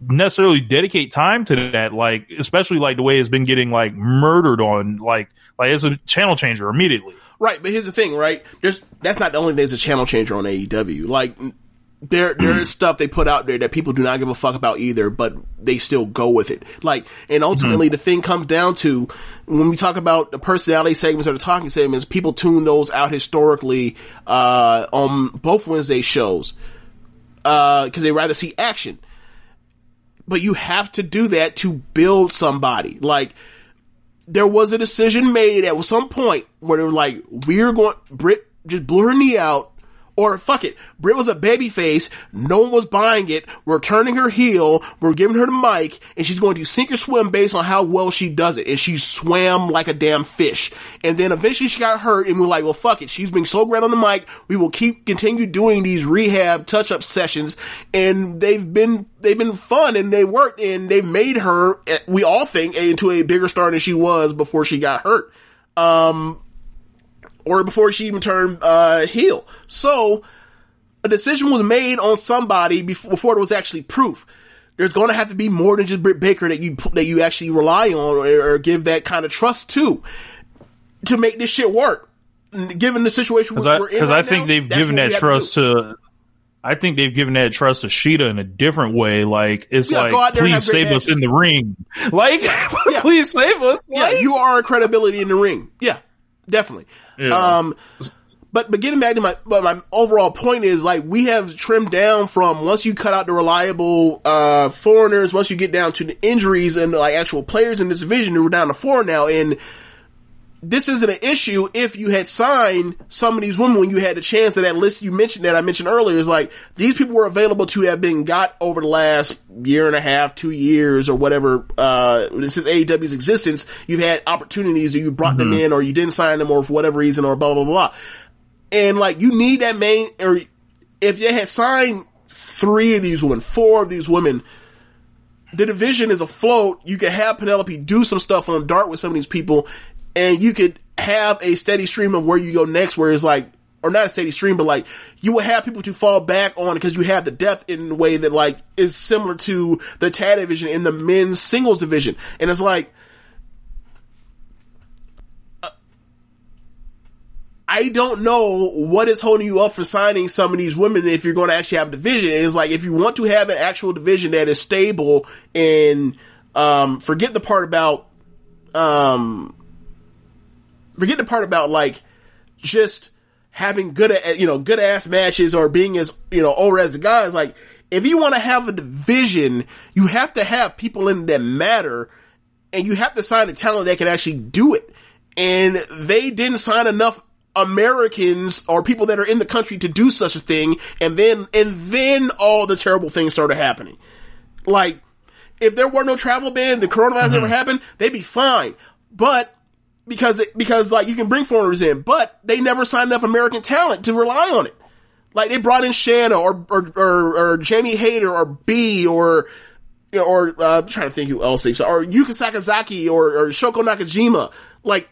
necessarily dedicate time to that, like, especially like the way it's been getting like murdered on, like, like it's a channel changer immediately. Right, but here's the thing, right? There's that's not the only thing that's a channel changer on AEW. Like there there is stuff they put out there that people do not give a fuck about either, but they still go with it. Like and ultimately the thing comes down to when we talk about the personality segments or the talking segments, people tune those out historically uh on both Wednesday shows. Uh because they rather see action. But you have to do that to build somebody. Like there was a decision made at some point where they were like, we're going, Britt just blew her knee out, or fuck it, Britt was a baby face, no one was buying it, we're turning her heel, we're giving her the mic, and she's going to sink or swim based on how well she does it, and she swam like a damn fish. And then eventually she got hurt, and we're like, well fuck it, she's being so great on the mic, we will keep, continue doing these rehab touch-up sessions, and they've been, they've been fun, and they worked, and they've made her, eh, we all think, into a bigger star than she was before she got hurt. Um, or before she even turned uh, heel. So a decision was made on somebody before, before there was actually proof. There's going to have to be more than just Britt Baker that you that you actually rely on or, or give that kind of trust to to make this shit work. Given the situation Because we're, I, we're in 'cause right I think now, they've given that to trust to, I think they've given that trust to Shida in a different way. Like, it's Yeah, like, out there and please save us in the ring. *laughs* Like, Yeah. *laughs* please save us. Yeah, Like, you are a credibility in the ring. Yeah, definitely. Yeah. Um, but but getting back to my but my overall point is like we have trimmed down from once you cut out the reliable uh foreigners, once you get down to the injuries and like actual players in this division, we're down to four now, and this isn't an issue if you had signed some of these women when you had the chance of that list you mentioned that I mentioned earlier is like these people were available to have been got over the last year and a half, two years or whatever, uh, since AEW's existence, you've had opportunities or you brought them in or you didn't sign them or for whatever reason or blah, blah, blah. And like you need that main, or if you had signed three of these women, four of these women, the division is afloat. You could have Penelope do some stuff on Dark with some of these people, and you could have a steady stream of where you go next, where it's like, or not a steady stream, but like you would have people to fall back on because you have the depth in a way that like is similar to the tag division in the men's singles division, and it's like. uh, I don't know what is holding you up for signing some of these women if you're going to actually have a division. And it's like if you want to have an actual division that is stable and um, forget the part about um, forget the part about like just having good you know good ass matches or being as you know over as the guys. Like if you want to have a division, you have to have people in that matter, and you have to sign a talent that can actually do it. And they didn't sign enough Americans or people that are in the country to do such a thing, and then and then all the terrible things started happening. Like if there were no travel ban, the coronavirus never mm-hmm. happened, they'd be fine. But because it, because like you can bring foreigners in, but they never signed enough American talent to rely on it. Like they brought in Shanna or or or, or Jamie Hayter or B or you know, or uh, I'm trying to think who else they've or Yuka Sakazaki or, or Shoko Nakajima. Like,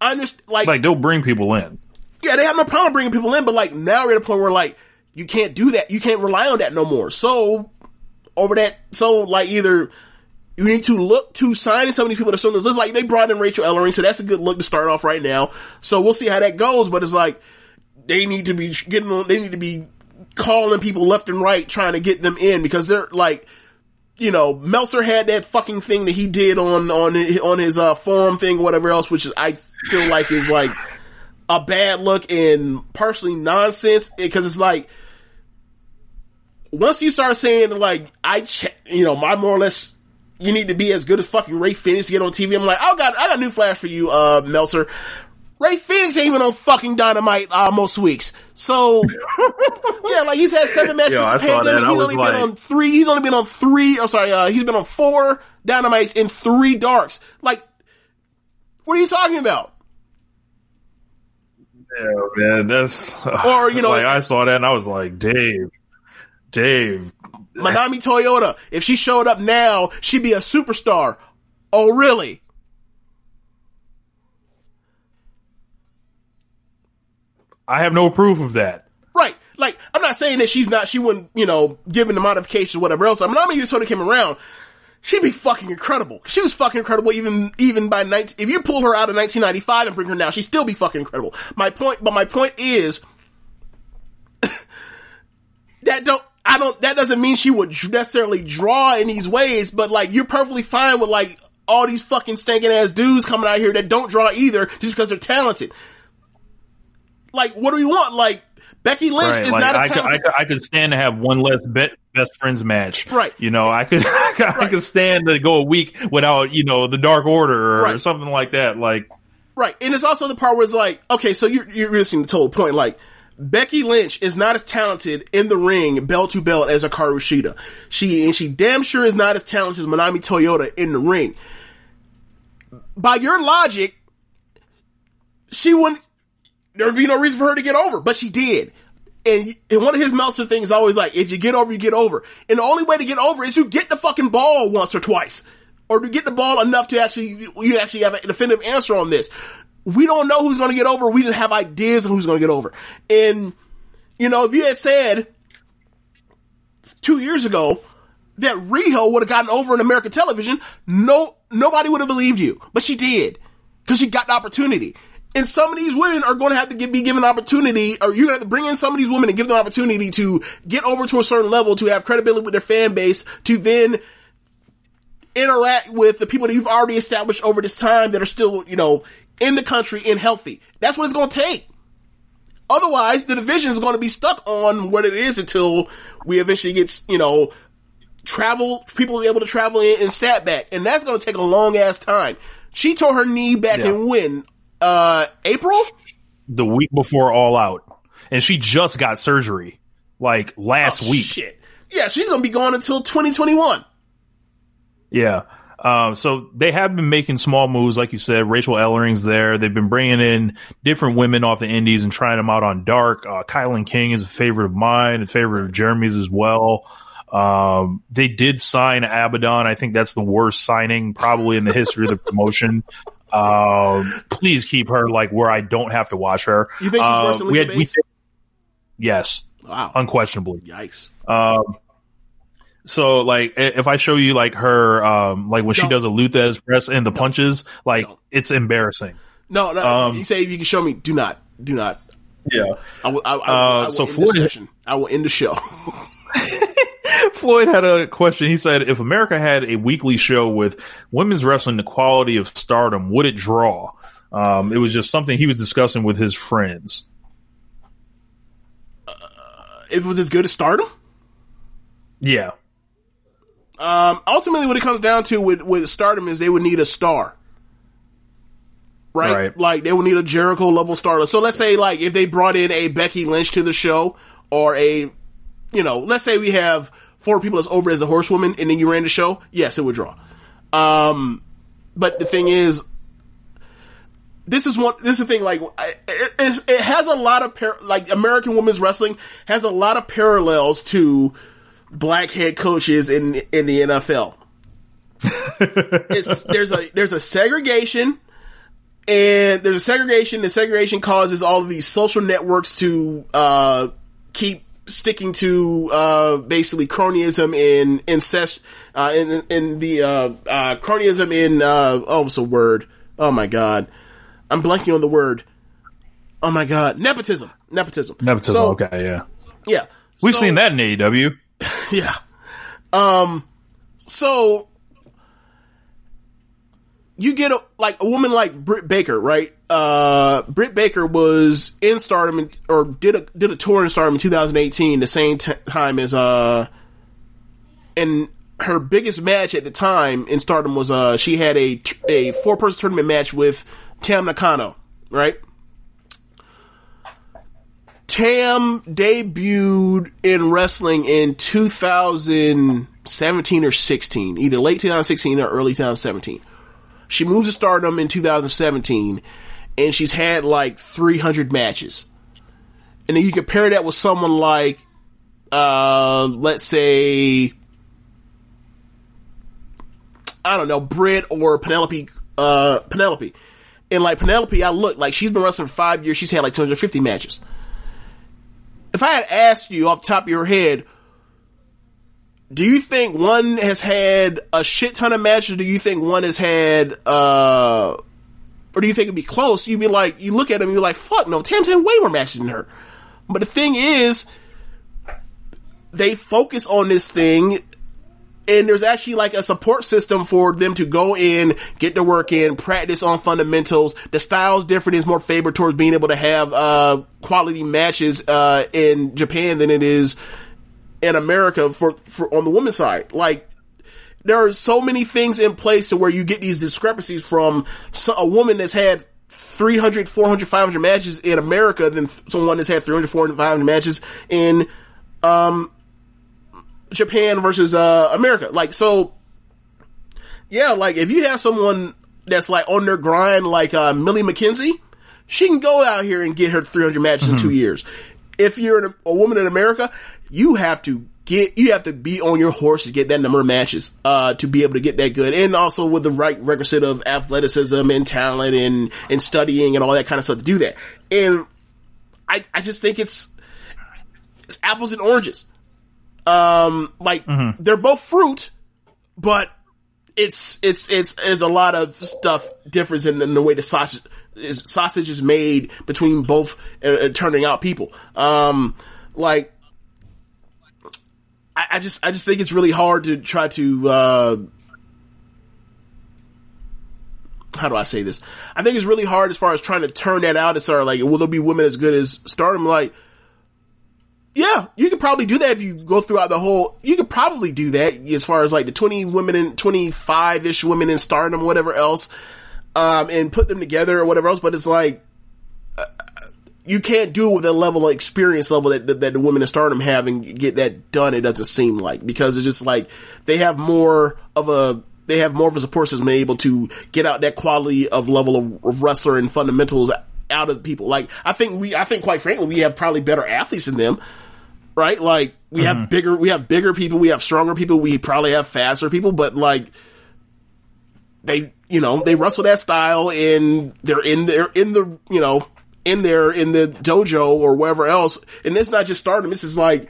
I understand. Like, Like they'll bring people in. yeah, they have no problem bringing people in, but like now we're at a point where like you can't do that. You can't rely on that no more. So over that, so like either you need to look to signing some of these people to some of this. Like they brought in Rachel Ellering, so that's a good look to start off right now. So we'll see how that goes. But it's like they need to be getting on. They need to be calling people left and right, trying to get them in because they're like. You know, Meltzer had that fucking thing that he did on on his, on his uh, forum thing, or whatever else, which is I feel like is like a bad look and partially nonsense because it's like once you start saying like I ch- you know my more or less you need to be as good as fucking Rey Fenix to get on TV. I'm like I got I got a new flash for you, uh, Meltzer. Rey Fenix ain't even on fucking Dynamite uh, most weeks. So *laughs* yeah, like he's had seven matches. Yo, I saw that. pandemic. He's only like- been on three. He's only been on three. I'm sorry. Uh, he's been on four Dynamites and three Darks. Like, what are you talking about? Yeah, man, that's Or, you *laughs* know- like I saw that and I was like, Dave, Dave, Manami Toyota, if she showed up now, she'd be a superstar. Oh, really? I have no proof of that. Right. Like, I'm not saying that she's not, she wouldn't, you know, given the modifications or whatever else. Manami Toyota came around, she'd be fucking incredible. She was fucking incredible even, even by 19, if you pull her out of 1995 and bring her now, she'd still be fucking incredible. My point, but my point is, *coughs* that don't, I don't, that doesn't mean she would necessarily draw in these ways, but like, you're perfectly fine with like, all these fucking stinking ass dudes coming out here that don't draw either just because they're talented. Like, what do we want? Like, Becky Lynch Right, is like, not I as could, I, could, I could stand to have one less bet, best friends match. Right. You know, I could, *laughs* I could stand to go a week without, you know, the Dark Order or Right. something like that. Like, Right. And it's also the part where it's like, okay, so you're, you're missing the total point. Like, Becky Lynch is not as talented in the ring, bell to bell, as Hikaru Shida. She, and she damn sure is not as talented as Manami Toyota in the ring. By your logic, she wouldn't, there would be no reason for her to get over, but she did. And, and one of his Meltzer things is always like, if you get over, you get over. And the only way to get over is you get the fucking ball once or twice. Or to get the ball enough to actually, you actually have a definitive answer on this. We don't know who's gonna get over, we just have ideas of who's gonna get over. And, you know, if you had said two years ago that Riho would have gotten over in American television, no, nobody would have believed you. But she did. Cause she got the opportunity. And some of these women are going to have to give, be given opportunity, or you're going to have to bring in some of these women and give them opportunity to get over to a certain level, to have credibility with their fan base, to then interact with the people that you've already established over this time that are still, you know, in the country and healthy. That's what it's going to take. Otherwise, the division is going to be stuck on what it is until we eventually get, you know, travel, people be able to travel in and stat back. And that's going to take a long ass time. She tore her knee back Yeah. in when? Uh, April? the week before All Out. And she just got surgery, like last Oh, week. Shit. Yeah, she's going to be gone until 2021. Yeah. Um, so they have been making small moves, like you said. Rachel Ellering's there. They've been bringing in different women off the indies and trying them out on Dark. Uh, KiLynn King is a favorite of mine, a favorite of Jeremy's as well. Um, they did sign Abaddon. I think that's the worst signing probably in the history of the promotion. Um, please keep her like where I don't have to watch her. You think she's Uh, worse than we Lisa had, we, yes, Wow. unquestionably. Yikes. Um, so like if I show you like her, um, like when she Don't. does a Lou Thesz press and the punches, like Don't. it's embarrassing. No, no. Um, you say if you can show me, do not, do not. Yeah. I will. I, I, Uh, I will so Floyd- session. I will end the show. *laughs* Floyd had a question. He said, if America had a weekly show with women's wrestling, the quality of stardom, would it draw? Um, it was just something he was discussing with his friends. if it was as good as Stardom, Yeah. Um, ultimately, what it comes down to with with Stardom is they would need a star, right? Right. Like they would need a Jericho level star. So let's say like if they brought in a Becky Lynch to the show or a, you know, let's say we have four people that's over as a horsewoman and then you ran the show. Yes, it would draw. Um, but the thing is, this is one. This is the thing. Like, it, it, it has a lot of par- like American women's wrestling has a lot of parallels to black head coaches in in the NFL. *laughs* it's there's a there's a segregation and there's a segregation. The segregation causes all of these social networks to uh, keep sticking to uh, basically cronyism in incest uh, in in the uh, uh, cronyism in uh, oh what's the word? Oh my god, I'm blanking on the word. Oh my god, nepotism, nepotism, Nepotism. So, okay, yeah. yeah, We've So- seen that in AEW. *laughs* yeah. Um, so you get a, like a woman like Britt Baker, right? Uh, Britt Baker was in Stardom in, or did a did a tour in Stardom in 2018, the same t- time as uh, and her biggest match at the time in Stardom was uh she had a a four person tournament match with Tam Nakano, right? Tam debuted in wrestling in 2017 or 16, either late 2016 or early 2017. She moves to stardom in 2017 and she's had like 300 matches. And then you compare that with someone like, uh, let's say, I don't know, Britt or Penelope, uh, Penelope. And like Penelope, I look like she's been wrestling for five years. She's had like 250 matches if I had asked you off top of your head, do you think one has had a shit ton of matches? Do you think one has had, uh, or do you think it'd be close? You'd be like, you look at him, you're like, fuck no, Tam's had way more matches than her. But the thing is, they focus on this thing, and there's actually like a support system for them to go in, get the work in, practice on fundamentals. The style's different, is more favored towards being able to have, uh, quality matches, uh, in Japan than it is in America for, for, on the women's side. Like, there are so many things in place to where you get these discrepancies from so, a woman that's had 300, 400, 500 matches in America than someone that's had 300, 400, 500 matches in, um, Japan versus uh America. Like so yeah, like if you have someone that's like on their grind like uh Millie McKenzie, she can go out here and get her 300 matches in 2 years. If you're an, a woman in America, you have to get you have to be on your horse to get that number of matches uh to be able to get that good and also with the right requisite of athleticism and talent and and studying and all that kind of stuff to do that. And I I just think it's it's apples and oranges um like they're both fruit but it's it's it's there's a lot of stuff difference in, in the way the sausage is sausage is made between both uh, uh, turning out people um like I, I just i just think it's really hard to try to uh how do I say this? I think it's really hard as far as trying to turn that out. It's sort of like, will there be women as good as Stardom? Like, yeah, you could probably do that if you go throughout the whole. You could probably do that as far as like the twenty women in twenty five ish women in Stardom, whatever else, um, and put them together or whatever else. But it's like uh, you can't do it with the level of experience level that that, that the women in Stardom have and get that done. It doesn't seem like because it's just like they have more of a they have more of a support system able to get out that quality of level of wrestler and fundamentals out of people. Like I think we, I think quite frankly, we have probably better athletes than them, right? Like we have mm-hmm. bigger, we have bigger people, we have stronger people, we probably have faster people, but like they, you know, they wrestle that style and they're in there in the, you know, in there in the dojo or wherever else. And it's not just Stardom. This is like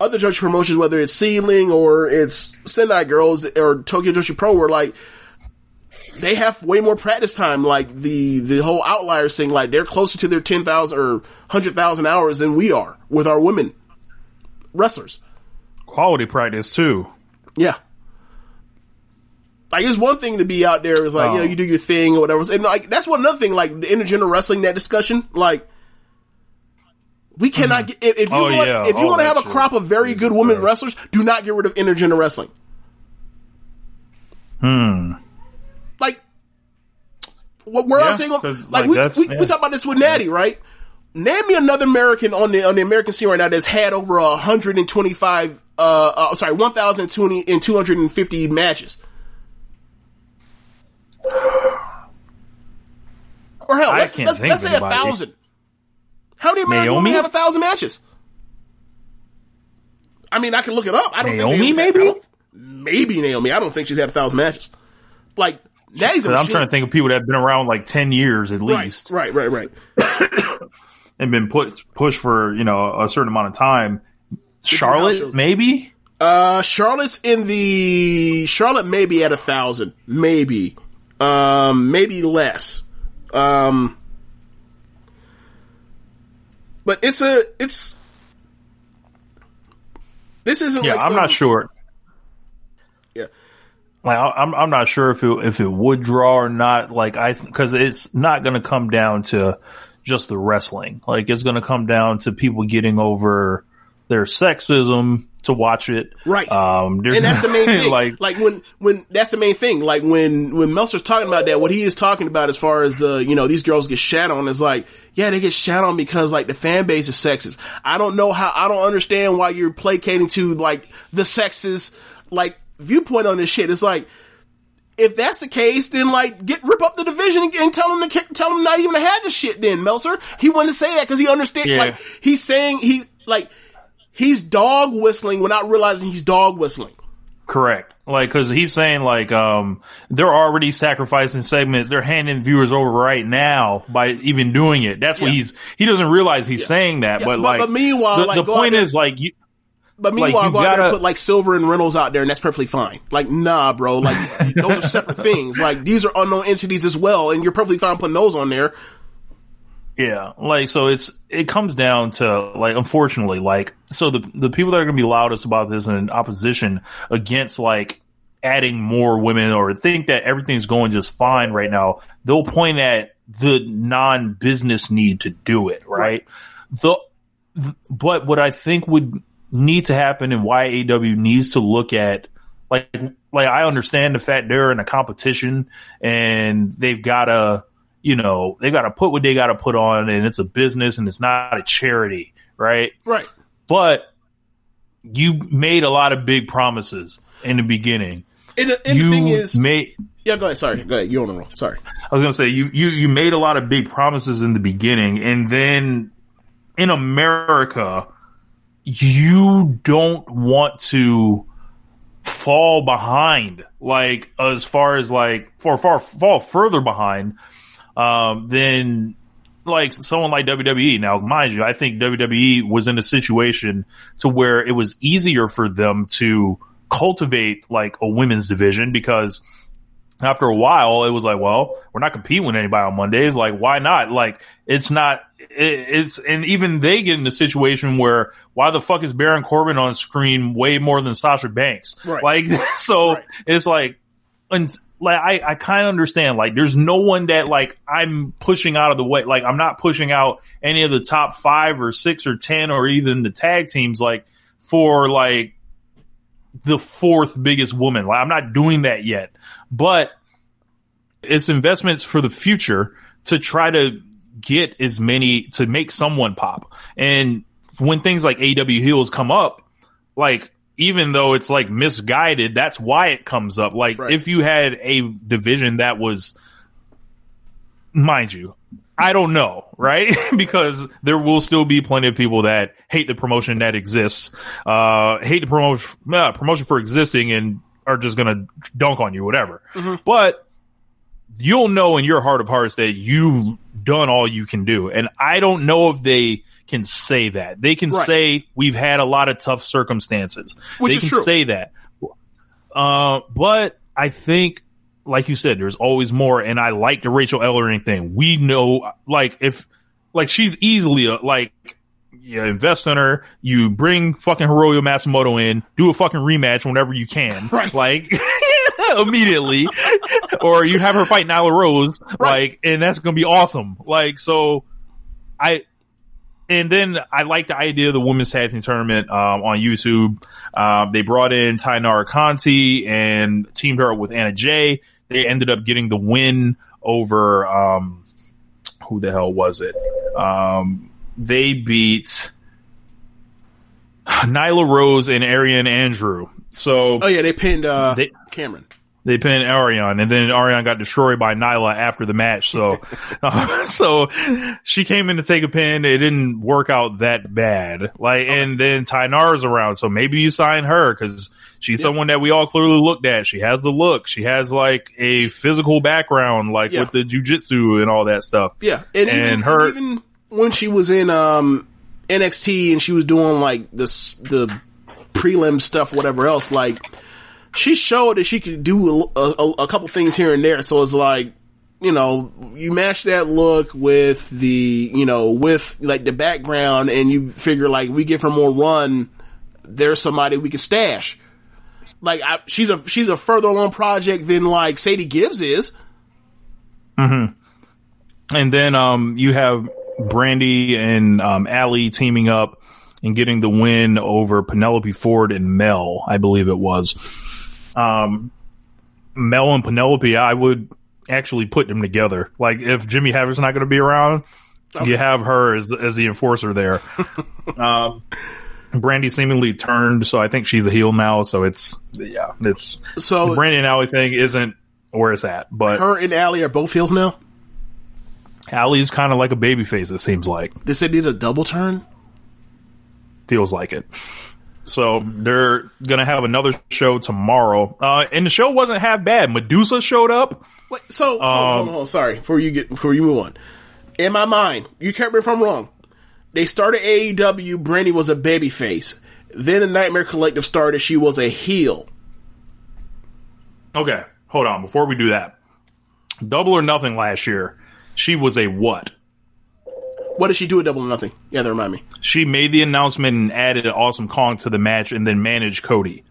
other Joshi promotions, whether it's SEAdLINNNG or it's Sendai Girls or Tokyo Joshi Pro, where like they have way more practice time. Like the the whole outliers thing, like they're closer to their ten thousand or hundred thousand hours than we are with our women wrestlers. Quality practice too. Yeah. Like it's one thing to be out there is like, you know, Oh. you do your thing or whatever. And like that's one another thing, like the intergender wrestling that discussion, like we cannot get if, you Oh, want yeah, if you all want to have a crop of very good women wrestlers, do not get rid of intergender wrestling. Hmm. What we're Yeah, all saying, 'cause, like, like, we, we, yeah. we talk about this with Natty, right? Name me another American on the on the American scene right now that's had over hundred and twenty five, uh, uh, sorry, one thousand twenty and two hundred and fifty matches. Or hell, let's, can't let's, let's say a thousand. How many American Naomi? women have a thousand matches? I mean, I can look it up. I don't Naomi, think they- I maybe? maybe Naomi. I don't think she's had a thousand matches. Like Natty's a 'Cause I'm trying to think of people that have been around like ten years at least right, right, right. *coughs* and been put pushed for you know a certain amount of time. Charlotte, maybe. Uh, Charlotte's in the Charlotte maybe at a thousand, maybe, um, maybe less. Um, but it's a it's this isn't. Yeah, like I'm not sure. Like I'm, I'm not sure if it if it would draw or not. Like I, because it's not going to come down to just the wrestling. Like it's going to come down to people getting over their sexism to watch it. Right. Um, and that's the main *laughs* thing. like, like, when, when, that's the main thing. Like when, when Meltzer's talking about that, what he is talking about as far as the, you know, these girls get shat on is like, yeah, they get shat on because like the fan base is sexist. I don't know how, I don't understand why you're placating to like the sexist, like viewpoint on this shit. It's like, if that's the case, then like get rip up the division and, and tell them to kick, tell them not even to have the shit. Then Meltzer, he wanted to say that because he understands. Yeah. Like he's saying he like he's dog whistling without realizing he's dog whistling. Correct. Like, cause he's saying like, um, they're already sacrificing segments. They're handing viewers over right now by even doing it. That's what Yeah. he's, he doesn't realize he's saying that, Yeah, but but- like, but meanwhile, the, like, the point is like, you, But Like, meanwhile, you go out there and gotta- put like Silver and Reynolds out there, and that's perfectly fine. Like, nah, bro. Like, *laughs* those are separate things. Like, these are unknown entities as well, and you're perfectly fine putting those on there. Yeah, like so it's it comes down to like unfortunately like so the the people that are going to be loudest about this in opposition against like adding more women or think that everything's going just fine right now, they'll point at the non-business need to do it, right? The th- but what I think would need to happen and why AW needs to look at like like I understand the fact they're in a competition and they've got to you know they got to put what they got to put on and it's a business and it's not a charity right Right. but you made a lot of big promises in the beginning And, the- and you the thing is, made yeah, go ahead. Sorry, go ahead. You're on the roll. Sorry. I was gonna say you you you made a lot of big promises in the beginning, and then in America, you don't want to fall behind, like as far as like far far fall further behind, um, than like someone like WWE. Now, mind you, I think WWE was in a situation to where it was easier for them to cultivate like a women's division because after a while, it was like, well, we're not competing with anybody on Mondays. Like, why not? Like, it's not, it's, and even they get in a situation where why the fuck is Baron Corbin on screen way more than Sasha Banks? Right. Like, *laughs* so it's like, and like, I, I kind of understand, like, there's no one that like I'm pushing out of the way. Like, I'm not pushing out any of the top five or six or 10 or even the tag teams, like, for like, the fourth biggest woman. Like, I'm not doing that yet, but it's investments for the future to try to get as many to make someone pop. And when things like AW Heels come up, like even though it's like misguided, that's why it comes up. Like Right. if you had a division that was, mind you, I don't know, right? *laughs* because there will still be plenty of people that hate the promotion that exists, uh, hate the promotion, uh, promotion for existing and are just gonna dunk on you, whatever. But you'll know in your heart of hearts that you've done all you can do. And I don't know if they can say that. They can Right. say we've had a lot of tough circumstances. Which they is can true. say that. Uh, but I think, like you said, there's always more. And I like the Rachel Ellering thing. We know, like, if, like, she's easily a, like, you invest in her, you bring fucking Hiroyo Matsumoto in, do a fucking rematch whenever you can. *laughs* Right. Like, *laughs* *laughs* immediately. or you have her fight Nyla Rose, like, and that's gonna be awesome. Like, so I, and then I like the idea of the women's tag team tournament um, on YouTube. Um, they brought in Tainara Conti and teamed her up with Anna Jay. They ended up getting the win over um, who the hell was it? Um, they beat *sighs* Nyla Rose and Ariane Andrew. So Oh yeah, they pinned uh, They- Cameron. They pinned Ariane, and then Ariane got destroyed by Nyla after the match. So, *laughs* uh, so she came in to take a pin. It didn't work out that bad. Like, and then Tainara's around, so maybe you sign her because she's someone that we all clearly looked at. She has the look. She has like a physical background, like Yeah. with the jujitsu and all that stuff. Yeah, and, And even, her- even when she was in um, NXT and she was doing like the the prelim stuff, whatever else, like she showed that she could do a, a, a couple things here and there. So it's like you know you match that look with the you know with like the background, and you figure like we give her more run. There's somebody we can stash. Like I, she's a she's a further along project than like Sadie Gibbs is. Mm-hmm. and then um, you have Brandi and um, Allie teaming up and getting the win over Penelope Ford and Mel, I believe it was. Um, Mel and Penelope, I would actually put them together. Like if Jimmy Havoc's not going to be around, you have her as as the enforcer there. *laughs* um, Brandi seemingly turned, so I think she's a heel now. So it's yeah, it's So the Brandi and Allie thing isn't where it's at, but her and Allie are both heels now. Allie's kind of like a baby face. It seems like. They said did a double turn. Feels like it. So they're gonna have another show tomorrow, uh, and the show wasn't half bad. Medusa showed up. Wait, so on, hold, on, hold on, sorry before you get before you move on. In my mind, you correct me if I'm wrong. They started AEW. Brandi was a baby face. Then the Nightmare Collective started. She was a heel. Okay, hold on. Before we do that, Double or Nothing last year, she was a what? What did she do at Double or Nothing? Yeah, that remind me. She made the announcement and added an Awesome Kong to the match, and then managed Cody.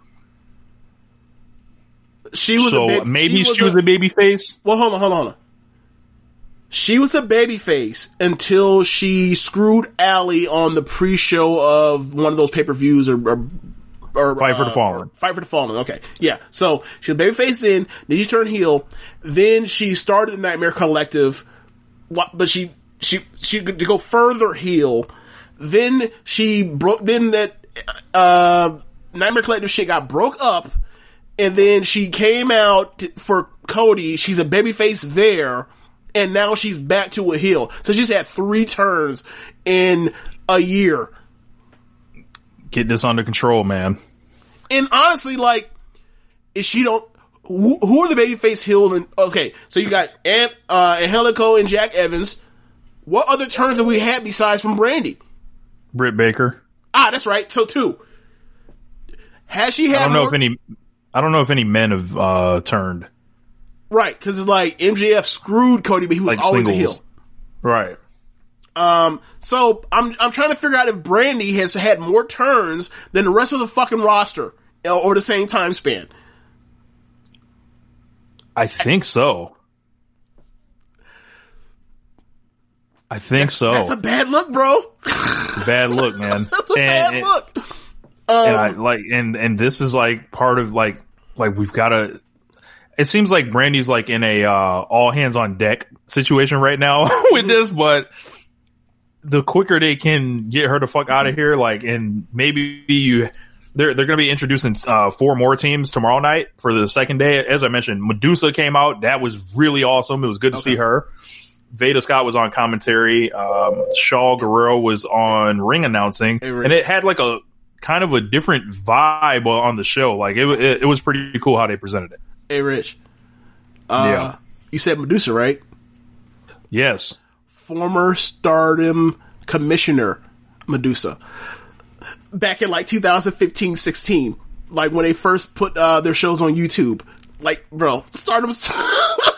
She was so a baby, maybe she was, a, a baby face. well. Hold on, hold on, hold on. She was a baby face until she screwed Allie on the pre-show of one of those pay-per-views or, or or Fight for the uh, Fallen. Fight for the Fallen. Okay, yeah. So she was babyface in, then she turned heel, then she started the Nightmare Collective, but she she she to go further heel. Then she broke. Then that uh, Nightmare Collective shit got broke up, and then she came out for Cody. She's a babyface there, and now she's back to a heel. So she's had three turns in a year. Get this under control, man. And honestly, like, if she don't, who, who are the babyface heels? And okay, so you got Ant, uh, Angelico and Jack Evans. What other turns have we had besides from Brandi? Britt Baker. Ah, that's right. So two. Has she had? I don't know more- if any. I don't know if any men have uh, turned. right because it's like MJF screwed Cody, but he was Like always singles. a heel. Right. Um, so I'm I'm trying to figure out if Brandi has had more turns than the rest of the fucking roster uh, or the same time span. I think so. I think so. That's a bad look, bro. *laughs* bad look, man. *laughs* That's a and, bad and- look. and I like and and this is like part of like like we've got to. It seems like Brandi's like in a uh, all hands on deck situation right now *laughs* with this, but the quicker they can get her the fuck out of here, like, and maybe you. They're, they're going to be introducing uh, four more teams tomorrow night for the second day. As I mentioned, Medusa came out. That was really awesome. It was good to see her. Veda Scott was on commentary. Um, Shaul Guerrero was on ring announcing, Hey, and it had like a kind of a different vibe on the show. Like it, it, it was pretty cool how they presented it. Hey, Rich. Uh, Yeah. You said Medusa, right? Yes, Former Stardom Commissioner Medusa. Back in like 2015, 16, like when they first put uh, their shows on YouTube. Like, bro, Stardom, *laughs*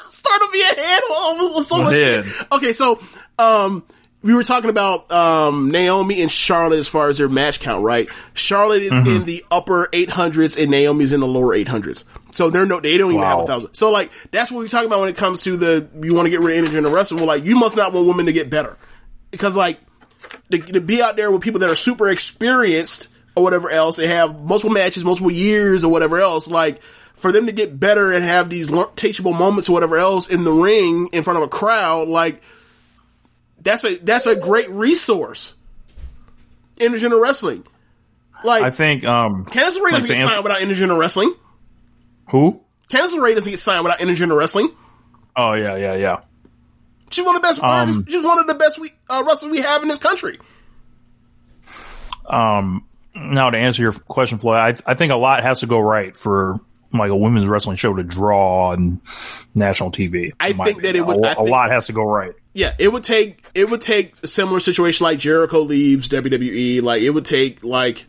Be ahead on on so much shit. Okay, so um, we were talking about um, Naomi and Charlotte as far as their match count, right? Charlotte is in the upper 800s and Naomi's in the lower 800s. So they're no, they don't even have a thousand. So like that's what we're talking about when it comes to the you want to get rid of intergender wrestling. Well, like you must not want women to get better because like to, to be out there with people that are super experienced or whatever else they have multiple matches, multiple years or whatever else, like for them to get better and have these teachable moments or whatever else in the ring in front of a crowd, like that's a that's a great resource. Intergender wrestling, like I think. Um, Candice LeRae doesn't get signed without intergender wrestling. who? Candice LeRae doesn't get signed without intergender wrestling. Oh yeah, yeah, yeah. She's one of the best. Um, she's one of the best we, uh, wrestlers we have in this country. Um, now to answer your question, Floyd, I, I think a lot has to go right for like a women's wrestling show to draw on national TV. I think that it would- a, think- lot has to go right. Yeah, it would take it would take a similar situation like Jericho leaves WWE. Like it would take like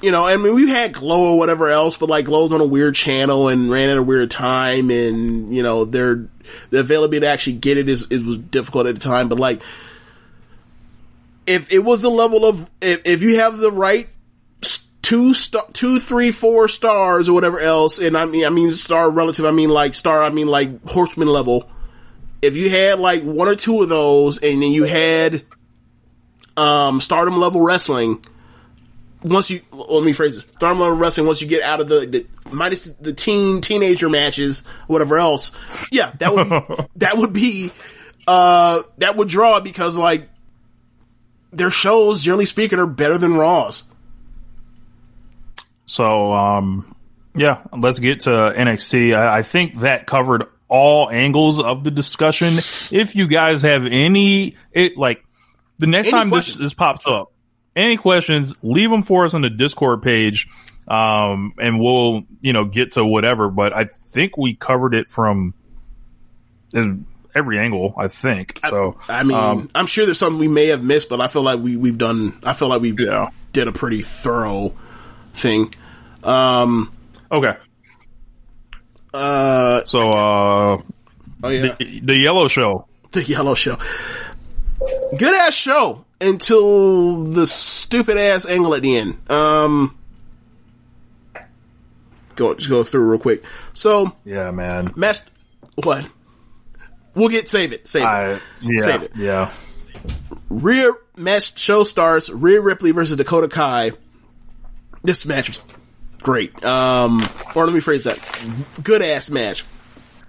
you know, I mean we've had Glow or whatever else, but like Glow's on a weird channel and ran at a weird time and you know, their the availability to actually get it is, is was difficult at the time. But like if it was the level of if, if you have the right two star, two, three, four stars or whatever else, and I mean, I mean star relative, I mean like star, I mean like horseman level. If you had like one or two of those, and then you had um stardom level wrestling, once you let me phrase this, stardom level wrestling, once you get out of the, the minus the teen teenager matches, whatever else, yeah, that would be, *laughs* that would be uh that would draw because like their shows, generally speaking, are better than Raws. So, um, yeah, let's get to NXT. I, I think that covered all angles of the discussion. If you guys have any, it like the next Any time this, questions? this pops up, any questions, leave them for us on the Discord page. Um, and we'll, you know, get to whatever, but I think we covered it from every angle, I think. So, I mean, um, I'm sure there's something we may have missed, but I feel like we we've done. I feel like we yeah. did a pretty thorough thing. Um, okay. Uh, so, uh, oh yeah, the, the yellow show. *laughs* the yellow show. Good ass show until the stupid ass angle at the end. Um, go just go through real quick. So Yeah, man. match what? We'll get save it. Save I, it. yeah, Save it. yeah. Rhea match show starts. Rhea Ripley versus Dakota Kai. This match was great. Um, or let me phrase that: good ass match.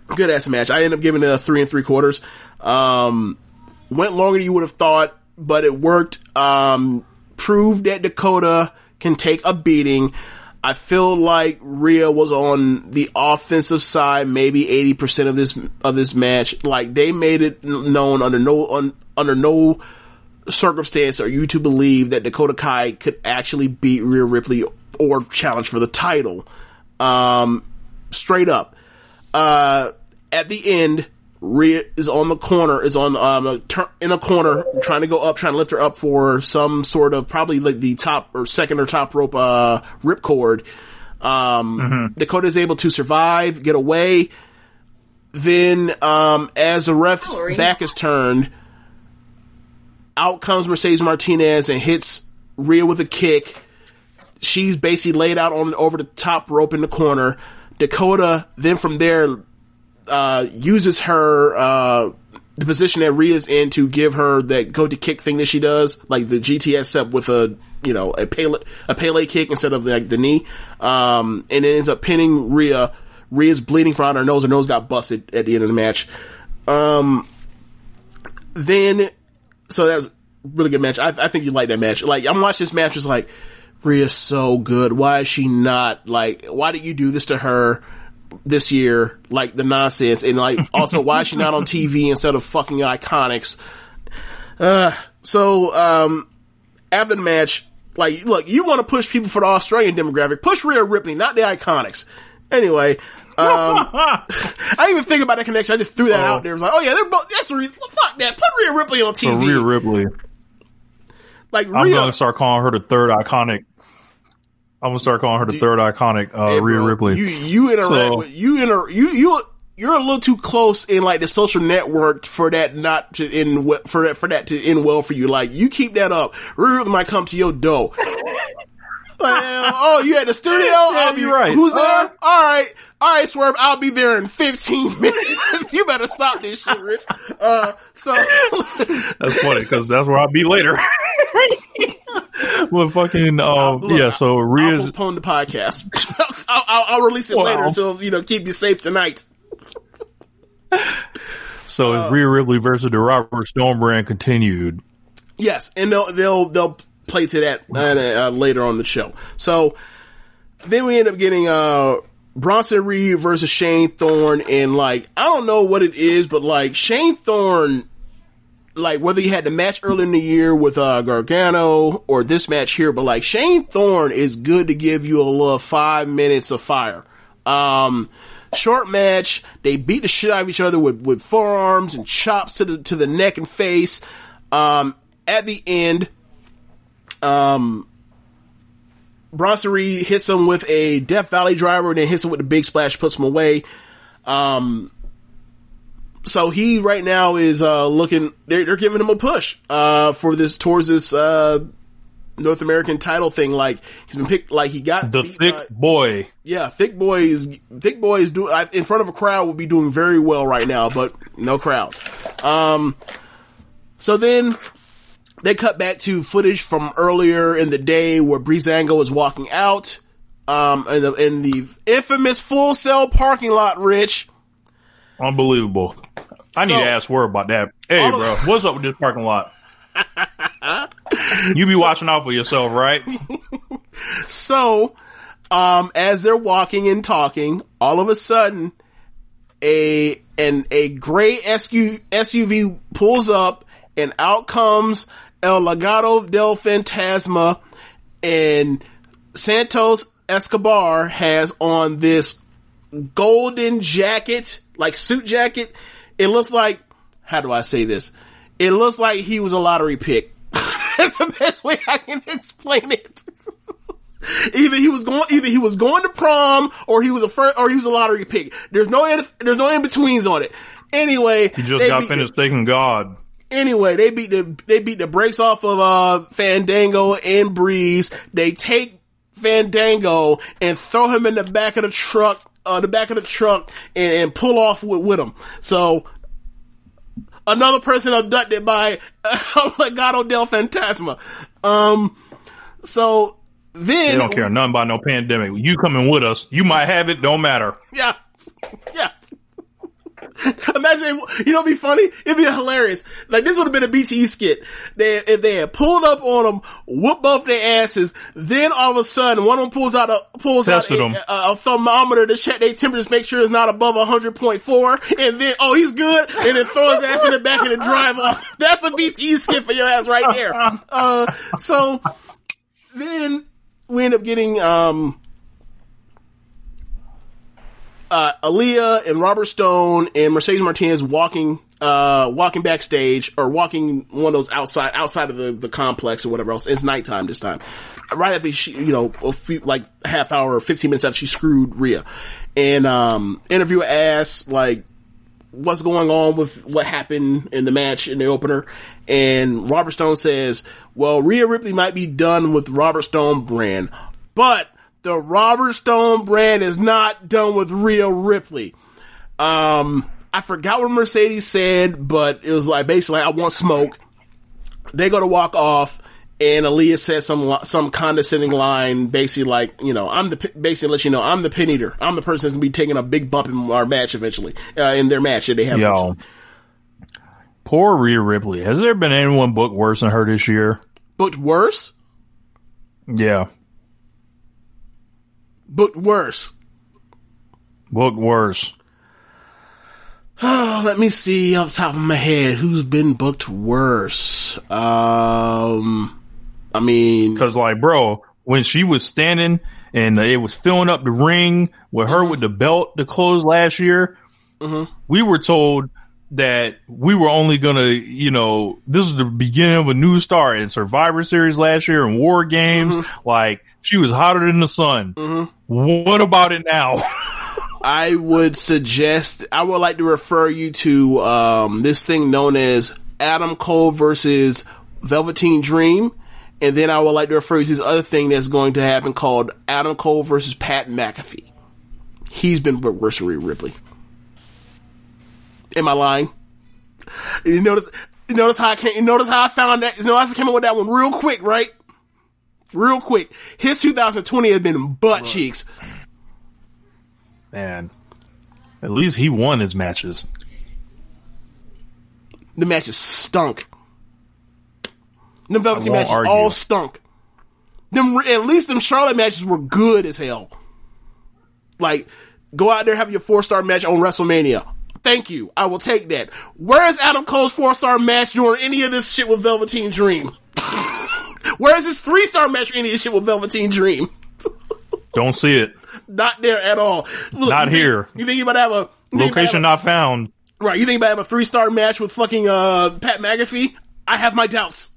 Good ass match. I ended up giving it a three and three quarters. Um, went longer than you would have thought, but it worked. Um, proved that Dakota can take a beating. I feel like Rhea was on the offensive side, maybe eighty percent of this of this match. Like they made it known under no un, under no circumstance are you to believe that Dakota Kai could actually beat Rhea Ripley or challenge for the title. Um, straight up. Uh, at the end, Rhea is on the corner, is on, um, a tur- in a corner, trying to go up, trying to lift her up for some sort of, probably like the top or second or top rope, uh, ripcord. Um, Dakota is able to survive, get away. Then, um, as the ref's back is turned, out comes Mercedes Martinez and hits Rhea with a kick. She's basically laid out on over the top rope in the corner. Dakota then from there uh, uses her uh, the position that Rhea's in to give her that go to kick thing that she does, like the GTS up with a you know a Pele a Pele kick instead of like the knee, um, and it ends up pinning Rhea. Rhea's bleeding from her nose. Her nose got busted at the end of the match. Um, then so that was a really good match. I, I think you like that match. Like I'm watching this match, it's like Rhea's so good. Why is she not like? Why did you do this to her this year? Like the nonsense, and like *laughs* also why is she not on TV instead of fucking Iconics? Uh, so um, after the match, like look, you want to push people for the Australian demographic, push Rhea Ripley, not the Iconics. Anyway. Um, *laughs* *laughs* I didn't even think about that connection. I just threw that Oh. out there. It was like, oh yeah, they're both. That's the reason. Well, fuck that. Put Rhea Ripley on TV. Rhea Ripley. like I'm gonna start calling her the third iconic. I'm gonna start calling her the third iconic uh, Hey, Rhea Ripley. You you interact So- with you inter you you you're a little too close in like the social network for that not to end we- for that for that to end well for you. Like you keep that up, Rhea Ripley might come to your door. *laughs* Like, oh, you at the studio? *laughs* I'll be right. Who's there? Uh, all right, all right, Swerve. I'll be there in 15 *laughs* minutes. you better stop this shit, Rich. Uh, so *laughs* That's funny because that's where I'll be later. well, fucking um, Look, yeah. So I'll Rhea's postpone the podcast. I'll, I'll, I'll release it Wow. later, so you know, keep you safe tonight. so uh, Rhea Ripley versus the Robert Stone brand continued. Yes, and they'll they'll they'll play to that uh, uh, later on the show. So then we end up getting uh Bronson Reed versus Shane Thorne, and like I don't know what it is, but like Shane Thorne, like whether he had the match early in the year with uh, Gargano or this match here, but like Shane Thorne is good to give you a little five minutes of fire. Um, short match, they beat the shit out of each other with with forearms and chops to the to the neck and face. Um, at the end, um, Bronson hits him with a Death Valley driver and then hits him with the big splash, puts him away. Um, so he right now is, uh, looking, they're, they're giving him a push, uh, for this, towards this, uh, North American title thing. Like, he's been picked, like he got The thick boy. yeah, Thick Boy is Thick Boy is doing in front of a crowd would be doing very well right now, but no crowd. Um, so then they cut back to footage from earlier in the day where Breezango was walking out, um, in the, in the infamous Full Sail parking lot. Rich, Unbelievable. I need to ask word about that. Hey, All of- bro, *laughs* what's up with this parking lot? you be watching out for yourself, right? *laughs* So, um, as they're walking and talking, all of a sudden, a and a gray SU, SUV pulls up, and out comes El Legado del Fantasma, and Santos Escobar has on this golden jacket, like suit jacket. It looks like, how do I say this? It looks like he was a lottery pick. *laughs* That's the best way I can explain it. *laughs* either he was going, either he was going to prom, or he was a first, or he was a lottery pick. There's no, in, there's no in betweens on it. Anyway, he just got beat finished thanking God. Anyway, they beat the they beat the brakes off of uh Fandango and Breeze. They take Fandango and throw him in the back of the truck, uh, the back of the truck, and, and pull off with, with him. So another person abducted by *laughs* Legado del Fantasma. Um, so then They don't care nothing about no pandemic. You coming with us. You might have it, don't matter. Yeah. *laughs* Yeah. *laughs* Imagine, you know, it'd be funny. It'd be hilarious. Like this would have been a BTE skit. They, if they had pulled up on them, whoop up their asses, then all of a sudden one of them pulls out a pulls Tested out a, a, a thermometer to check their temperature, to make sure it's not above hundred point four, and then oh he's good, and then throw his ass in the back of the drive off. *laughs* That's a BTE skit for your ass right there. *laughs* Uh, so then we end up getting um uh, Aaliyah and Robert Stone and Mercedes Martinez walking, uh, walking backstage or walking one of those outside, outside of the, the complex or whatever else. It's nighttime this time. Right after she, you know, a few, like half hour or 15 minutes after she screwed Rhea. And, um, interviewer asks, like, what's going on with what happened in the match in the opener. And Robert Stone says, well, Rhea Ripley might be done with Robert Stone brand, but the Robert Stone brand is not done with Rhea Ripley. Um, I forgot what Mercedes said, but it was like basically, I want smoke. They go to walk off, and Aaliyah says some some condescending line, basically like, you know, I'm the basically let you know I'm the pin eater. I'm the person that's gonna be taking a big bump in our match eventually, uh, in their match that they have. Yo. Poor Rhea Ripley. Has there been anyone booked worse than her this year? Booked worse, Yeah. Booked worse. Booked worse. Oh, *sighs* let me see off the top of my head who's been booked worse. Um, I mean, Cause like, bro, when she was standing and it was filling up the ring with her with the belt to close last year, we were told that we were only gonna, you know, this is the beginning of a new star in Survivor Series last year and War Games. Like, she was hotter than the sun. What about it now? *laughs* I would suggest, I would like to refer you to, um, this thing known as Adam Cole versus Velveteen Dream. And then I would like to refer you to this other thing that's going to happen called Adam Cole versus Pat McAfee. He's been worse than Ripley. Am I lying? You notice, you notice how I came, you notice how I found that, you notice I came up with that one real quick, right? Real quick. His 2020 has been butt cheeks. Man, at least he won his matches. The matches stunk. Them Velveteen matches argue. all stunk. Them, at least them Charlotte matches were good as hell. Like, go out there, have your four star match on WrestleMania. Thank you. I will take that. Where is Adam Cole's four star match during any of this shit with Velveteen Dream? *laughs* Where is his three star match for any of this shit with Velveteen Dream? *laughs* Don't see it. Not there at all. Look, Not you think- here. You think you might have a you think you about to have Location a- not found. Right, you think to have a three star match with fucking uh Pat McAfee? I have my doubts.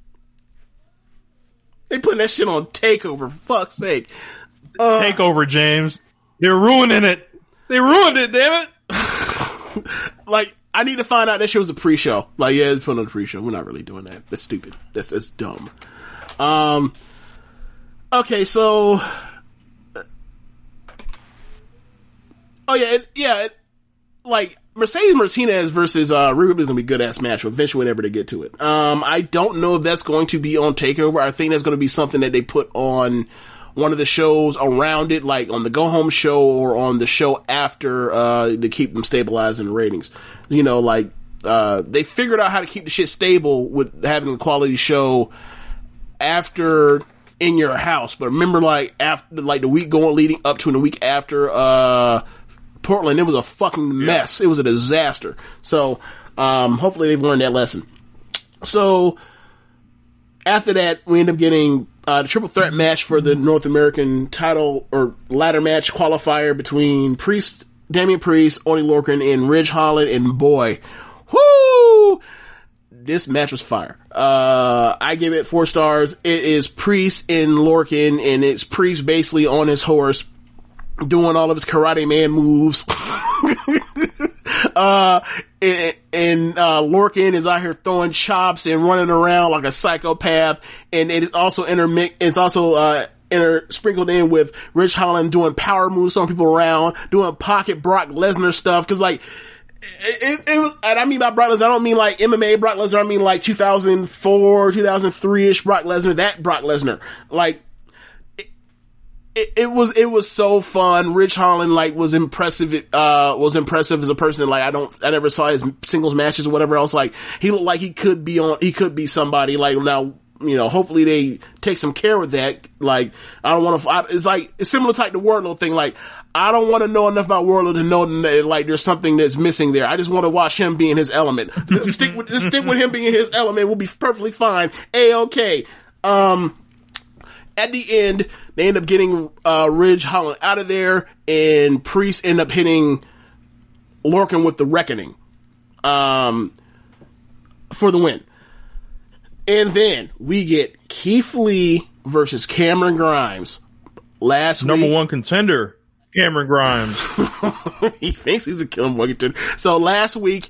They putting that shit on takeover, for fuck's sake. Uh, Take over, James. They're ruining it. They ruined it, damn it. *laughs* *laughs* like, I need to find out that shit was a pre show. Like, yeah, it's put on a pre show. We're not really doing that. That's stupid. That's that's dumb. Um Okay, so Oh yeah, it, yeah, it, like Mercedes Martinez versus uh Rube is gonna be a good ass match eventually whenever they get to it. Um I don't know if that's going to be on Takeover. I think that's gonna be something that they put on one of the shows around it, like on the go home show or on the show after uh to keep them stabilized in the ratings. You know, like uh they figured out how to keep the shit stable with having a quality show after in your house. But remember, like after, like the week going leading up to and the week after, uh, Portland, it was a fucking mess. It was a disaster. So, um, hopefully they've learned that lesson. So, after that, we end up getting uh, the triple threat match for the North American title or ladder match qualifier between Priest, Damian Priest, Oney Lorcan, and Ridge Holland. And boy, whoo! This match was fire. Uh, I give it four stars. It is Priest in Lorcan, and it's Priest basically on his horse doing all of his karate man moves. *laughs* *laughs* uh, and, and, uh, is out here throwing chops and running around like a psychopath. And it is also intermix, it's also, uh, inter sprinkled in with Ridge Holland doing power moves, throwing people around, doing pocket Brock Lesnar stuff. Cause like, it, it, it was, and I mean by Brock Lesnar, I don't mean like MMA Brock Lesnar, I mean like 2004, 2003-ish Brock Lesnar, that Brock Lesnar. Like, it, it was it was so fun. Ridge Holland like was impressive. Uh, was impressive as a person. Like I don't, I never saw his singles matches or whatever else. Like he looked like he could be on. He could be somebody. Like now, you know, hopefully they take some care with that. Like I don't want to. It's like it's similar type to Wardlow thing. Like I don't want to know enough about Wardlow to know that like there's something that's missing there. I just want to watch him be in his element. Stick with just stick with him being in his element. We'll be perfectly fine. A okay. Um at the end, they end up getting uh, Ridge Holland out of there, and Priest end up hitting Lorcan with the Reckoning um, for the win. And then we get Keith Lee versus Cameron Grimes. Last Number week, one contender, Cameron Grimes. *laughs* he thinks he's a killing one contender. So last week,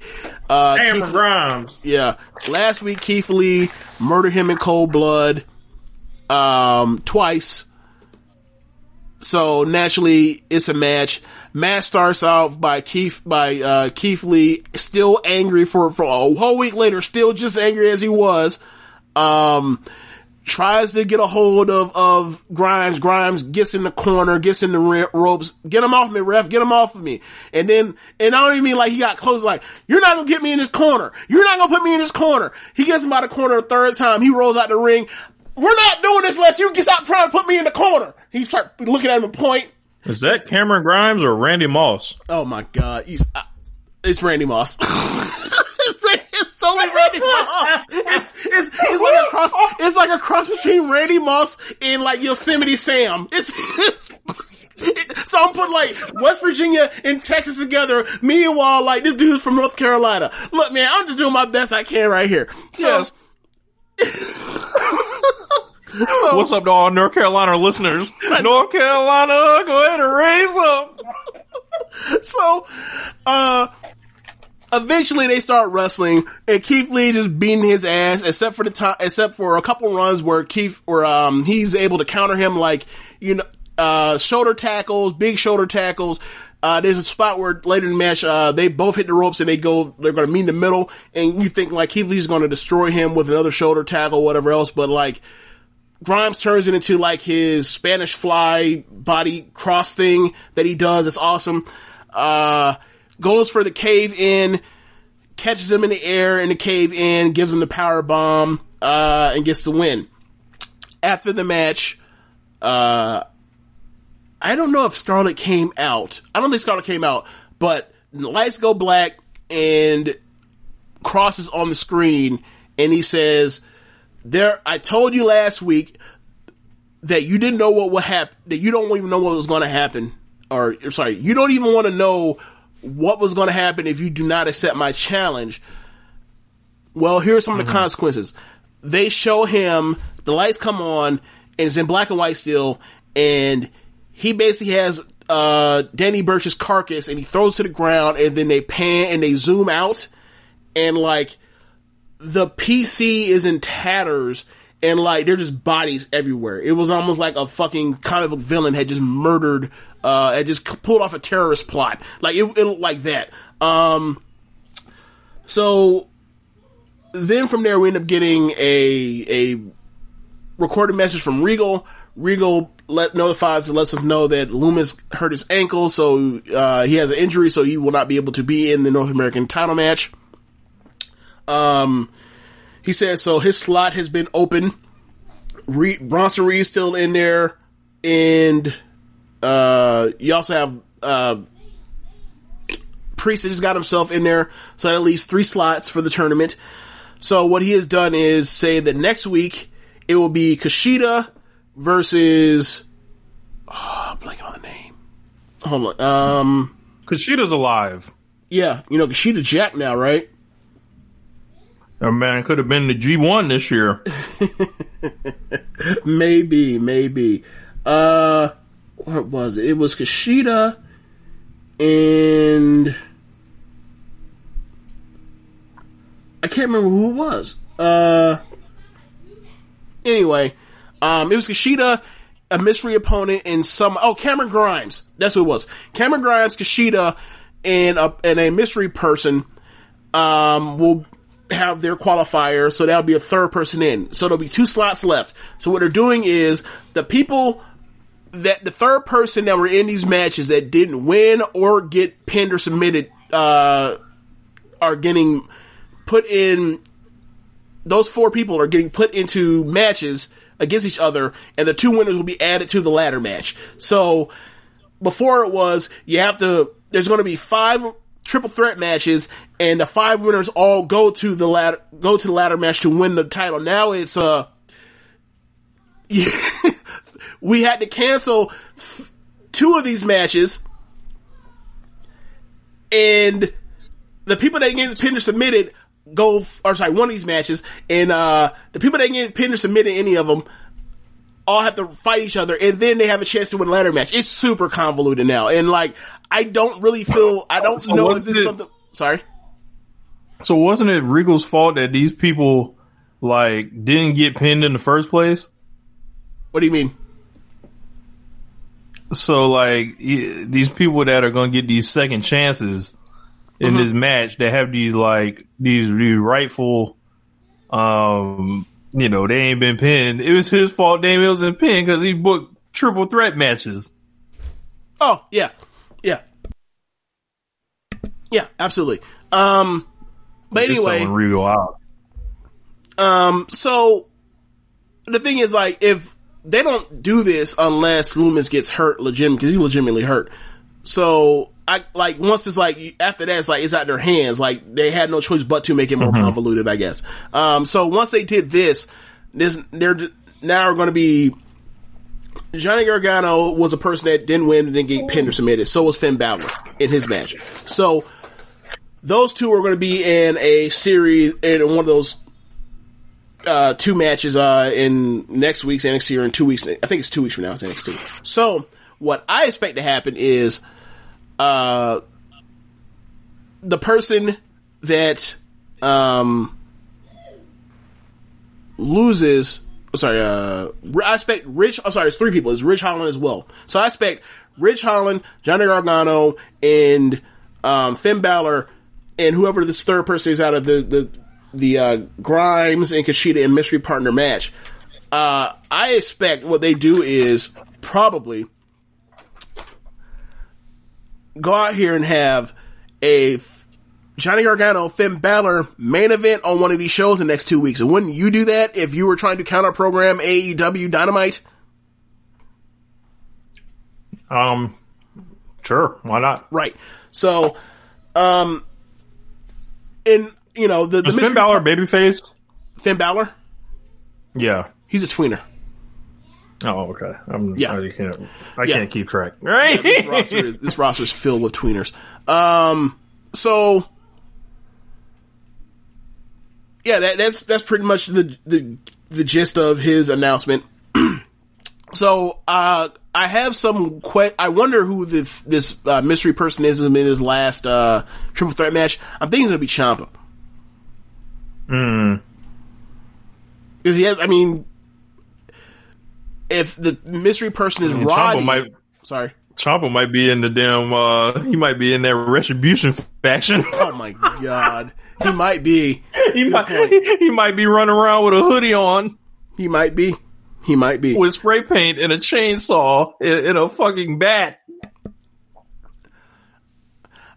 uh, Cameron Keith- Grimes. yeah, last week Keith Lee murdered him in cold blood, um, twice. So naturally, it's a match. Match starts off by Keith by uh, Keith Lee, still angry for for a whole week later, still just angry as he was. Um, tries to get a hold of of Grimes. Grimes gets in the corner, gets in the ropes. Get him off me, ref. Get him off of me. And then, and I don't even mean like he got close. Like you're not gonna get me in this corner. You're not gonna put me in this corner. He gets him out of the corner a third time. He rolls out the ring. We're not doing this unless you stop trying to put me in the corner. He start looking at him and point. Is that Cameron Grimes or Randy Moss? Oh my god, he's uh, it's Randy Moss. *laughs* it's totally Randy Moss. It's, it's, it's like a cross. It's like a cross between Randy Moss and like Yosemite Sam. It's, it's it- so I'm putting like West Virginia and Texas together. Meanwhile, like this dude's from North Carolina. Look, man, I'm just doing my best I can right here. So, Yes. *laughs* so What's up to all North Carolina listeners? *laughs* North Carolina, go ahead and raise up. so, uh, eventually they start wrestling, and Keith Lee just beating his ass, except for the time, except for a couple runs where Keith, where um, he's able to counter him, like you know, uh, shoulder tackles, big shoulder tackles. Uh, there's a spot where later in the match, uh, they both hit the ropes and they go, they're going to meet in the middle, and you think like Keith Lee's going to destroy him with another shoulder tackle, whatever else, but like. Grimes turns it into like his Spanish fly body cross thing that he does. It's awesome. Uh, goes for the cave in, catches him in the air in the cave in, gives him the power bomb, uh, and gets the win. After the match, uh, I don't know if Scarlett came out. I don't think Scarlett came out, but the lights go black and crosses on the screen and he says, there, I told you last week that you didn't know what would happen, that you don't even know what was going to happen. Or, sorry, you don't even want to know what was going to happen if you do not accept my challenge. Well, here are some of the consequences. They show him, the lights come on, and it's in black and white still, and he basically has uh, Danny Burch's carcass, and he throws it to the ground, and then they pan and they zoom out, and like the PC is in tatters, and like they're just bodies everywhere. It was almost like a fucking comic book villain had just murdered, uh, had just pulled off a terrorist plot. Like it, it looked like that. Um, so then from there we end up getting a a recorded message from Regal. Regal let notifies and lets us know that Lumis hurt his ankle, so uh, he has an injury, so he will not be able to be in the North American title match. Um, he says so. His slot has been open. Re- Bronson Reed's still in there, and uh, you also have uh, Priest that just got himself in there, so that leaves three slots for the tournament. So what he has done is say that next week it will be Kushida versus. Oh, I'm blanking on the name. Hold on. Um, Kushida's alive. yeah, you know Kushida Jack now, right? Oh man, it could have been the G1 this year. *laughs* maybe, maybe. Uh, what was it? It was Kushida and I can't remember who it was. Uh, anyway, um, it was Kushida, a mystery opponent, and some. Oh, Cameron Grimes. That's who it was. Cameron Grimes, Kushida, and a and a mystery person. Um, will have their qualifier, so that'll be a third person in. So there'll be two slots left. So what they're doing is the people that the third person that were in these matches that didn't win or get pinned or submitted uh, are getting put in. Those four people are getting put into matches against each other, and the two winners will be added to the ladder match. So before it was you have to. There's going to be five triple threat matches, and the five winners all go to the ladder go to the ladder match to win the title. Now it's uh *laughs* we had to cancel two of these matches, and the people that get pinned or submitted go, or sorry, one of these matches, and uh the people that get pinned or submitted any of them all have to fight each other, and then they have a chance to win a ladder match. It's super convoluted now, and like I don't really feel I don't So know if this is something. Sorry. So wasn't it Regal's fault that these people like didn't get pinned in the first place? What do you mean? So like these people that are going to get these second chances in this match that have these like these, these rightful, um, you know, they ain't been pinned. It was his fault. Damian wasn't pinned because he booked triple threat matches. Oh, yeah. Yeah. Yeah, absolutely. Um, but anyway, Regal out. um, so the thing is like, if they don't do this unless Lumis gets hurt legit, because he's legitimately hurt. So I, like, once it's like, after that, it's like, it's out their hands. Like, they had no choice but to make it more convoluted, I guess. Um, so once they did this, this, they're now are going to be Johnny Gargano was a person that didn't win and didn't get pinned or submitted. So was Finn Balor in his match. So those two are going to be in a series in one of those uh, two matches uh, in next week's NXT or in two weeks. I think it's two weeks from now. It's NXT. So what I expect to happen is uh, the person that um, loses. Sorry, uh, I expect Rich. I'm sorry, it's three people. It's Ridge Holland as well. So I expect Ridge Holland, Johnny Gargano, and um, Finn Balor, and whoever this third person is out of the the the uh, Grimes and Kushida and mystery partner match. Uh, I expect what they do is probably go out here and have a Johnny Gargano, Finn Balor main event on one of these shows in the next two weeks. And wouldn't you do that if you were trying to counter program AEW Dynamite? Um, sure, why not? Right. So, um, and you know the, the Is Finn Balor babyface? Finn Balor, Yeah. he's a tweener. Oh, okay. I'm, Yeah. I can't. I Yeah. can't keep track. Right. this roster is this roster is filled with tweeners. *laughs* Um, so yeah, that, that's that's pretty much the the the gist of his announcement. *clears throat* so uh, I have some que- I wonder who this this uh, mystery person is in his last uh, triple threat match. I'm thinking it's gonna be Ciampa. Hmm. Because he has, I mean, if the mystery person is I mean, Roddy, might- sorry, Ciampa might be in the damn. uh *laughs* He might be in that retribution faction. *laughs* Oh my god, he might be. he Good might. point. *laughs* He might be running around with a hoodie on, He might be. He might be. with spray paint and a chainsaw and, and a fucking bat.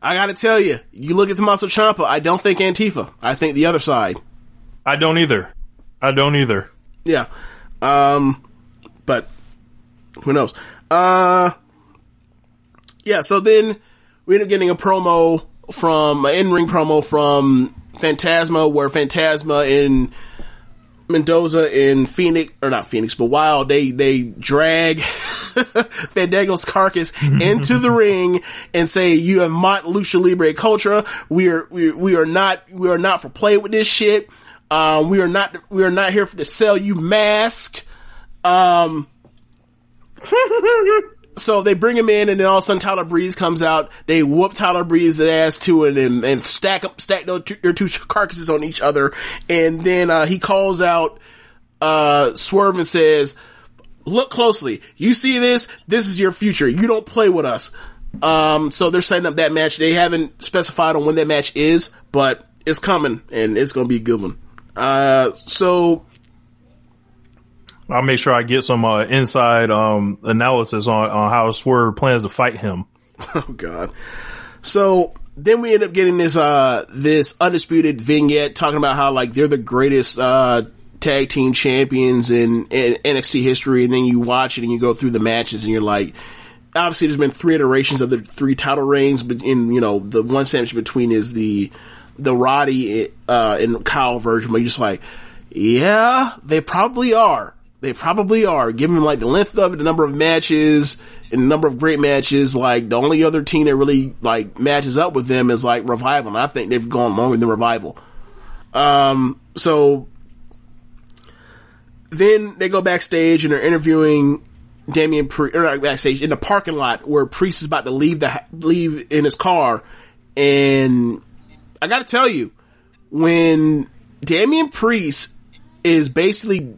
I gotta tell you, you look at the Tommaso Ciampa. I don't think Antifa. I think the other side. I don't either. I don't either. Yeah. Um, but who knows? Uh, yeah. So then we end up getting a promo from an in-ring promo from Fantasma, where Fantasma and Mendoza and Phoenix, or not Phoenix, but Wilde, they, they drag *laughs* Fandango's carcass into the *laughs* ring and say, you have mocked Lucha Libre culture. We are, we, we are not, we are not for play with this shit. Um, we are not, we are not here for to sell you mask. Um, *laughs* so they bring him in, and then all of a sudden Tyler Breeze comes out. They whoop Tyler Breeze's ass to it, and, and stack up, stack their two, their two carcasses on each other. And then uh, he calls out uh, Swerve and says, "Look closely. You see this? This is your future. You don't play with us." Um, so they're setting up that match. They haven't specified on when that match is, but it's coming, and it's going to be a good one. Uh, so I'll make sure I get some uh, inside um, analysis on, on how Swerve plans to fight him. *laughs* Oh god. So then we end up getting this uh this undisputed vignette talking about how like they're the greatest uh tag team champions in, in NXT history and then you watch it and you go through the matches and you're like obviously there's been three iterations of the three title reigns but in you know the one sandwich between is the the Roddy uh and Kyle version but you're just like yeah they probably are they probably are. Given like the length of it the number of matches and the number of great matches. Like the only other team that really like matches up with them is like revival and I think they've gone longer than revival. Um so then they go backstage and they're interviewing Damian Priest, backstage in the parking lot where Priest is about to leave the leave in his car, and I got to tell you, when Damian Priest is basically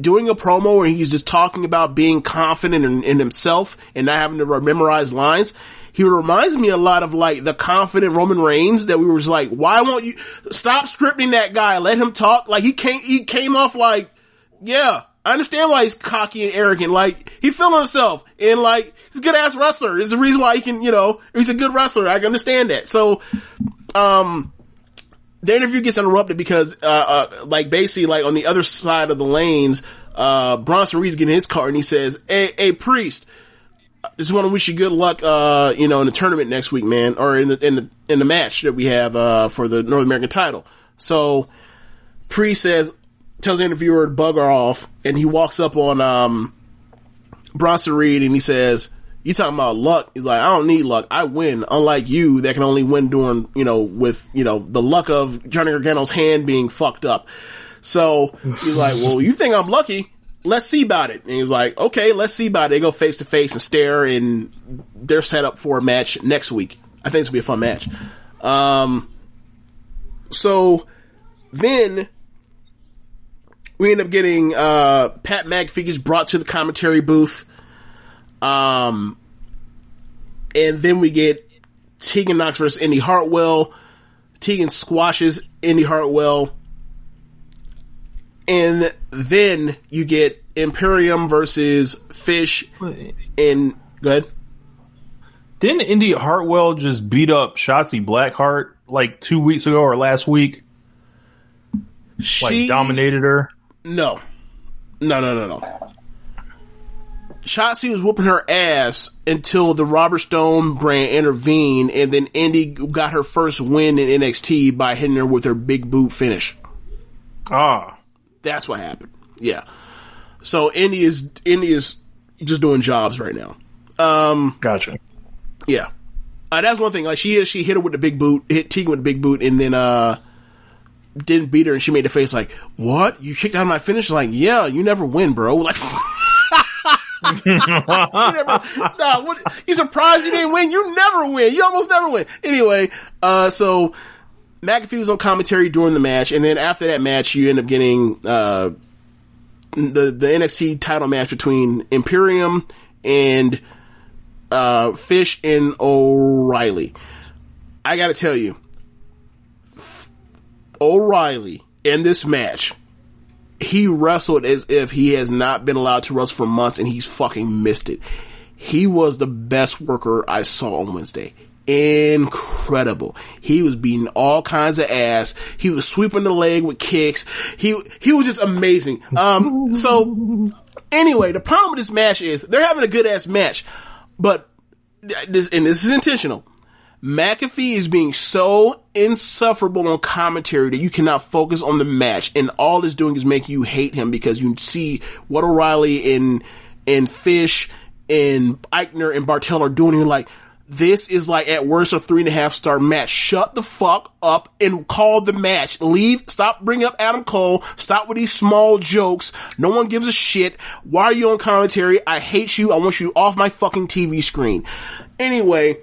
doing a promo where he's just talking about being confident in, in himself and not having to memorize lines. He reminds me a lot of like the confident Roman Reigns that we were just like, why won't you stop scripting that guy? Let him talk. Like he came, he came off like, yeah, I understand why he's cocky and arrogant. Like he feeling himself and like he's a good ass wrestler. Is the reason why he can, you know, he's a good wrestler. I can understand that. So, um, the interview gets interrupted because, uh, uh, like basically like on the other side of the lanes, uh, Bronson Reed's getting his car and he says, Hey, hey, priest, just want to wish you good luck, uh, you know, in the tournament next week, man, or in the, in the, in the match that we have, uh, for the North American title. So, Priest says, tells the interviewer to bugger off and he walks up on, um, Bronson Reed and he says, you talking about luck? He's like, I don't need luck. I win. Unlike you that can only win during, you know, with, you know, the luck of Johnny Gargano's hand being fucked up. So he's like, well, you think I'm lucky? Let's see about it. And he's like, okay, let's see about it. They go face to face and stare and they're set up for a match next week. I think it's gonna be a fun match. Um, so then we end up getting, uh, Pat McAfee gets brought to the commentary booth. Um, and then we get Tegan Nox versus Indy Hartwell. Tegan squashes Indy Hartwell. And then you get Imperium versus Fish in, go ahead. Didn't Indy Hartwell just beat up Shotzi Blackheart like two weeks ago or last week? She Like dominated her. No. No, no, no, no. Shotzi was whooping her ass until the Robert Stone brand intervened, and then Indy got her first win in NXT by hitting her with her big boot finish. Ah, That's what happened. Yeah. So Indy is Indy is just doing jobs right now. Um, gotcha. yeah. Uh, that's one thing. Like she she hit her with the big boot, hit Tegan with the big boot, and then uh didn't beat her, and she made the face like, "What? You kicked out of my finish?" Like, yeah, you never win, bro. Like. *laughs* you never, nah, what, you surprised you didn't win? You never win. You almost never win. Anyway, uh, so McAfee was on commentary during the match, and then after that match, you end up getting uh, the the NXT title match between Imperium and uh, Fish and O'Reilly. I got to tell you, O'Reilly in this match, he wrestled as if he has not been allowed to wrestle for months, and he's fucking missed it. He was the best worker I saw on Wednesday. Incredible. He was beating all kinds of ass. He was sweeping the leg with kicks. He he was just amazing. Um, so anyway, the problem with this match is they're having a good ass match, but this and this is intentional. McAfee is being so insufferable on commentary that you cannot focus on the match, and all it's doing is making you hate him because you see what O'Reilly and and Fish and Aichner and Barthel are doing. You're like, this is like at worst a three and a half star match. Shut the fuck up and call the match. Leave. Stop bringing up Adam Cole. Stop with these small jokes. No one gives a shit. Why are you on commentary? I hate you. I want you off my fucking TV screen. Anyway,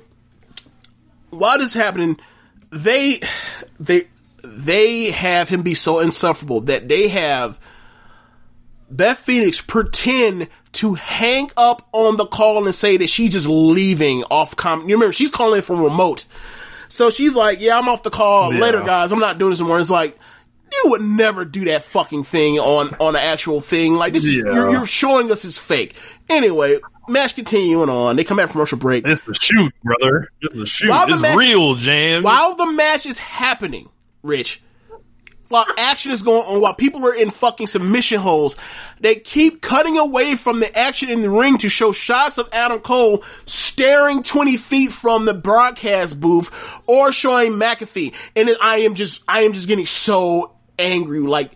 while this is happening, they they they have him be so insufferable that they have Beth Phoenix pretend to hang up on the call and say that she's just leaving off com. You remember she's calling from remote, so she's like, "Yeah, I'm off the call Yeah. later, guys. I'm not doing this anymore." It's like. You would never do that fucking thing on on an actual thing. Like this, is, Yeah. you're, you're showing us it's fake. Anyway, match continuing on. They come back from commercial break. It's the shoot, brother. It's the shoot. While the It's match- real, Jam. While the match is happening, Rich, while action is going on, while people are in fucking submission holes, they keep cutting away from the action in the ring to show shots of Adam Cole staring 20 feet from the broadcast booth or showing McAfee. And I am just, I am just getting so angry. Like,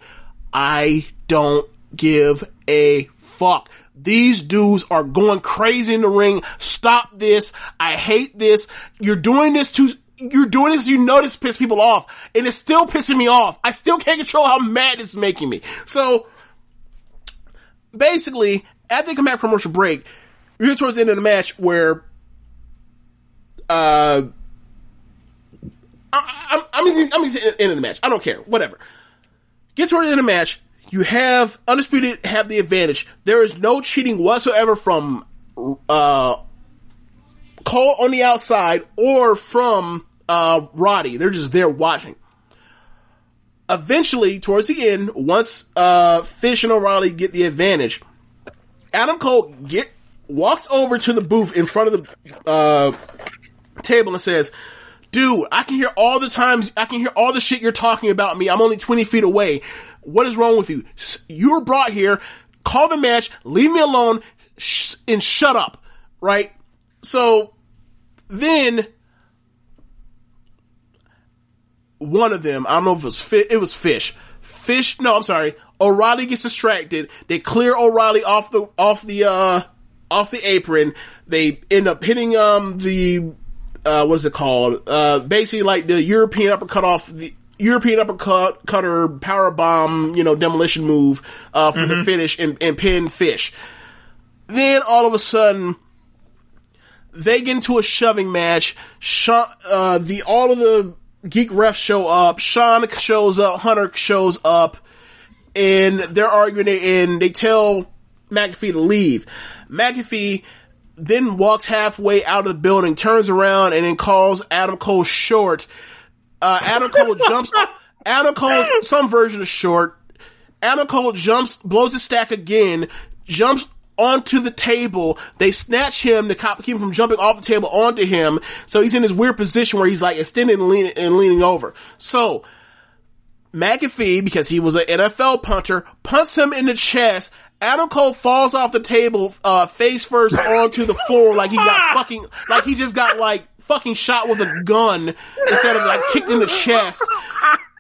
I don't give a fuck. These dudes are going crazy in the ring. Stop this. I hate this. You're doing this to, you're doing this, you know this piss people off. And it's still pissing me off. I still can't control how mad it's making me. So, basically, after they come back from commercial break, we're here towards the end of the match where, uh, I, I'm, I'm, I'm, I'm end of the match. I don't care. Whatever. Get towards the end of the match. You have undisputed have the advantage. There is no cheating whatsoever from uh Cole on the outside or from uh Roddy. They're just there watching. Eventually, towards the end, once uh Fish and O'Reilly get the advantage, Adam Cole get walks over to the booth in front of the uh table and says, dude, I can hear all the times, I can hear all the shit you're talking about me. I'm only 20 feet away. What is wrong with you? You were brought here, call the match, leave me alone, sh- and shut up, right? So, then, one of them, I don't know if it was Fish, it was Fish. Fish, no, I'm sorry. O'Reilly gets distracted. They clear O'Reilly off the, off the, uh, off the apron. They end up hitting, um, the, uh, what is it called? Uh, basically like the European uppercut off the European uppercut cutter power bomb, you know, demolition move, uh, for the finish and, and pin fish. Then all of a sudden, they get into a shoving match. Shawn, uh, the, all of the geek refs show up. Shawn shows up. Hunter shows up. And they're arguing and they tell McAfee to leave. McAfee then walks halfway out of the building, turns around, and then calls Adam Cole short. Uh, Adam Cole jumps. Adam Cole, some version of short. Adam Cole jumps, blows his stack again, jumps onto the table. They snatch him to cop- keep him from jumping off the table onto him. So he's in this weird position where he's like extending and leaning, and leaning over. So McAfee, because he was an NFL punter, punts him in the chest. Adam Cole falls off the table, uh, face first onto the floor like he got fucking, like he just got like fucking shot with a gun instead of like kicked in the chest.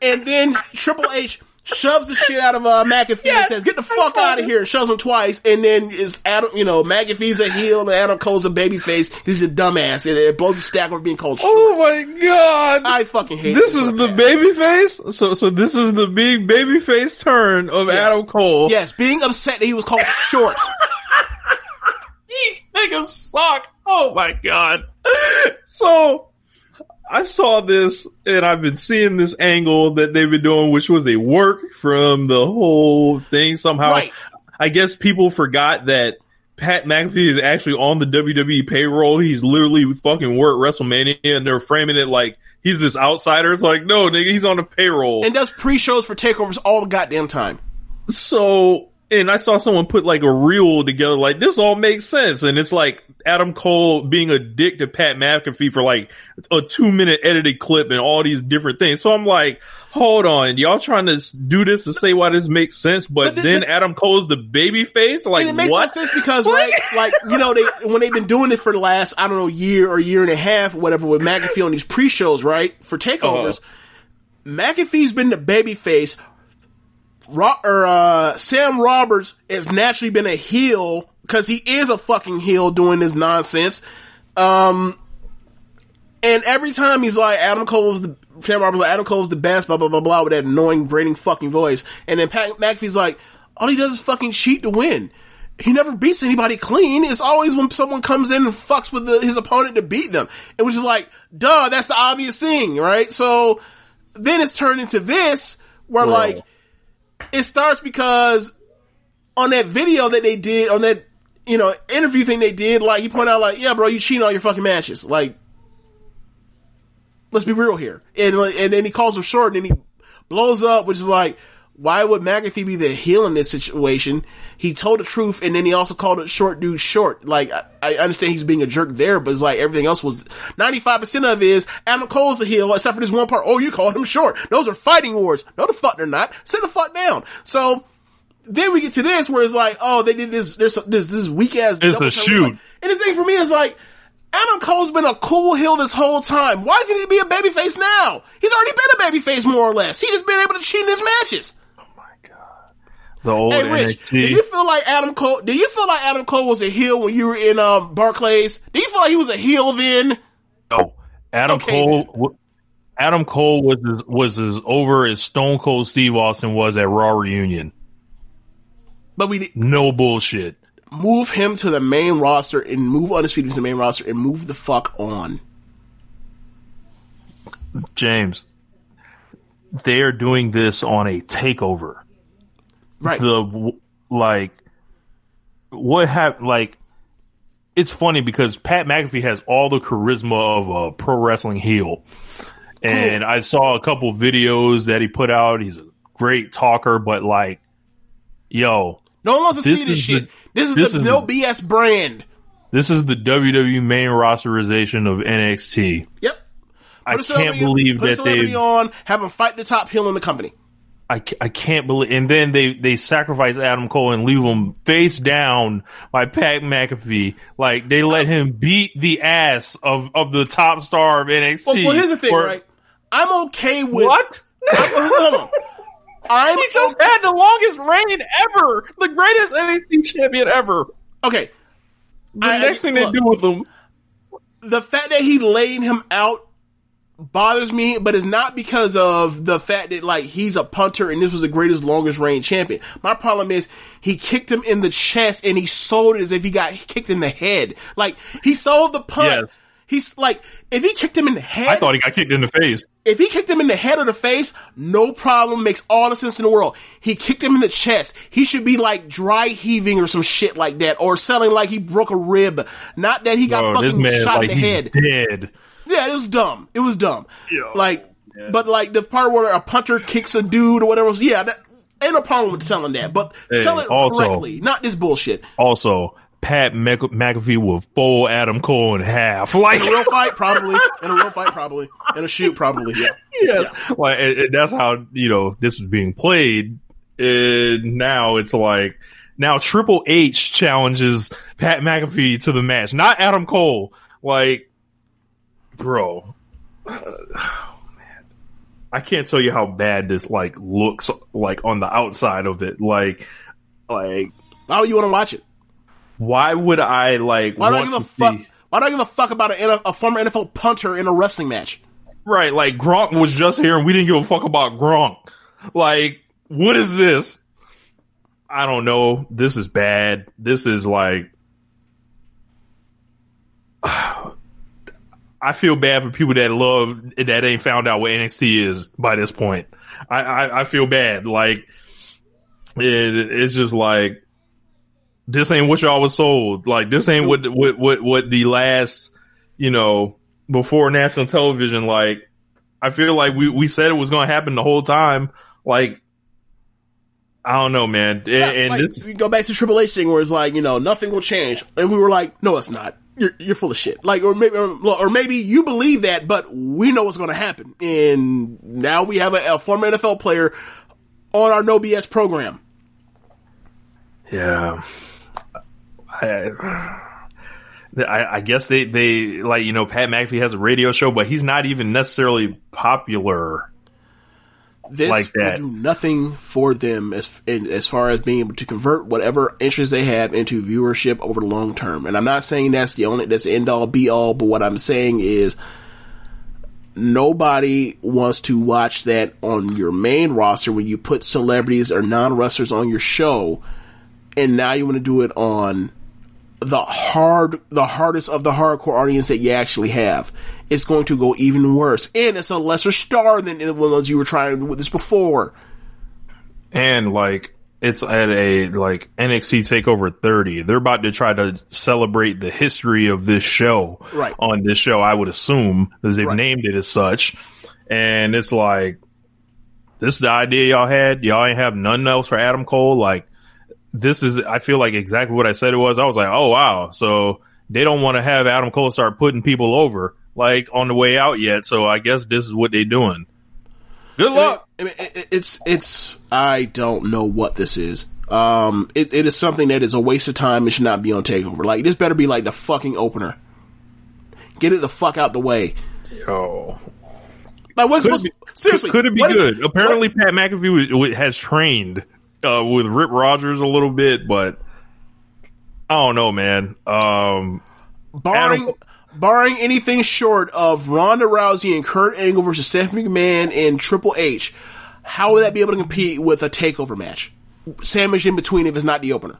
And then Triple H shoves the shit out of uh, McAfee and says, "Get the fuck out of here!" Shoves him twice, and then is Adam, you know, McAfee's a heel and Adam Cole's a babyface. He's a dumbass. It, it blows the stack of being called. Short. Oh my god! I fucking hate this. is the baby face. So, so this is the big baby face turn of Adam Cole. Yes, being upset that he was called short. *laughs* These niggas suck. Oh my god. *laughs* So I saw this and I've been seeing this angle that they've been doing, which was a work from the whole thing somehow. Right. I guess people forgot that Pat McAfee is actually on the WWE payroll. He's literally fucking worked WrestleMania and they're framing it like he's this outsider. It's like, no, nigga, he's on the payroll. and does pre-shows for takeovers all the goddamn time. So, and I saw someone put like a reel together, like this all makes sense. And it's like Adam Cole being a dick to Pat McAfee for like a two minute edited clip and all these different things. So I'm like, hold on, y'all trying to do this to say why this makes sense, but, But the- then but- Adam Cole's the baby face? Like it makes what? no sense because *laughs* right, like you know, they when they've been doing it for the last I don't know year or year and a half, whatever, with McAfee on these pre-shows, right, for uh-huh. takeovers. McAfee's been the babyface. Ro- or uh, Sam Roberts has naturally been a heel because he is a fucking heel doing this nonsense. Um, and every time he's like, Adam Cole's the, Sam Roberts like, Adam Cole's the best, blah, blah, blah, blah, with that annoying, grating fucking voice. And then Pat McAfee's like, all he does is fucking cheat to win. He never beats anybody clean. It's always when someone comes in and fucks with the, his opponent to beat them. It was just like, duh, that's the obvious thing, right? So then it's turned into this where Bro. like, it starts because on that video that they did, on that, you know, interview thing they did, like, he pointed out like, yeah, bro, you cheating all your fucking matches. Like, let's be real here. And and then he calls him short, and then he blows up, which is like, why would McAfee be the heel in this situation? He told the truth, and then he also called it short dude short. Like I, I understand he's being a jerk there, but it's like everything else was ninety five percent of it is Adam Cole's the heel, except for this one part. Oh, you called him short. Those are fighting words. No, the fuck they're not. Sit the fuck down. So. Then we get to this where it's like, oh, they did this, there's this, this weak ass. It's a shoot. like- and the thing for me is like, Adam Cole's been a cool heel this whole time. Why does he need to be a babyface now? He's already been a babyface more or less. He's just been able to cheat in his matches. The old Hey, Rich, NXT. do you feel like Adam Cole? Do you feel like Adam Cole was a heel when you were in um, Barclays? Do you feel like he was a heel then? No, Adam Okay. Cole. Adam Cole was as, was as over as Stone Cold Steve Austin was at Raw Reunion. But we No bullshit. move him to the main roster and move Undisputed to the main roster and move the fuck on. James, they are doing this on a takeover. Right. The like, what happened? Like, it's funny because Pat McAfee has all the charisma of a pro wrestling heel, and I saw a couple videos that he put out. He's a great talker, but like, yo, no one wants to This see this shit. the- this is this the is no BS brand. this is the WWE main rosterization of NXT. Yep. I Put a can't believe put that they on, have him fight the top heel in the company. I, I can't believe, and then they, they sacrifice Adam Cole and leave him face down by Pat McAfee. Like they let him beat the ass of, of the top star of NXT. Well, well here's the thing, Or- right? I'm okay with What? I'm, hold on. *laughs* I'm He just had the longest reign ever, the greatest NXT champion ever. okay. The I- next I- thing they do with him, the fact that he laid him out bothers me, but it's not because of the fact that like he's a punter and this was the greatest longest reign champion. My problem is he kicked him in the chest and he sold it as if he got kicked in the head. Like he sold the punt. Yes. He's like, if he kicked him in the head, I thought he got kicked in the face. if he kicked him in the head or the face, no problem, makes all the sense in the world. He kicked him in the chest. He should be like dry heaving or some shit like that, or selling like he broke a rib. Not that he got Bro, fucking man shot like in the head. dead. Yeah, it was dumb. It was dumb. Yeah. Like, but like the part where a punter kicks a dude or whatever. Yeah, that ain't no problem with selling that, but Hey, sell it also- correctly, not this bullshit. Also, Pat Mc- McAfee will fold Adam Cole in half. *laughs* Like In a real fight, probably. In a real fight, probably. In a shoot, probably. Yeah. yes, like and, and that's how you know this was being played. And now it's like Now Triple H challenges Pat McAfee to the match, not Adam Cole. Like, bro, man, *sighs* I can't tell you how bad this like looks like on the outside of it. Like, like Why would you want to watch it? why would I like Why do I want give a fuck? see? Why do I give a fuck about a, a former NFL punter in a wrestling match? Right, like Gronk was just here and we didn't give a fuck about Gronk. Like, what is this? I don't know. This is bad. This is like, *sighs* *sighs* I feel bad for people that love that ain't found out what NXT is by this point. I I, I feel bad. Like, it, it's just like this ain't what y'all was sold. Like, this ain't what what what what the last you know before national television. Like, I feel like we we said it was going to happen the whole time. Like, I don't know, man. And, Yeah, and like, this, you go back to Triple H thing where it's like, you know, nothing will change, and we were like, no, it's not. You're you're full of shit. Like, or maybe, um, or maybe you believe that, but we know what's going to happen. And now we have a, a former NFL player on our No BS program. Yeah. I, I, I guess they, they, like, you know, Pat McAfee has a radio show, but he's not even necessarily popular. This Like will do nothing for them as in, as far as being able to convert whatever interest they have into viewership over the long term. And I'm not saying that's the only that's the end all be all, but what I'm saying is nobody wants to watch that on your main roster when you put celebrities or non wrestlers on your show, and now you want to do it on the hard, the hardest of the hardcore audience that you actually have. It's going to go even worse, and it's a lesser star than the ones you were trying to do with this before. And like, it's at a, like, NXT TakeOver 30. They're about to try to celebrate the history of this show. Right. On this show, I would assume, because they've Right. named it as such. And it's like, this is the idea y'all had. Y'all ain't have nothing else for Adam Cole. Like, this is, I feel like exactly what I said it was. I was like, oh wow. So they don't want to have Adam Cole start putting people over, like, on the way out yet. So I guess this is what they're doing. Good luck. I mean, it- it- it's it's I don't know what this is. Um, it, it is something that is a waste of time. It should not be on Takeover. Like this better be like the fucking opener. Get it the fuck out the way. Yo. Like what's Could, supposed it be, seriously? could it be what is good? Apparently, Pat McAfee was, was- has trained uh, with Rip Rogers a little bit, but I don't know, man. Um, barring Adam- barring anything short of Ronda Rousey and Kurt Angle versus Steph McMahon and Triple H, how would that be able to compete with a Takeover match? Sandwich in between if it's not the opener.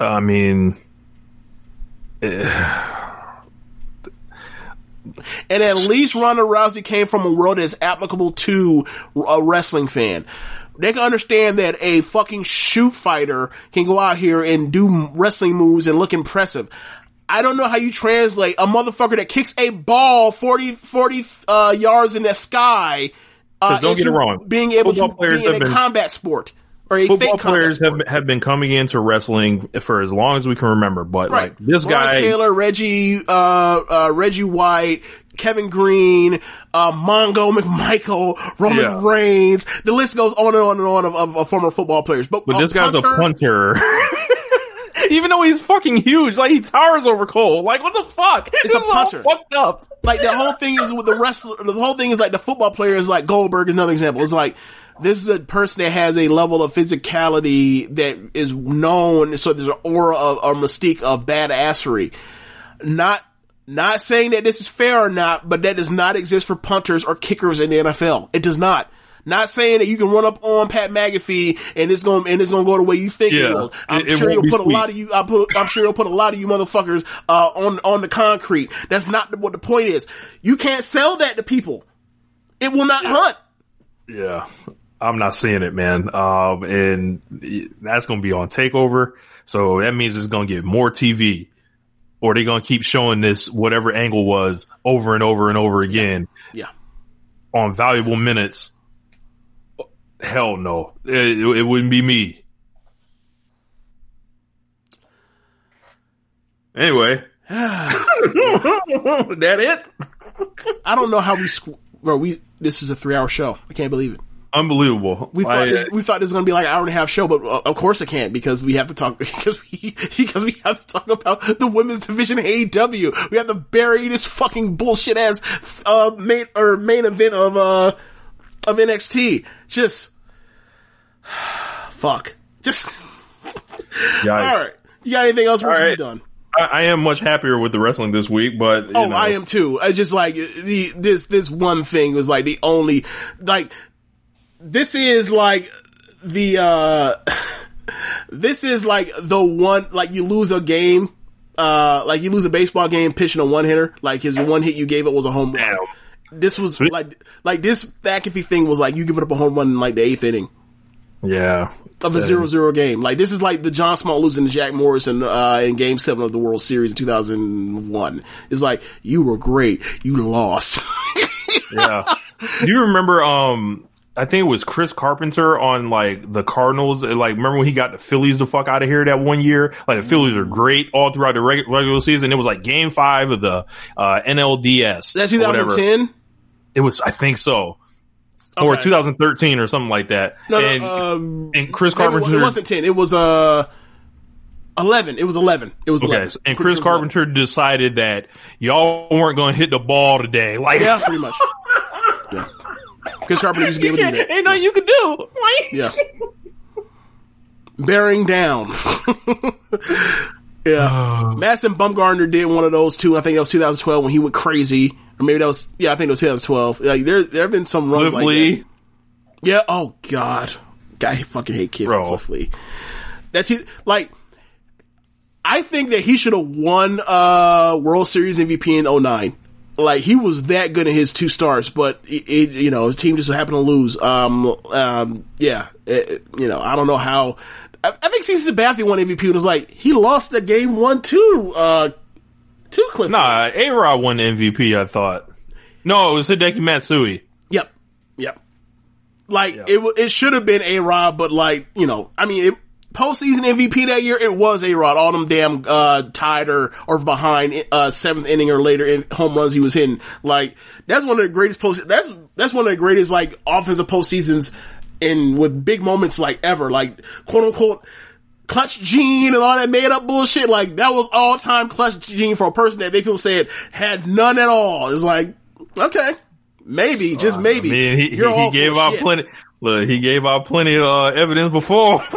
I mean, And at least Ronda Rousey came from a world that's applicable to a wrestling fan. They can understand that a fucking shoot fighter can go out here and do wrestling moves and look impressive. I don't know how you translate a motherfucker that kicks a ball 40, 40 uh, yards in the sky. Uh, don't get it wrong. Being able Football to be in a been- combat sport or football fake players have have been coming into wrestling for as long as we can remember. But Right. like this Lawrence guy, Taylor, Reggie, uh, uh, Reggie White, Kevin Greene, uh, Mongo McMichael, Roman Yeah. Reigns. The list goes on and on and on of, of, of former football players. But, but a this guy's punter- a *laughs* punter. *laughs* Even though he's fucking huge, like he towers over Cole. Like what the fuck? It's this a punter. fucked up. Like the whole thing is with the wrestler. The whole thing is like the football player is like Goldberg. is Another example. It's like this is a person that has a level of physicality that is known. So there's an aura of or mystique of badassery. Not not saying that this is fair or not, but that does not exist for punters or kickers in the NFL. It does not. Not saying that you can run up on Pat McAfee and it's going and it's going to go the way you think it will. I'm It- it sure you'll be put a lot of you. I put, I'm sure he'll put a lot of you motherfuckers uh, on on the concrete. That's not what the point is. You can't sell that to people. It will not hunt. Yeah, I'm not seeing it, man. Um, and that's going to be on Takeover, so that means it's going to get more TV, or they're going to keep showing this whatever angle was over and over and over again Yeah. on valuable minutes. Hell no, it, it wouldn't be me. Anyway, *laughs* that it? I don't know how we squ- bro. We this is a three hour show. I can't believe it. Unbelievable. We thought this, we thought this was going to be like an hour and a half show, but uh, of course it can't because we have to talk *laughs* because we because we have to talk about the women's division AEW. We have to bury this fucking bullshit ass uh main or main event of uh of NXT. Just *sighs* fuck. Just *laughs* yikes. all right. You got anything else? You right. done? I, I am much happier with the wrestling this week, but Oh, know, I am too. I just like the this this one thing was like the only like this is like the uh *laughs* this is like the one like you lose a game uh like you lose a baseball game pitching a one hitter like his one hit you gave it was a home run. This was like like this McAfee thing was like you give it up a home run in like the eighth inning Yeah. of a zero zero game. Like this is like the John Smoltz losing to Jack Morrison uh, in Game Seven of the World Series in two thousand one. It's like you were great, you lost. *laughs* yeah. Do you remember? Um, I think it was Chris Carpenter on like the Cardinals. Like, remember when he got the Phillies the fuck out of here that one year? Like, the Phillies are great all throughout the reg- regular season. It was like Game Five of the uh, NLDS. That's 2010. It was, I think so, or 2013 or something like that. No, no, and, um, and Chris Carpenter. It wasn't ten. It was uh eleven. It was eleven. It was Okay, 11. so- and Chris Carpenter decided that y'all weren't going to hit the ball today. Like, Yeah, pretty much. *laughs* Yeah. Chris Carpenter used to be able to do that. *laughs* ain't nothing you can do. Like, Yeah. Bearing down. *laughs* yeah. *sighs* Madison Bumgarner did one of those too. I think that was 2012 when he went crazy. Or maybe that was, yeah, I think it was 2012. Like, there, there have been some runs Cliff like Lee. that. Yeah. Oh God. I fucking hate Kid Bro. Cliff Lee. That's he, like, I think that he should have won, uh, World Series MVP in 09. Like, he was that good in his two stars, but it, it you know, his team just happened to lose. Um, um, yeah, it- you know, I don't know how, I, I think CC Sabathia won MVP and was like, he lost the game one, two, uh, Cliff. Lee. Nah, A Rod won MVP, I thought. No, it was Hideki Matsui. Yep. Yep. Like it, it should have been a Rod, but like you know, I mean, it, postseason MVP that year, it was a Rod. All them damn uh, tied or or behind uh, seventh inning or later in home runs he was hitting. Like that's one of the greatest post. That's that's one of the greatest like offensive postseasons in with big moments like ever. Like quote unquote. Clutch Gene and all that made up bullshit, like that was all time clutch Gene for a person that they people said had none at all. It's like, okay, maybe, just maybe. I mean, he, he, he gave out shit. plenty. Look, he gave out plenty of uh, evidence before. *laughs*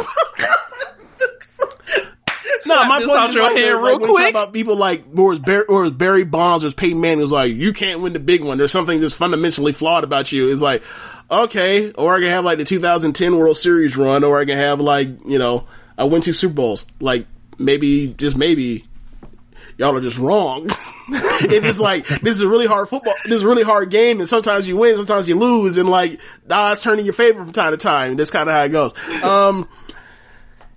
No, my this point is your like, head like, real when you talk quick. about people like or Barry, or Barry Bonds or Peyton Manning was like, you can't win the big one. There's something that's fundamentally flawed about you. It's like, okay, or I can have like the 2010 World Series run, or I can have like you know I win two Super Bowls. Like maybe, just maybe, y'all are just wrong. *laughs* if it is like this is a really hard football. This is a really hard game, and sometimes you win, sometimes you lose, and like odds turn in your favor from time to time. That's kind of how it goes. Um,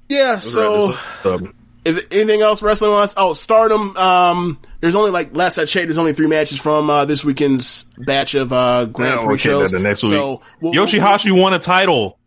yeah. So. Um, Is anything else wrestling wise? Oh, Stardom. Um, there's only like last I checked, there's only three matches from uh, this weekend's batch of uh, Grand yeah, Prix shows. the next week. So we'll- Yoshihashi won a title.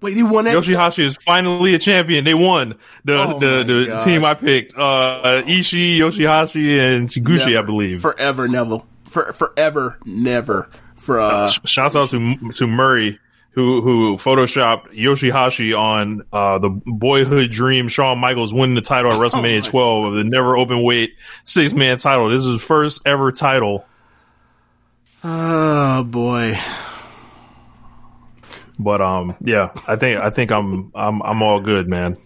Wait, he won that. Yoshihashi is finally a champion. They won the Oh the, the gosh. team I picked. Uh, Ishii, Yoshihashi, and Taguchi, I believe. Forever, Neville. For forever, never. For uh, Shouts out to to Murray who who photoshopped Yoshihashi on uh, the boyhood dream Shawn Michaels winning the title at *laughs* WrestleMania 12 of the never open weight six man title. This is his first ever title. oh boy. But um, yeah, I think I think I'm I'm I'm all good, man.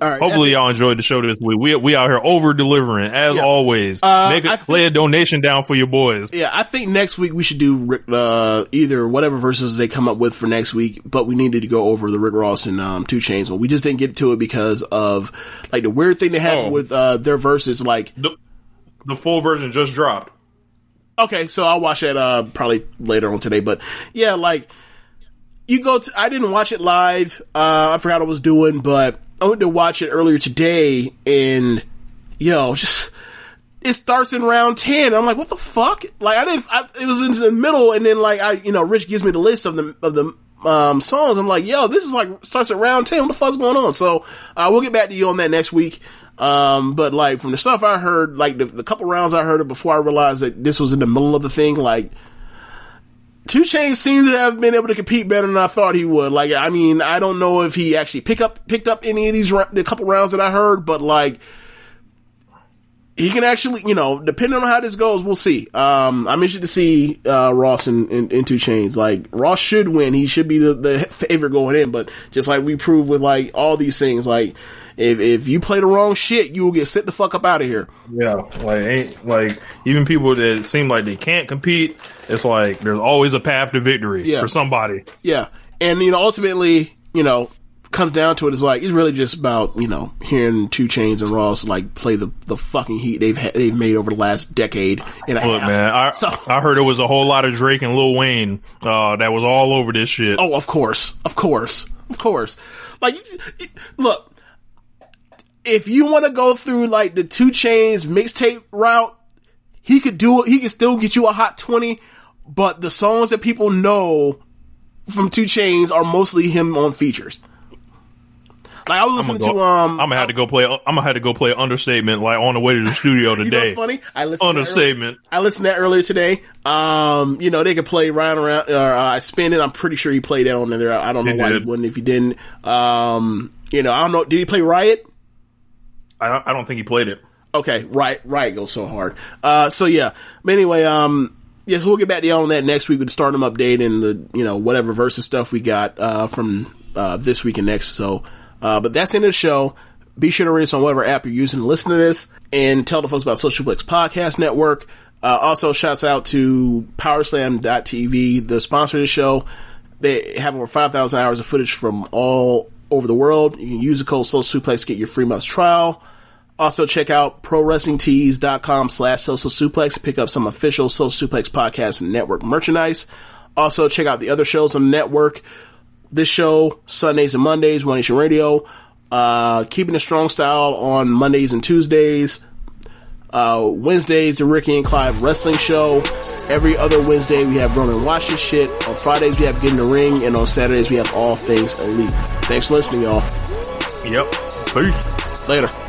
All right. Hopefully y'all enjoyed the show this week. We we out here over delivering as Yeah. always. Uh, Make a, think- lay a donation down for your boys. Yeah, I think next week we should do uh, either whatever verses they come up with for next week, but we needed to go over the Rick Ross and um, Two Chainz one. We just didn't get to it because of like the weird thing that happened Oh. with uh, their verses. Like, The, the full version just dropped. okay, so I'll watch that uh, probably later on today. But yeah, like you go to, I didn't watch it live. Uh, I forgot what I was doing, but I went to watch it earlier today and yo, just, it starts in round 10. I'm like, what the fuck? Like, I didn't, I, it was into the middle and then like, I, you know, Rich gives me the list of the, of the, um, songs. I'm like, yo, this is like, starts at round 10. What the fuck's going on? So, uh, we'll get back to you on that next week. Um, but like from the stuff I heard, like the, the couple rounds I heard it before I realized that this was in the middle of the thing, like, Two Chainz seems to have been able to compete better than I thought he would. Like, I mean, I don't know if he actually pick up picked up any of these the couple rounds that I heard, but like, he can actually, you know, depending on how this goes, we'll see. Um, I'm interested to see uh, Ross and, and, and Two Chainz. Like, Ross should win. He should be the, the favorite going in. But just like we proved with like all these things, like if if you play the wrong shit, you will get sent the fuck up out of here. Yeah, like ain't like even people that seem like they can't compete. It's like there's always a path to victory Yeah. for somebody. Yeah. And, you know, ultimately, you know, comes down to it is like, it's really just about, you know, hearing Two Chainz and Ross like play the, the fucking heat they've ha- they've made over the last decade and a Look, half. man, I I heard it was a whole lot of Drake and Lil Wayne uh, that was all over this shit. Oh, of course. Of course. Of course. Like, look, if you want to go through like the Two Chainz mixtape route, he could do it. He could still get you a hot 20, but the songs that people know from Two Chainz are mostly him on features. Like I was I'm listening go, to um I'm gonna have to go play. I'm gonna have to go play understatement like on the way to the studio *laughs* You know today. funny? I listened understatement. I listened to that earlier today. Um, you know, they could play round around or uh, I spin it. I'm pretty sure he played that on there. I don't know He why he wouldn't if he didn't. Um, you know, I don't know. Did he play Riot? I don't, I don't think he played it. Okay, right, Riot goes so hard. Uh, so yeah. But anyway, um, yes, we'll get back to y'all on that next week with the Stardom update and the you know whatever versus stuff we got uh, from uh, this week and next. So, uh, but that's the end of the show. Be sure to rate us on whatever app you're using to listen to this, and tell the folks about Social Suplex Podcast Network. Uh, also, shouts out to PowerSlam.tv, the sponsor of the show. They have over 5,000 hours of footage from all over the world. You can use the code Social Suplex to get your free month's trial. Also check out ProWrestlingTees.com slash Social Suplex to pick up some official Social Suplex podcast network merchandise. Also check out the other shows on the network. This show, Sundays and Mondays, One Nation Radio. Uh, Keeping a Strong Style on Mondays and Tuesdays. Uh, Wednesdays, the Ricky and Clive Wrestling Show. Every other Wednesday, we have Roman Watch This Shit. On Fridays, we have Get in the Ring. And on Saturdays, we have All Things Elite. Thanks for listening, y'all. Yep. Peace. Later.